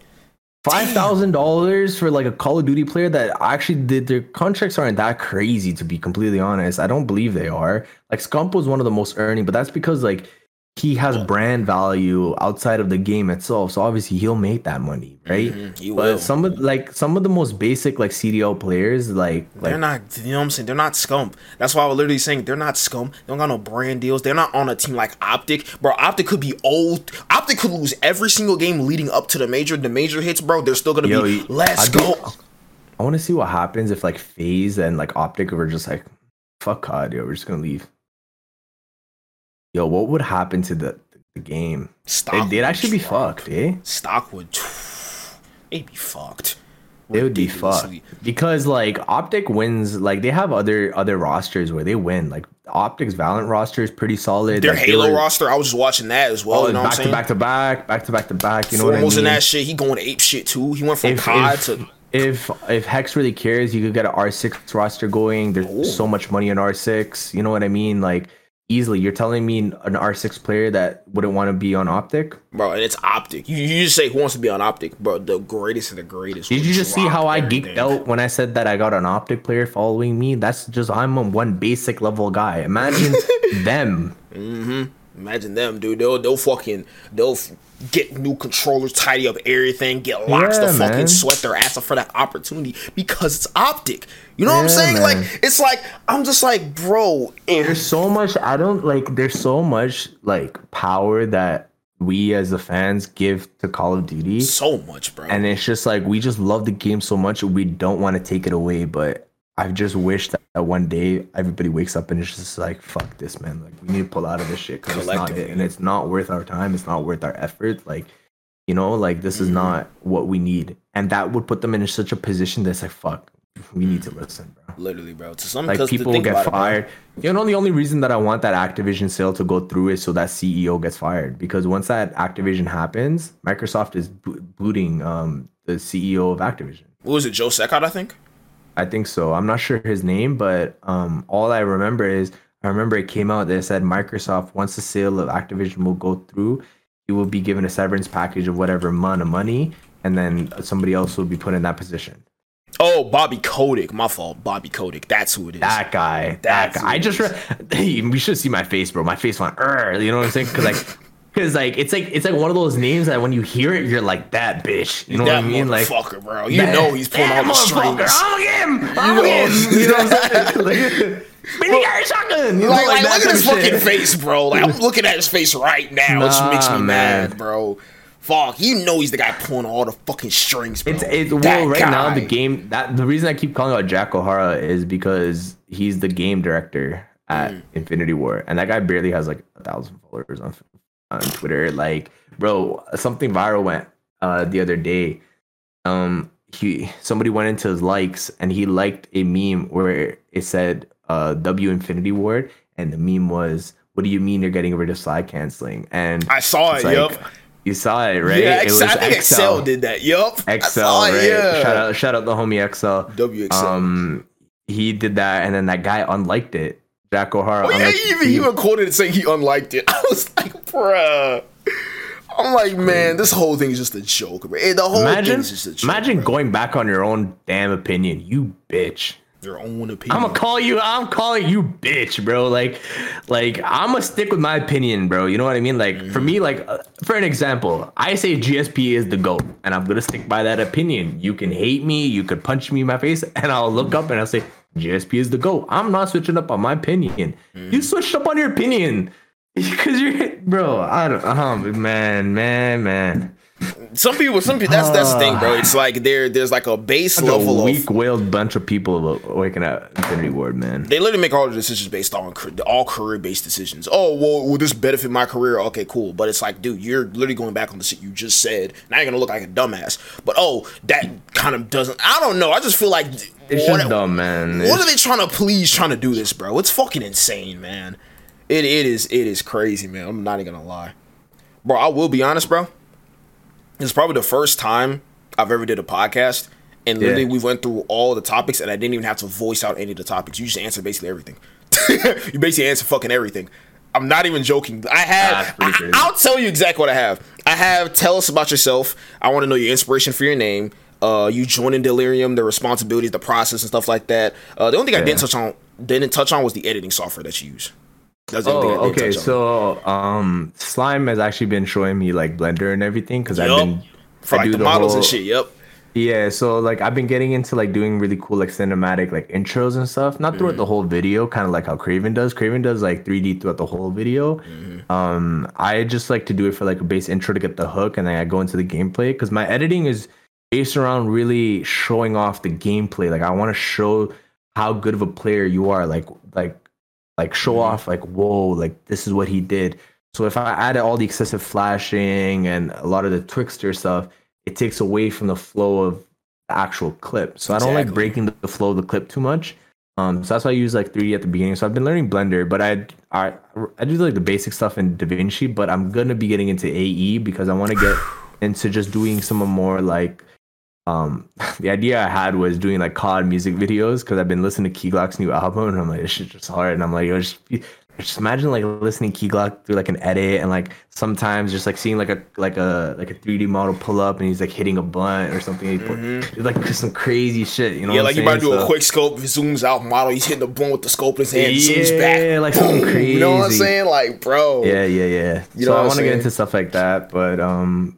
$5,000 for like a Call of Duty player that actually did their contracts aren't that crazy to be completely honest. I don't believe they are. Like Scump was one of the most earning, but that's because like he has brand value outside of the game itself. So obviously he'll make that money, right? Mhm, he but will. some of like some of the most basic like CDL players, like They're like not, you know what I'm saying? They're not Scump. That's why I was literally saying they're not Scump. They don't got no brand deals. They're not on a team like Optic. Bro, Optic could be old. Optic could lose every single game leading up to the major. The major hits, bro, they're still going to Yo, be, let's I do- go. I want to see what happens if like FaZe and like Optic were just like, fuck COD, yo, we're just gonna leave. Yo, what would happen to the the game? Stock they'd actually be fucked, eh? Stock would, they'd be fucked. They would be fucked because like Optic wins. Like they have other other rosters where they win. Like Optic's Valorant roster is pretty solid. Their like, Halo were- roster, I was just watching that as well. Oh, you know back to back to back, back to back to back. You know what I mean? in that shit, he going to ape shit too. He went from if, COD if, to if if H3CZ really cares, you could get an R6 roster going. There's so much money in R6. You know what I mean? Like easily, you're telling me an R6 player that wouldn't want to be on Optic? bro, and it's Optic. You, you just say who wants to be on Optic, bro? The greatest of the greatest. Did you just see how I geeked out when I said that I got an Optic player following me? That's just I'm a one basic level guy. Imagine [LAUGHS] them. Mm-hmm. Imagine them, dude. They'll they'll fucking they'll get new controllers, tidy up everything, get locks Yeah, to fucking sweat their ass off for that opportunity because it's optic. You know what I'm saying? man. Like it's like I'm just like, bro. there's so much i don't like there's so much like power that we as the fans give to call of duty so much, bro. and it's just like we just love the game so much we don't want to take it away but i just wish that, that one day everybody wakes up and it's just like fuck this man like we need to pull out of this shit because it's not it and it's not worth our time it's not worth our effort like you know like this is Mhm. not what we need and that would put them in such a position that's like fuck we need to listen bro Literally, bro. To some like people get about it, fired. you know, the only reason that I want that Activision sale to go through is so that CEO gets fired. Because once that Activision happens, Microsoft is bo- booting um, the CEO of Activision. What was it, Joe Secott? I think. I think so. I'm not sure his name, but um, all I remember is I remember it came out that said Microsoft once the sale of Activision will go through, you will be given a severance package of whatever amount of money, and then somebody else will be put in that position. Oh, Bobby Kotick. My fault. Bobby Kotick. That's who it is. That guy. That guy. I just it re- hey, [LAUGHS] we should see my face, bro. My face went, you know what I'm saying? Because like, because like it's like it's like one of those names that when you hear it, you're like that bitch. You know that what I mean? Like, motherfucker, bro. You that- know he's pulling all the strings. I'm him. I'm know- him. You know what I'm saying? [LAUGHS] Like, Billy Gary shotgun. You know, Like, like, that look at his shit. fucking face, bro. Like, I'm looking at his face right now. it just makes me Nah, mad, bro. Fuck, you know he's the guy pulling all the fucking strings, bro. It's it's well right now the game that the reason I keep calling out Jack O'Hara is because he's the game director at Mm. Infinity Ward, and that guy barely has like a thousand followers on on Twitter. Like, bro, something viral went uh the other day. Um, he somebody went into his likes and he liked a meme where it said uh W Infinity Ward, and the meme was, "What do you mean you're getting rid of slide canceling?" And I saw it, like, yup. You saw it, right? Yeah, it Excel, I think Excel did that. Yup. I XL, saw it, right? Yeah. Shout out, shout out the homie XL. WXL. Um, he did that, and then that guy unliked it. Jack O'Hara. oh, yeah, he even, he even quoted it saying he unliked it. [LAUGHS] I was like, bruh. I'm like, man, this whole thing is just a joke, The whole imagine, thing is just a joke. imagine bro. going back on your own damn opinion. You bitch. Your own opinion. I'm gonna call you. I'm calling you bitch, bro. Like, like I'm gonna stick with my opinion, bro. You know what I mean? Like mm-hmm. for me, like uh, for an example, I say GSP is the goat, and I'm gonna stick by that opinion. You can hate me, you could punch me in my face, and I'll look up and I'll say GSP is the goat. I'm not switching up on my opinion. Mm-hmm. You switched up on your opinion [LAUGHS] because you're, bro. I don't. Oh man, man, man some people, some people. That's that's the thing, bro. It's like there, there's like a base that's level a weak-willed bunch of people waking up Infinity Ward, man. They literally make all the decisions based on all career-based decisions. Oh, well, will this benefit my career? Okay, cool. But it's like, dude, you're literally going back on the shit you just said. Now you're gonna look like a dumbass. But oh, that kind of doesn't. I don't know. I just feel like it's what, just dumb, man. What it's... are they trying to please? Trying to do this, bro? It's fucking insane, man. It it is it is crazy, man. I'm not even gonna lie, bro. I will be honest, bro it's probably the first time I've ever did a podcast, and literally yeah. we went through all the topics, and I didn't even have to voice out any of the topics. You just answer basically everything. [LAUGHS] you basically answer fucking everything. I'm not even joking. I have. I, will tell you exactly what I have. I have. Tell us about yourself. I want to know your inspiration for your name. Uh, you joining Delirium, the responsibilities, the process, and stuff like that. Uh, the only thing yeah. I didn't touch on, didn't touch on, was the editing software that you use. Oh, okay. So, um, Slime has actually been showing me like Blender and everything because yep. I've been for like the, the models whole, and shit. Yep. Yeah, so like I've been getting into like doing really cool like cinematic like intros and stuff. Not throughout mm-hmm. the whole video, kind of like how Craven does. Craven does like 3D throughout the whole video. Mm-hmm. Um, I just like to do it for like a base intro to get the hook, and then I go into the gameplay because my editing is based around really showing off the gameplay. Like I want to show how good of a player you are. Like like like show mm-hmm. off like whoa like this is what he did. So if i added all the excessive flashing and a lot of the twixtor stuff it takes away from the flow of the actual clip. So i don't like breaking the, the flow of the clip too much. Um so that's why i use like 3d at the beginning. So i've been learning blender but i i i do like the basic stuff in davinci but i'm gonna be getting into ae because i want to get [SIGHS] into just doing some more like um [LAUGHS] the idea I had was doing like COD music videos because I've been listening to Key Glock's new album and I'm like this just hard. And I'm like just just imagine like listening Key Glock through like an edit and like sometimes just like seeing like a like a like a 3D model pull up and he's like hitting a blunt or something mm-hmm. like just some crazy shit you know yeah like you might do so, a quick scope zooms out model he's hitting the blunt with the scope in his hand yeah, zooms back like something crazy you know what I'm saying? Like bro. Yeah yeah yeah. You so I want to get into stuff like that but um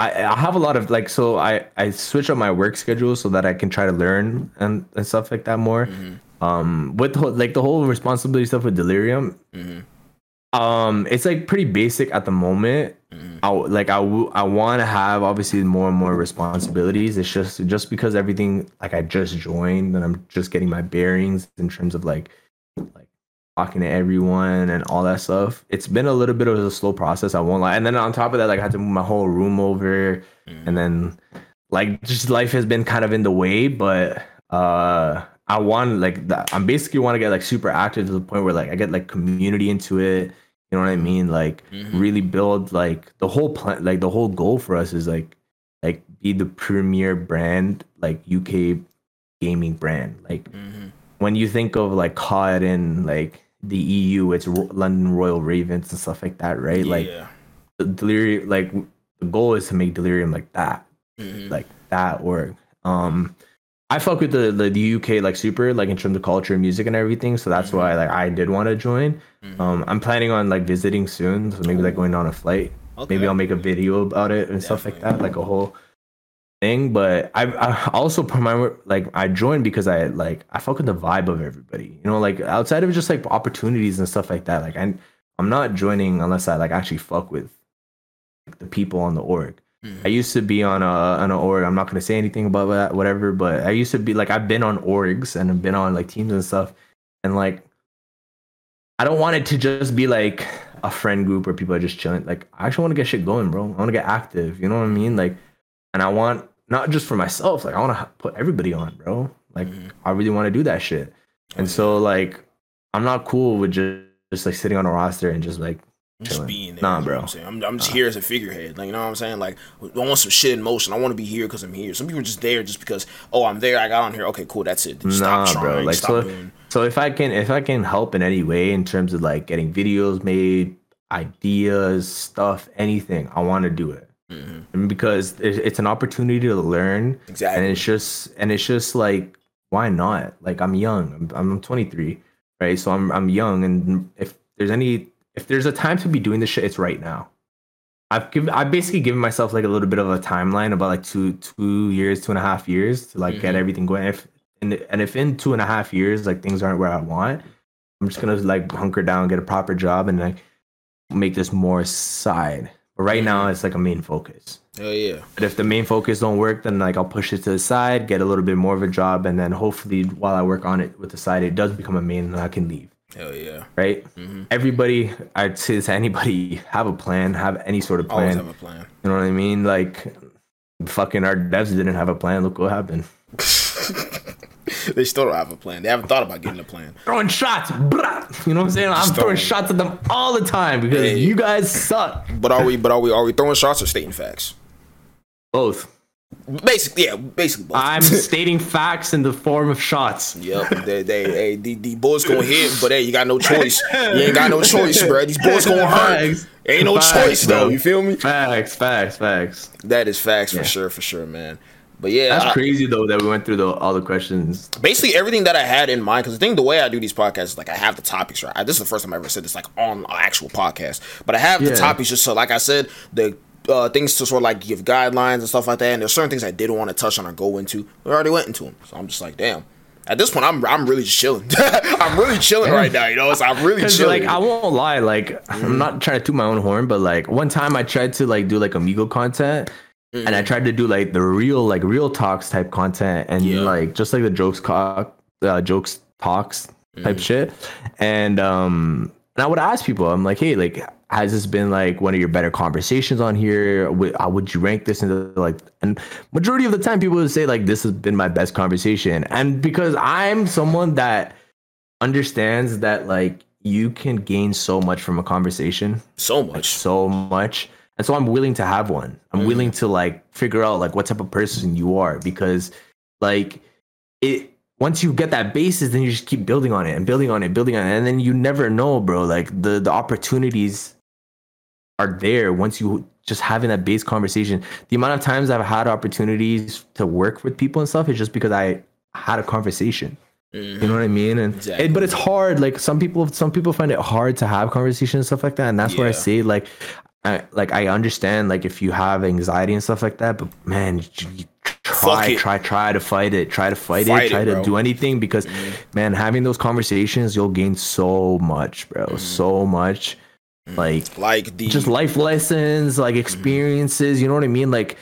I, I have a lot of like so I I switch up my work schedule so that I can try to learn and, and stuff like that more. Mm-hmm. Um, with the, like the whole responsibility stuff with Delirium, mm-hmm. um, it's like pretty basic at the moment. Mm-hmm. I like I, w- I want to have obviously more and more responsibilities. It's just just because everything like I just joined and I'm just getting my bearings in terms of like like talking to everyone and all that stuff. It's been a little bit of a slow process. I won't lie. And then on top of that, like I had to move my whole room over, mm. and then like just life has been kind of in the way. But uh, I want like that. I'm basically want to get like super active to the point where like I get like community into it. You know what I mean? Like mm-hmm. really build like the whole plan. Like the whole goal for us is like like be the premier brand like UK gaming brand. Like mm-hmm. when you think of like COD and like the EU, it's Ro- London Royal Ravens and stuff like that, right? Yeah. Like delirium, like the goal is to make delirium like that, mm-hmm. like that work. Um, I fuck with the, the, the UK like super like in terms of culture, and music, and everything. So that's mm-hmm. why like I did want to join. Mm-hmm. Um, I'm planning on like visiting soon, so maybe like going on a flight. Okay. Maybe I'll make a video about it and Definitely. stuff like that, like a whole thing. But I, I also my like I joined because I like I fuck with the vibe of everybody. You know, like outside of just like opportunities and stuff like that. Like I I'm not joining unless I like actually fuck with like, the people on the org. Mm-hmm. I used to be on a on an org. I'm not gonna say anything about that, whatever. But I used to be like I've been on orgs and I've been on like teams and stuff, and like I don't want it to just be like a friend group where people are just chilling. Like I actually want to get shit going, bro. I want to get active. You know what I mean? Like, and I want not just for myself. Like I want to put everybody on, bro. Like mm-hmm. I really want to do that shit. And so like I'm not cool with just, just like sitting on a roster and just like just being there. Nah, bro. You know I'm, I'm, I'm, just nah. here as a figurehead. Like, you know what I'm saying? Like, I want some shit in motion. I want to be here because I'm here. Some people are just there just because, oh, I'm there. I got on here. Okay, cool. That's it. Stop nah, trying, bro. Like, so, doing. so if I can, if I can help in any way in terms of like getting videos made, ideas, stuff, anything, I want to do it. Mm-hmm. because it's an opportunity to learn exactly and it's just and it's just like why not? Like I'm young. I'm, I'm 23, right? So I'm I'm young, and if there's any if there's a time to be doing this shit, it's right now. I've given I've basically given myself like a little bit of a timeline about like two two years, two and a half years to like mm-hmm. get everything going. If and, and if in two and a half years like things aren't where I want, I'm just gonna like hunker down, get a proper job, and like make this more side. But right now, it's like a main focus. Oh yeah. But if the main focus don't work, then like I'll push it to the side, get a little bit more of a job, and then hopefully while I work on it with the side, it does become a main, and I can leave. Hell yeah. Right? Mm-hmm. Everybody, I'd say to anybody, have a plan, have any sort of plan. Always have a plan. You know what I mean? Like, fucking our devs didn't have a plan. Look what happened. [LAUGHS] [LAUGHS] they still don't have a plan. They haven't thought about getting a plan. Throwing shots, blah. you know what I'm saying? I'm throwing, shots at them all the time because hey, you guys suck. But are we? But are we? Are we throwing shots or stating facts? Both. Basically, yeah, basically. Both. I'm [LAUGHS] stating facts in the form of shots. Yep, they, they, hey, the, the boys gonna hit, but hey, you got no choice. [LAUGHS] You ain't got no choice, bro. These boys gonna hurt. Facts. Ain't no facts, choice though. You feel me? Facts, facts, facts. That is facts yeah. for sure, for sure, man. But yeah, that's I, crazy though that we went through the, all the questions. Basically, everything that I had in mind, because the thing, the way I do these podcasts is like I have the topics right. I, this is the first time I ever said this like on an actual podcast, but I have yeah. the topics just so, like I said, the uh, things to sort of like give guidelines and stuff like that. And there's certain things I didn't want to touch on or go into. We already went into them, so I'm just like, damn. At this point, I'm I'm really just chilling. [LAUGHS] I'm really chilling right now, you know. So I'm really chilling. Like I won't lie, like mm-hmm. I'm not trying to toot my own horn, but like one time I tried to like do like Amigo content, Mm-hmm. And I tried to do like the real, like real talks type content and yeah. like just like the jokes, co- uh, jokes talks type mm-hmm. shit. And um, and I would ask people, I'm like, hey, like, has this been like one of your better conversations on here? Would, uh, would you rank this into like? And majority of the time, people would say like this has been my best conversation. And because I'm someone that understands that like you can gain so much from a conversation, so much, like, so much and so i'm willing to have one i'm mm. willing to like figure out like what type of person you are because like it once you get that basis then you just keep building on it and building on it building on it and then you never know bro like the the opportunities are there once you just having that base conversation the amount of times i've had opportunities to work with people and stuff is just because i had a conversation Mm-hmm. You know what I mean? And exactly. it, but it's hard. Like some people, some people find it hard to have conversations and stuff like that. And that's yeah. where I say, like, I, like I understand like if you have anxiety and stuff like that, but man, you, try, try, try to fight it. Try to fight, fight it. Try it, to do anything because, mm-hmm. man, having those conversations, you'll gain so much, bro. Mm-hmm. So much, mm-hmm. like like the just life lessons, like mm-hmm. experiences. You know what I mean? Like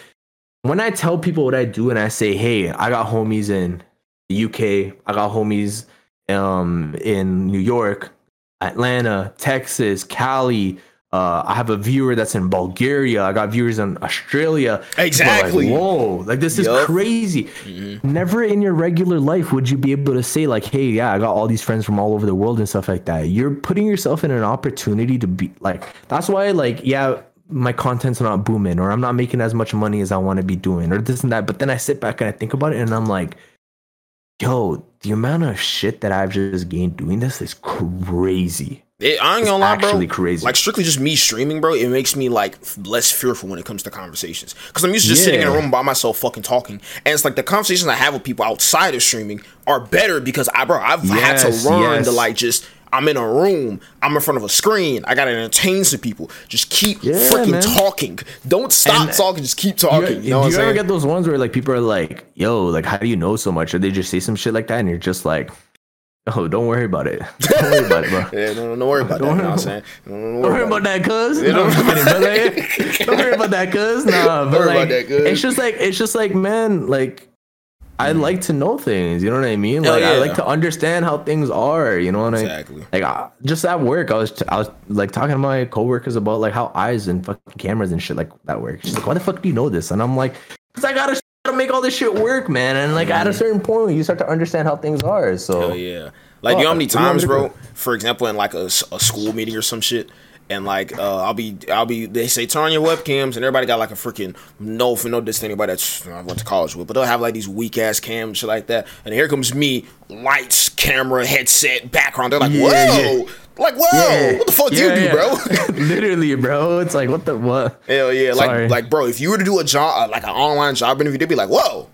when I tell people what I do and I say, hey, I got homies in the UK, I got homies um in New York, Atlanta, Texas, Cali uh, I have a viewer that's in Bulgaria. I got viewers in Australia. Exactly. Like, Whoa, like this yep. is crazy. Mm-hmm. Never in your regular life would you be able to say like, "Hey, yeah, I got all these friends from all over the world and stuff like that." You're putting yourself in an opportunity to be like. That's why, like, yeah, my content's not booming, or I'm not making as much money as I want to be doing, or this and that. But then I sit back and I think about it, and I'm like, "Yo, the amount of shit that I've just gained doing this is crazy." It, I ain't gonna lie, bro. Crazy. Like strictly just me streaming, bro. It makes me like less fearful when it comes to conversations because I'm used to just yeah. sitting in a room by myself, fucking talking. And it's like the conversations I have with people outside of streaming are better because I, bro, I've yes, had to learn yes. to like just. I'm in a room. I'm in front of a screen. I gotta entertain some people. Just keep yeah, freaking man. talking. Don't stop and talking. Just keep talking. You, know do you ever get those ones where like people are like, "Yo, like, how do you know so much?" Or they just say some shit like that, and you're just like, [LAUGHS] Oh, don't worry about it. [LAUGHS] Don't worry about it, bro. yeah, don't, don't worry about don't that. Worry, you know what I'm saying? Don't, don't, worry, about, about that, cuz. Yeah, don't, [LAUGHS] don't worry about that, cuz. Nah, but like, that, it's just like it's just like, man, like I mm. like to know things. You know what I mean? Like yeah. I like to understand how things are. You know what exactly. I? Like I, just at work, I was t- I was like talking to my coworkers about like how eyes and fucking cameras and shit like that work. She's like, "Why the fuck do you know this?" And I'm like, "Cause I gotta to make all this shit work, man. And like at a mm-hmm. certain point, you start to understand how things are. So Hell yeah, like oh, you know how many times, bro? [LAUGHS] For example, in like a, a school meeting or some shit, and like uh, I'll be I'll be they say turn on your webcams and everybody got like a freaking no for no this to anybody that's I went to college with, but they'll have like these weak ass cams shit like that, and here comes me, lights, camera, headset, background. They're like, yeah, whoa. Yeah. Like, whoa, yeah. what the fuck yeah, do you do, bro? [LAUGHS] Literally, bro. It's like, what the what? Hell yeah. Sorry. Like, like, bro, if you were to do a job, like an online job interview, they'd be like, whoa,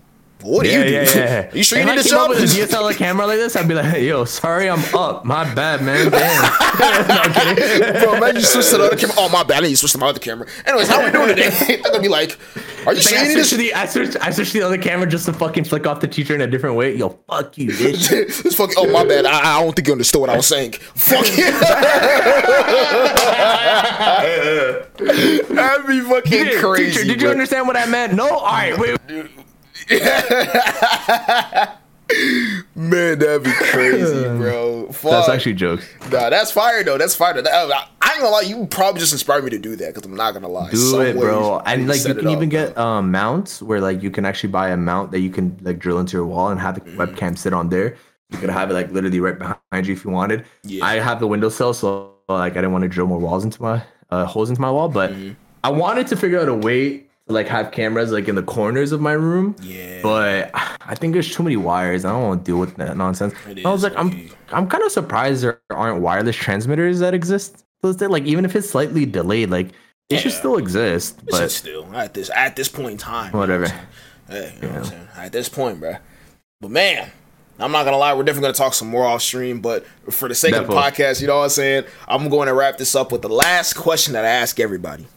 What Yeah, you doing? yeah, yeah. you sure you I need a came up job? with a DSLR camera like this, I'd be like, hey, yo, sorry, I'm up. My bad, man. Damn. [LAUGHS] no, I'm kidding. Bro, imagine you switch to the other camera. Oh my bad, I need to switch to my other camera. Anyways, how are we doing today? [LAUGHS] They're gonna be like, "Are you sure I you need switched, to the, I, switched, I switched the other camera just to fucking flick off the teacher in a different way. Yo, fuck you, [LAUGHS] bitch. this fucking. Oh my bad. I, I don't think you understood what I was saying. Fuck you. That'd be fucking Teacher, crazy. Teacher, did you understand what I meant? No? All right, wait. [LAUGHS] Man, that'd be crazy, [LAUGHS] bro. Fuck. That's actually jokes. Nah, that's fire though. That's fire. That, I, I ain't gonna lie. You probably just inspired me to do that because I'm not gonna lie. Do Some it, bro. And like you can even bro. get um, mounts where like you can actually buy a mount that you can like drill into your wall and have the Mm-hmm. webcam sit on there. You could have it like literally right behind you if you wanted. Yeah. I have the windowsill, so like I didn't want to drill more walls into my uh, holes into my wall, but Mm-hmm. I wanted to figure out a way to like have cameras like in the corners of my room. Yeah. But I think there's too many wires. I don't want to deal with that nonsense. It I was like, I'm. I'm kind of surprised there aren't wireless transmitters that exist. Those days. Like even if it's slightly delayed, like it should still exist. But But still, at this at this point in time, Whatever. You know what Hey, you know what I'm? At this point, bro. But man, I'm not gonna lie, we're definitely gonna talk some more off stream. But for the sake of the podcast, you know what I'm saying? I'm going to wrap this up with the last question that I ask everybody.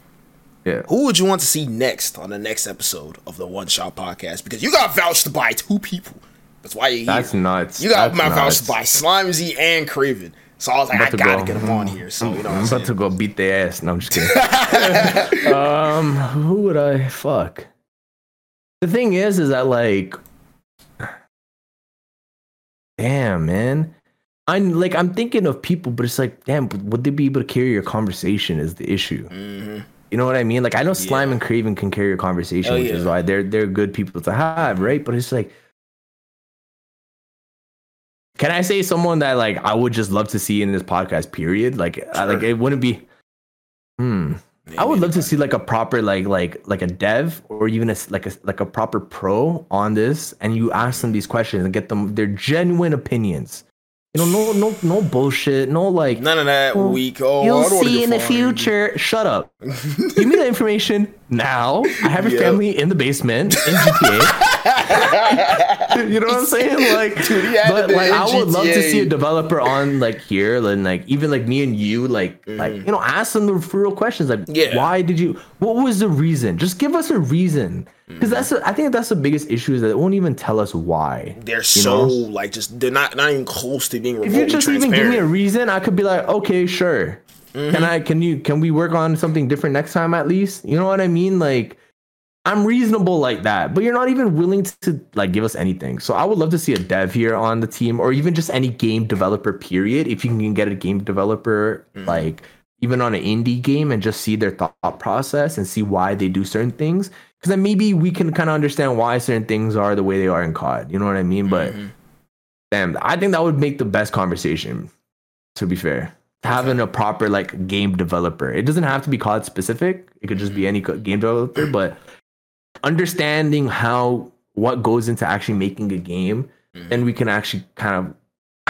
Yeah. Who would you want to see next on the next episode of the One Shot Podcast? Because you got vouched by two people. That's why you're here. That's nuts. You got That's my nuts. vouched by Slimesy and Craven. So I was like, I gotta go. get them on here. So you know I'm, I'm about to go beat their ass. No, I'm just kidding. [LAUGHS] um, who would I fuck? The thing is, is that like, damn, man. I'm like, I'm thinking of people, but it's like, damn, would they be able to carry your conversation? Is the issue? Mhm. You know what I mean? Like, I know Slime Yeah. and Craven can carry a conversation, Oh, which is why they're they're good people to have, right? But it's like, can I say someone that like I would just love to see in this podcast? Period. Like, I, like it wouldn't be. Hmm. I would love to see like a proper like like like a dev or even a like a like a proper pro on this, and you ask them these questions and get them their genuine opinions. You know, no no no bullshit, no like None of that Well, weak. Oh, you'll see in the future. Shut up. [LAUGHS] Give me the information now. I have a Yep. family in the basement in GTA. [LAUGHS] you know what I'm saying? Like, [LAUGHS] Dude, but like, I would love to see a developer on like here, and like even like me and you, like, mm. like you know, ask them the real questions. Like. Yeah. why did you? What was the reason? Just give us a reason. Because that's, the- I think that's the biggest issue is that it won't even tell us why. They're so know? like just they're not not even close to being If you just even give me a reason, I could be like, okay, sure. Mm-hmm. Can I? Can you? Can we work on something different next time at least? You know what I mean? Like, I'm reasonable like that, but you're not even willing to like give us anything. So I would love to see a dev here on the team, or even just any game developer. Period. If you can get a game developer, Mm-hmm. like even on an indie game, and just see their thought process and see why they do certain things, because then maybe we can kind of understand why certain things are the way they are in COD. You know what I mean? But Mm-hmm. damn, I think that would make the best conversation. To be fair, having a proper like game developer. It doesn't have to be COD specific. It could just be mm-hmm. any game developer, but understanding how what goes into actually making a game, mm-hmm. then we can actually kind of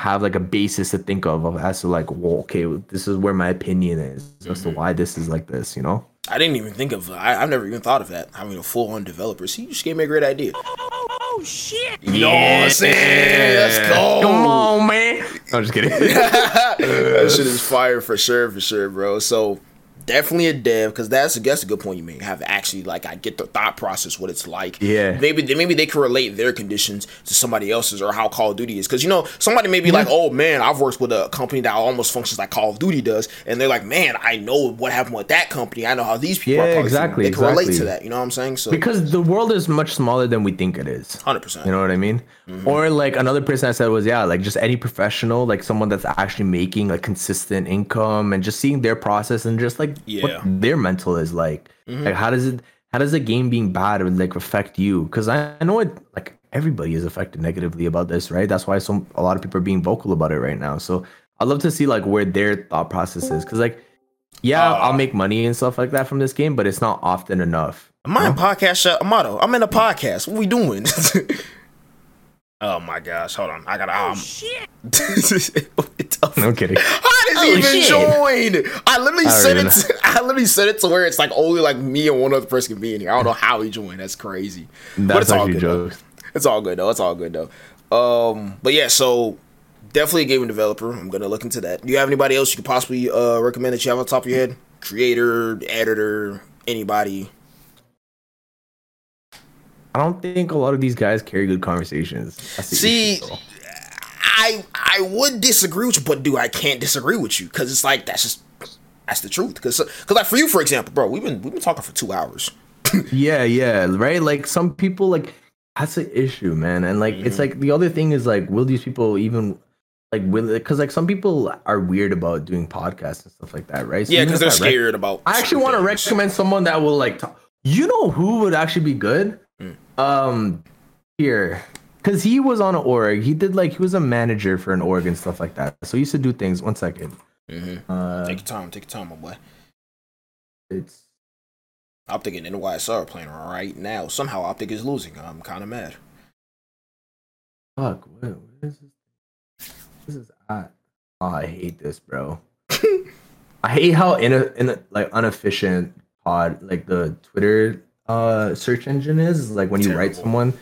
have like a basis to think of, of as to like, well, okay, this is where my opinion is as to mm-hmm. why this is like this. You know? I didn't even think of. I, I've never even thought of that. Having a full on developer. See, you just gave me a great idea. Oh shit! You know what I'm saying? Let's go. Come on, man. I'm just kidding. [LAUGHS] that shit is fire for sure, for sure, bro. So definitely a dev because that's that's a good point you made. Have actually like I get the thought process what it's like. Yeah. Maybe maybe they can relate their conditions to somebody else's or how Call of Duty is because you know somebody may be like, oh man, I've worked with a company that almost functions like Call of Duty does, and they're like, man, I know what happened with that company. I know how these people Yeah, exactly. They can relate to that. You know what I'm saying? So because the world is much smaller than we think it is. hundred percent. You know what I mean? Mm-hmm. Or like another person I said was yeah, like just any professional, like someone that's actually making like consistent income and just seeing their process and just like Yeah. Mm-hmm. their mental is like. Like how does it how does the game being bad like affect you? Because I, I know it like everybody is affected negatively about this, right? That's why some a lot of people are being vocal about it right now. So I'd love to see like where their thought process is. Cause like yeah, Uh, I'll make money and stuff like that from this game, but it's not often enough. Am I in podcast motto? I'm in a podcast. What we doing? [LAUGHS] oh my gosh, hold on. I gotta um Shit! [LAUGHS] No kidding. How does he Oh, even shit. join? I literally I don't said it. To, I literally said it to where it's like only like me and one other person can be in here. I don't know how he joined. That's crazy. but That's it's all good. though. jokes. it's all good though. It's all good though. Um, but yeah, so definitely a gaming developer. I'm gonna look into that. Do you have anybody else you could possibly uh, recommend that you have on top of your head? Creator, editor, anybody? I don't think a lot of these guys carry good conversations. See, issue. I I would disagree with you, but dude, I can't disagree with you because it's like that's just that's the truth. Because because like for you, for example, bro, we've been we've been talking for two hours. [LAUGHS] yeah, yeah, right. Like some people, like that's an issue, man. And like it's mm-hmm. like the other thing is like, will these people even like will? Because like some people are weird about doing podcasts and stuff like that, right? So Yeah, because they're I rec- scared about. I actually want to recommend someone that will like. Talk. You know who would actually be good? Um, here, because he was on an org. He did like he was a manager for an org and stuff like that. So he used to do things. One second. Mhm. Uh, Take your time, take your time, my boy. it's Optic and NYSL playing right now. Somehow Optic is losing. I'm kind of mad. fuck. What, what is this? This is at. Oh, I hate this, bro. [LAUGHS] I hate how in a, in a, like inefficient pod like the Twitter uh search engine is. Like when you write someone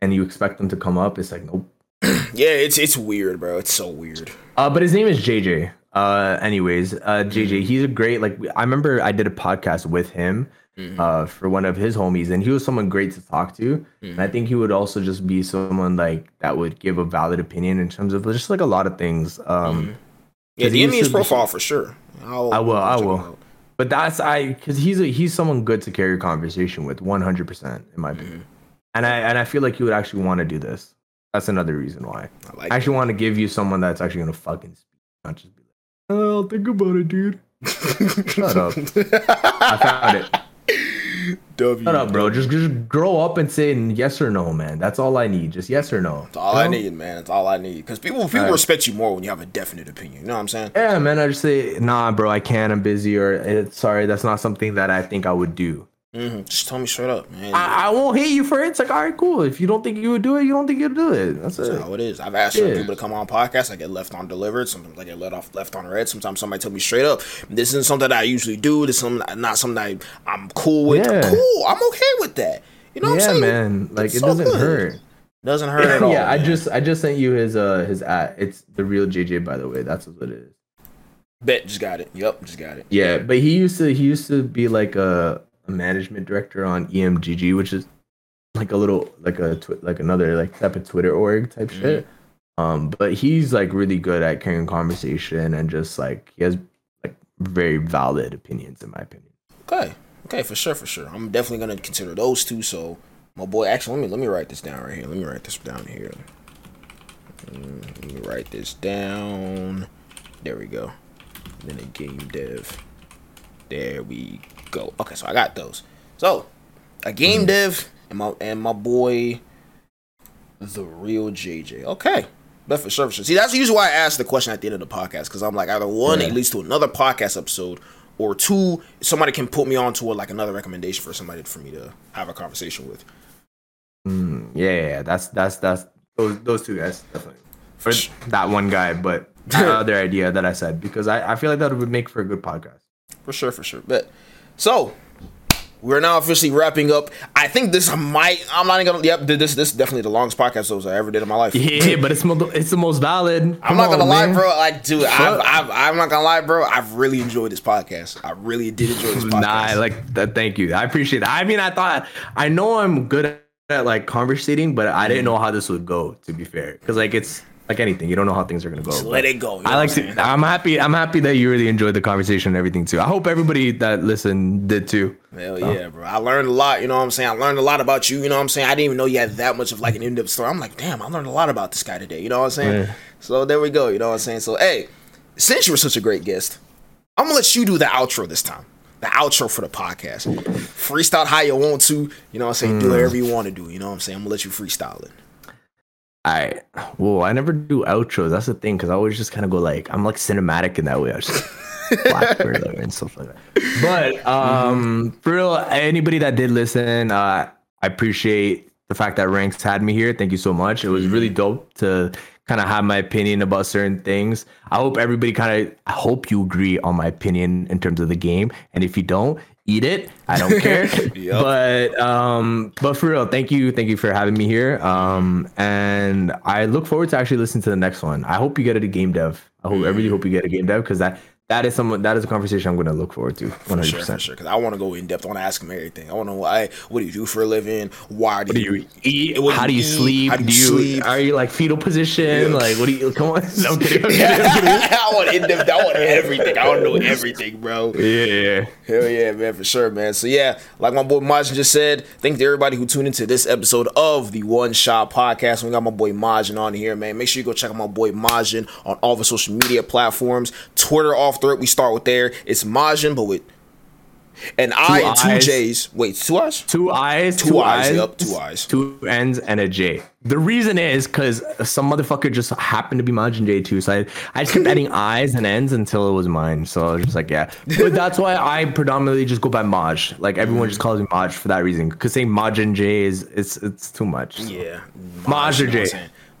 and you expect them to come up, it's like nope. [CLEARS THROAT] Yeah, it's it's weird, bro. It's so weird. Uh, but his name is JJ. Uh, anyways, uh, Mm-hmm. JJ, he's a great. Like, I remember I did a podcast with him, Mhm. uh, for one of his homies, and he was someone great to talk to. Mm-hmm. And I think he would also just be someone like that would give a valid opinion in terms of just like a lot of things. Um, Yeah, 'Cause he DM me used his be- profile for sure. I'll, I will, I will. But that's I because he's a, he's someone good to carry a conversation with, one hundred percent in my opinion. Mm-hmm. And I and I feel like you would actually want to do this. That's another reason why. I like I actually want to give you someone that's actually gonna fucking speak, not just be like, "Oh, think about it, dude." [LAUGHS] Shut up. [LAUGHS] I found it. [LAUGHS] W. Shut up, bro. Just just grow up and say yes or no, man. That's all I need. Just yes or no. That's all You I need, man. That's all I need. Because people people Alright. respect you more when you have a definite opinion. You know what I'm saying? Yeah, man. I just say, nah, bro. I can't. I'm busy, or eh, sorry, that's not something that I think I would do. Hmm Just tell me straight up, man. I, I won't hate you for it. It's like, all right, cool. If you don't think you would do it, you don't think you'd do it. That's That's it. how it is. I've asked certain Yeah. people to come on podcasts. I get left on delivered. Sometimes I get let off left on red. Sometimes somebody tell me straight up, "This isn't something that I usually do. This is something not something I, I'm cool with. Yeah. Cool. I'm okay with that. You know what yeah, I'm saying? man. Like It's it so doesn't good. hurt. Doesn't [LAUGHS] hurt at all. yeah, I just I just sent you his uh his at. It's the real JJ, by the way. That's what it is. bet. Just got it. Yep. Just got it. Yeah, but he used to he used to be like a, a management director on EMGG, which is like a little like a twi- like another like type of Twitter org type Mm-hmm. shit. Um, but he's like really good at carrying conversation and just like he has like very valid opinions in my opinion. Okay. Okay. For sure. For sure. I'm definitely gonna consider those two. So, my boy. Actually, let me let me write this down right here. Let me write this down here. Mm, Let me write this down. There we go. then a game dev. There we go. Okay, so I got those. So a game dev and my and my boy, the real JJ. Okay. But for services. See, that's usually why I ask the question at the end of the podcast because I'm like either one, Yeah. it leads to another podcast episode, or two, somebody can put me on to a, like another recommendation for somebody for me to have a conversation with. Mm, yeah, yeah, that's that's that's those those two guys definitely. Or that one guy, but that [LAUGHS] other idea that I said because I, I feel like that would make for a good podcast. For sure, for sure. But so we're now officially wrapping up. I think this might. I'm not even gonna. Yep, this this is definitely the longest podcast I ever did in my life. Yeah, but it's it's the most valid. I'm Come not gonna on, lie, bro. Like, dude, I've, I've, I'm not gonna lie, bro. I've really enjoyed this podcast. I really did enjoy this [LAUGHS] podcast. Nah, I like that. Thank you. I appreciate that. I mean, I thought I know I'm good at like conversating, but I Mm. didn't know how this would go. To be fair, because like it's like anything, you don't know how things are gonna go. Just let it go. I like what I'm saying? to. I'm happy. I'm happy that you really enjoyed the conversation and everything too. I hope everybody that listened did too. Hell yeah, bro. I learned a lot, you know what I'm saying? I learned a lot about you, you know what I'm saying? I didn't even know you had that much of like an in-depth story. I'm like, damn, I learned a lot about this guy today, you know what I'm saying? Yeah. So there we go, you know what I'm saying? So hey, since you were such a great guest, I'm gonna let you do the outro this time. The outro for the podcast. Freestyle how you want to, you know what I'm saying? Mm. Do whatever you want to do, you know what I'm saying? I'm gonna let you freestyle it. I well, I never do outros. That's the thing, because I always just kind of go like I'm like cinematic in that way. I just [LAUGHS] black thriller and stuff like that. But um, for real, anybody that did listen, uh, I appreciate the fact that Ranks had me here. Thank you so much. It was really dope to kind of have my opinion about certain things. I hope everybody kind of, I hope you agree on my opinion in terms of the game. And if you don't, eat it. I don't [LAUGHS] care. yep. But um, but for real, thank you, thank you for having me here. Um, and I look forward to actually listening to the next one. I hope you get it a game dev. I hope, I really hope you get a game dev because that that is some that is a conversation I'm going to look forward to. 100. sure, for sure. Because I want to go in depth. I want to ask him everything. I want to know why. What do you do for a living? Why do, you, you, eat? How do you, sleep? How do you, do you sleep? Are you like fetal position? Yeah. Like what do you? Come on. [LAUGHS] No, I'm kidding. I'm kidding, I'm kidding. I want in depth. I want everything. I want to know everything, bro. Yeah, yeah. Hell yeah, man, for sure, man. So yeah, like my boy Majin just said, thank to everybody who tuned into this episode of the One Shot Podcast. We got my boy Majin on here, man. Make sure you go check out my boy Majin on all the social media platforms. Twitter off the rip. We start with there. It's Majin, but with an two I and two J's. Wait, two eyes? Two eyes. Two, two eyes. eyes. Yep, two eyes. Two N's and a J. The reason is because some motherfucker just happened to be Majin J too. So I, I just kept adding [LAUGHS] eyes and N's until it was mine. So I was just like, yeah. But that's why I predominantly just go by Maj. Like everyone just mm. calls me Maj for that reason. Because saying Majin J is it's it's too much. So. Yeah. Maj, or J.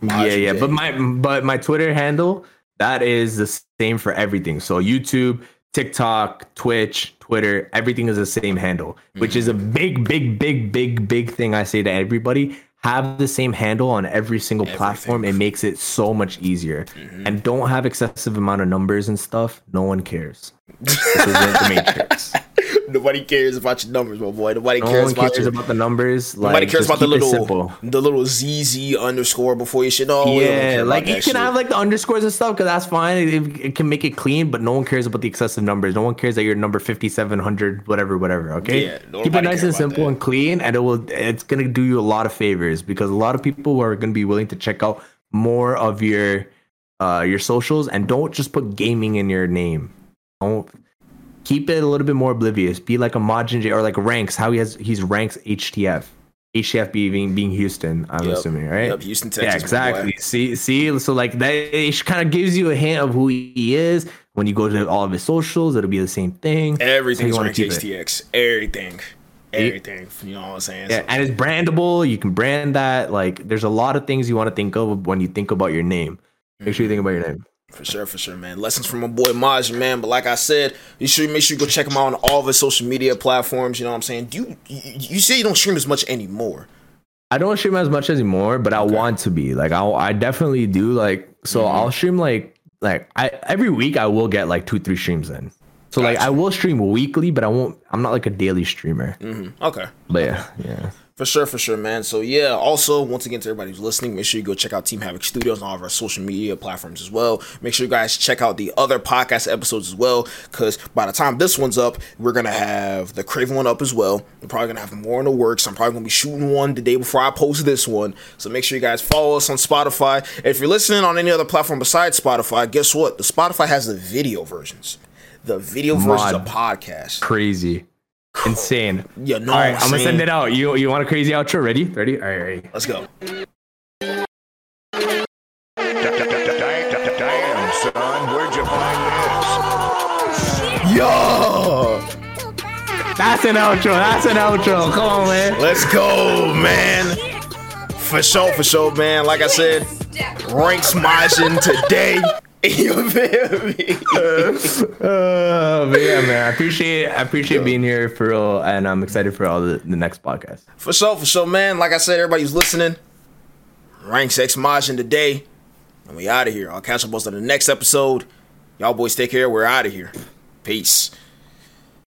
yeah, yeah. J. But my but my Twitter handle that is the same for everything. So YouTube, TikTok, Twitch, Twitter, everything is the same handle, which mm-hmm. is a big, big, big, big, big thing I say to everybody. Have the same handle on every single Everything. platform. It makes it so much easier. Mm-hmm. And don't have excessive amount of numbers and stuff. No one cares. This is the Matrix. [LAUGHS] Nobody cares about your numbers, my boy. Nobody no cares, about, cares your, about the numbers. Nobody cares about the little the little ZZ underscore before you should know. Yeah, like you can shit. have like the underscores and stuff because that's fine. It, it, can make it clean, but no one cares about the excessive numbers. No one cares that you're number fifty seven hundred, whatever, whatever. Okay, yeah, keep it nice and simple and clean, and it will. It's gonna do you a lot of favors because a lot of people are gonna be willing to check out more of your uh your socials and don't just put gaming in your name. Don't keep it a little bit more oblivious. Be like a Majin J or like ranks. How he has he's ranks HTX. HTX being being Houston, I'm yep. assuming, right? Yep, Houston, Texas. Yeah, exactly. See, see, so like that, it kind of gives you a hint of who he is. When you go to all of his socials, it'll be the same thing. Everything's so ranks HTX. Everything. Everything. You know what I'm saying? Yeah, so. and it's brandable. You can brand that. Like, there's a lot of things you want to think of when you think about your name. Make sure you think about your name. For sure, for sure, man. Lessons from my boy Maj, man. But like I said, you should make sure you go check him out on all of his social media platforms. You know what I'm saying? Do you you, you say you don't stream as much anymore? I don't stream as much anymore, but okay. I want to be. Like I I definitely do. Like so, mm-hmm. I'll stream like like I every week I will get like two three streams in. So gotcha. like I will stream weekly, but I won't. I'm not like a daily streamer. Mm-hmm. Okay. But yeah, yeah. For sure, for sure, man. So yeah, also once again to everybody who's listening, make sure you go check out Team Havoc Studios on all of our social media platforms as well. Make sure you guys check out the other podcast episodes as well, because by the time this one's up, we're gonna have the Craven one up as well. We're probably gonna have more in the works. I'm probably gonna be shooting one the day before I post this one. So make sure you guys follow us on Spotify. if you're listening on any other platform besides Spotify, guess what? The Spotify has the video versions. The video versions of the podcast. Crazy. Insane. Yeah, no. All right, I'm gonna send it out. You you want a crazy outro? Ready? Ready? All right, ready. Let's go. Damn, son, where'd you find this? Yo! That's an outro. That's an outro. Come on, man. Let's go, man. For sure, for sure, man. Like I said, ranks Majiinnj today. You feel me? uh, but yeah, man, I appreciate I appreciate being here for real, and I'm excited for all the, the next podcast. For sure, for sure, man. Like I said, everybody's listening, ranks X Majiinnj today, and we out of here. I'll catch up on the next episode. Y'all boys take care. We're out of here. Peace.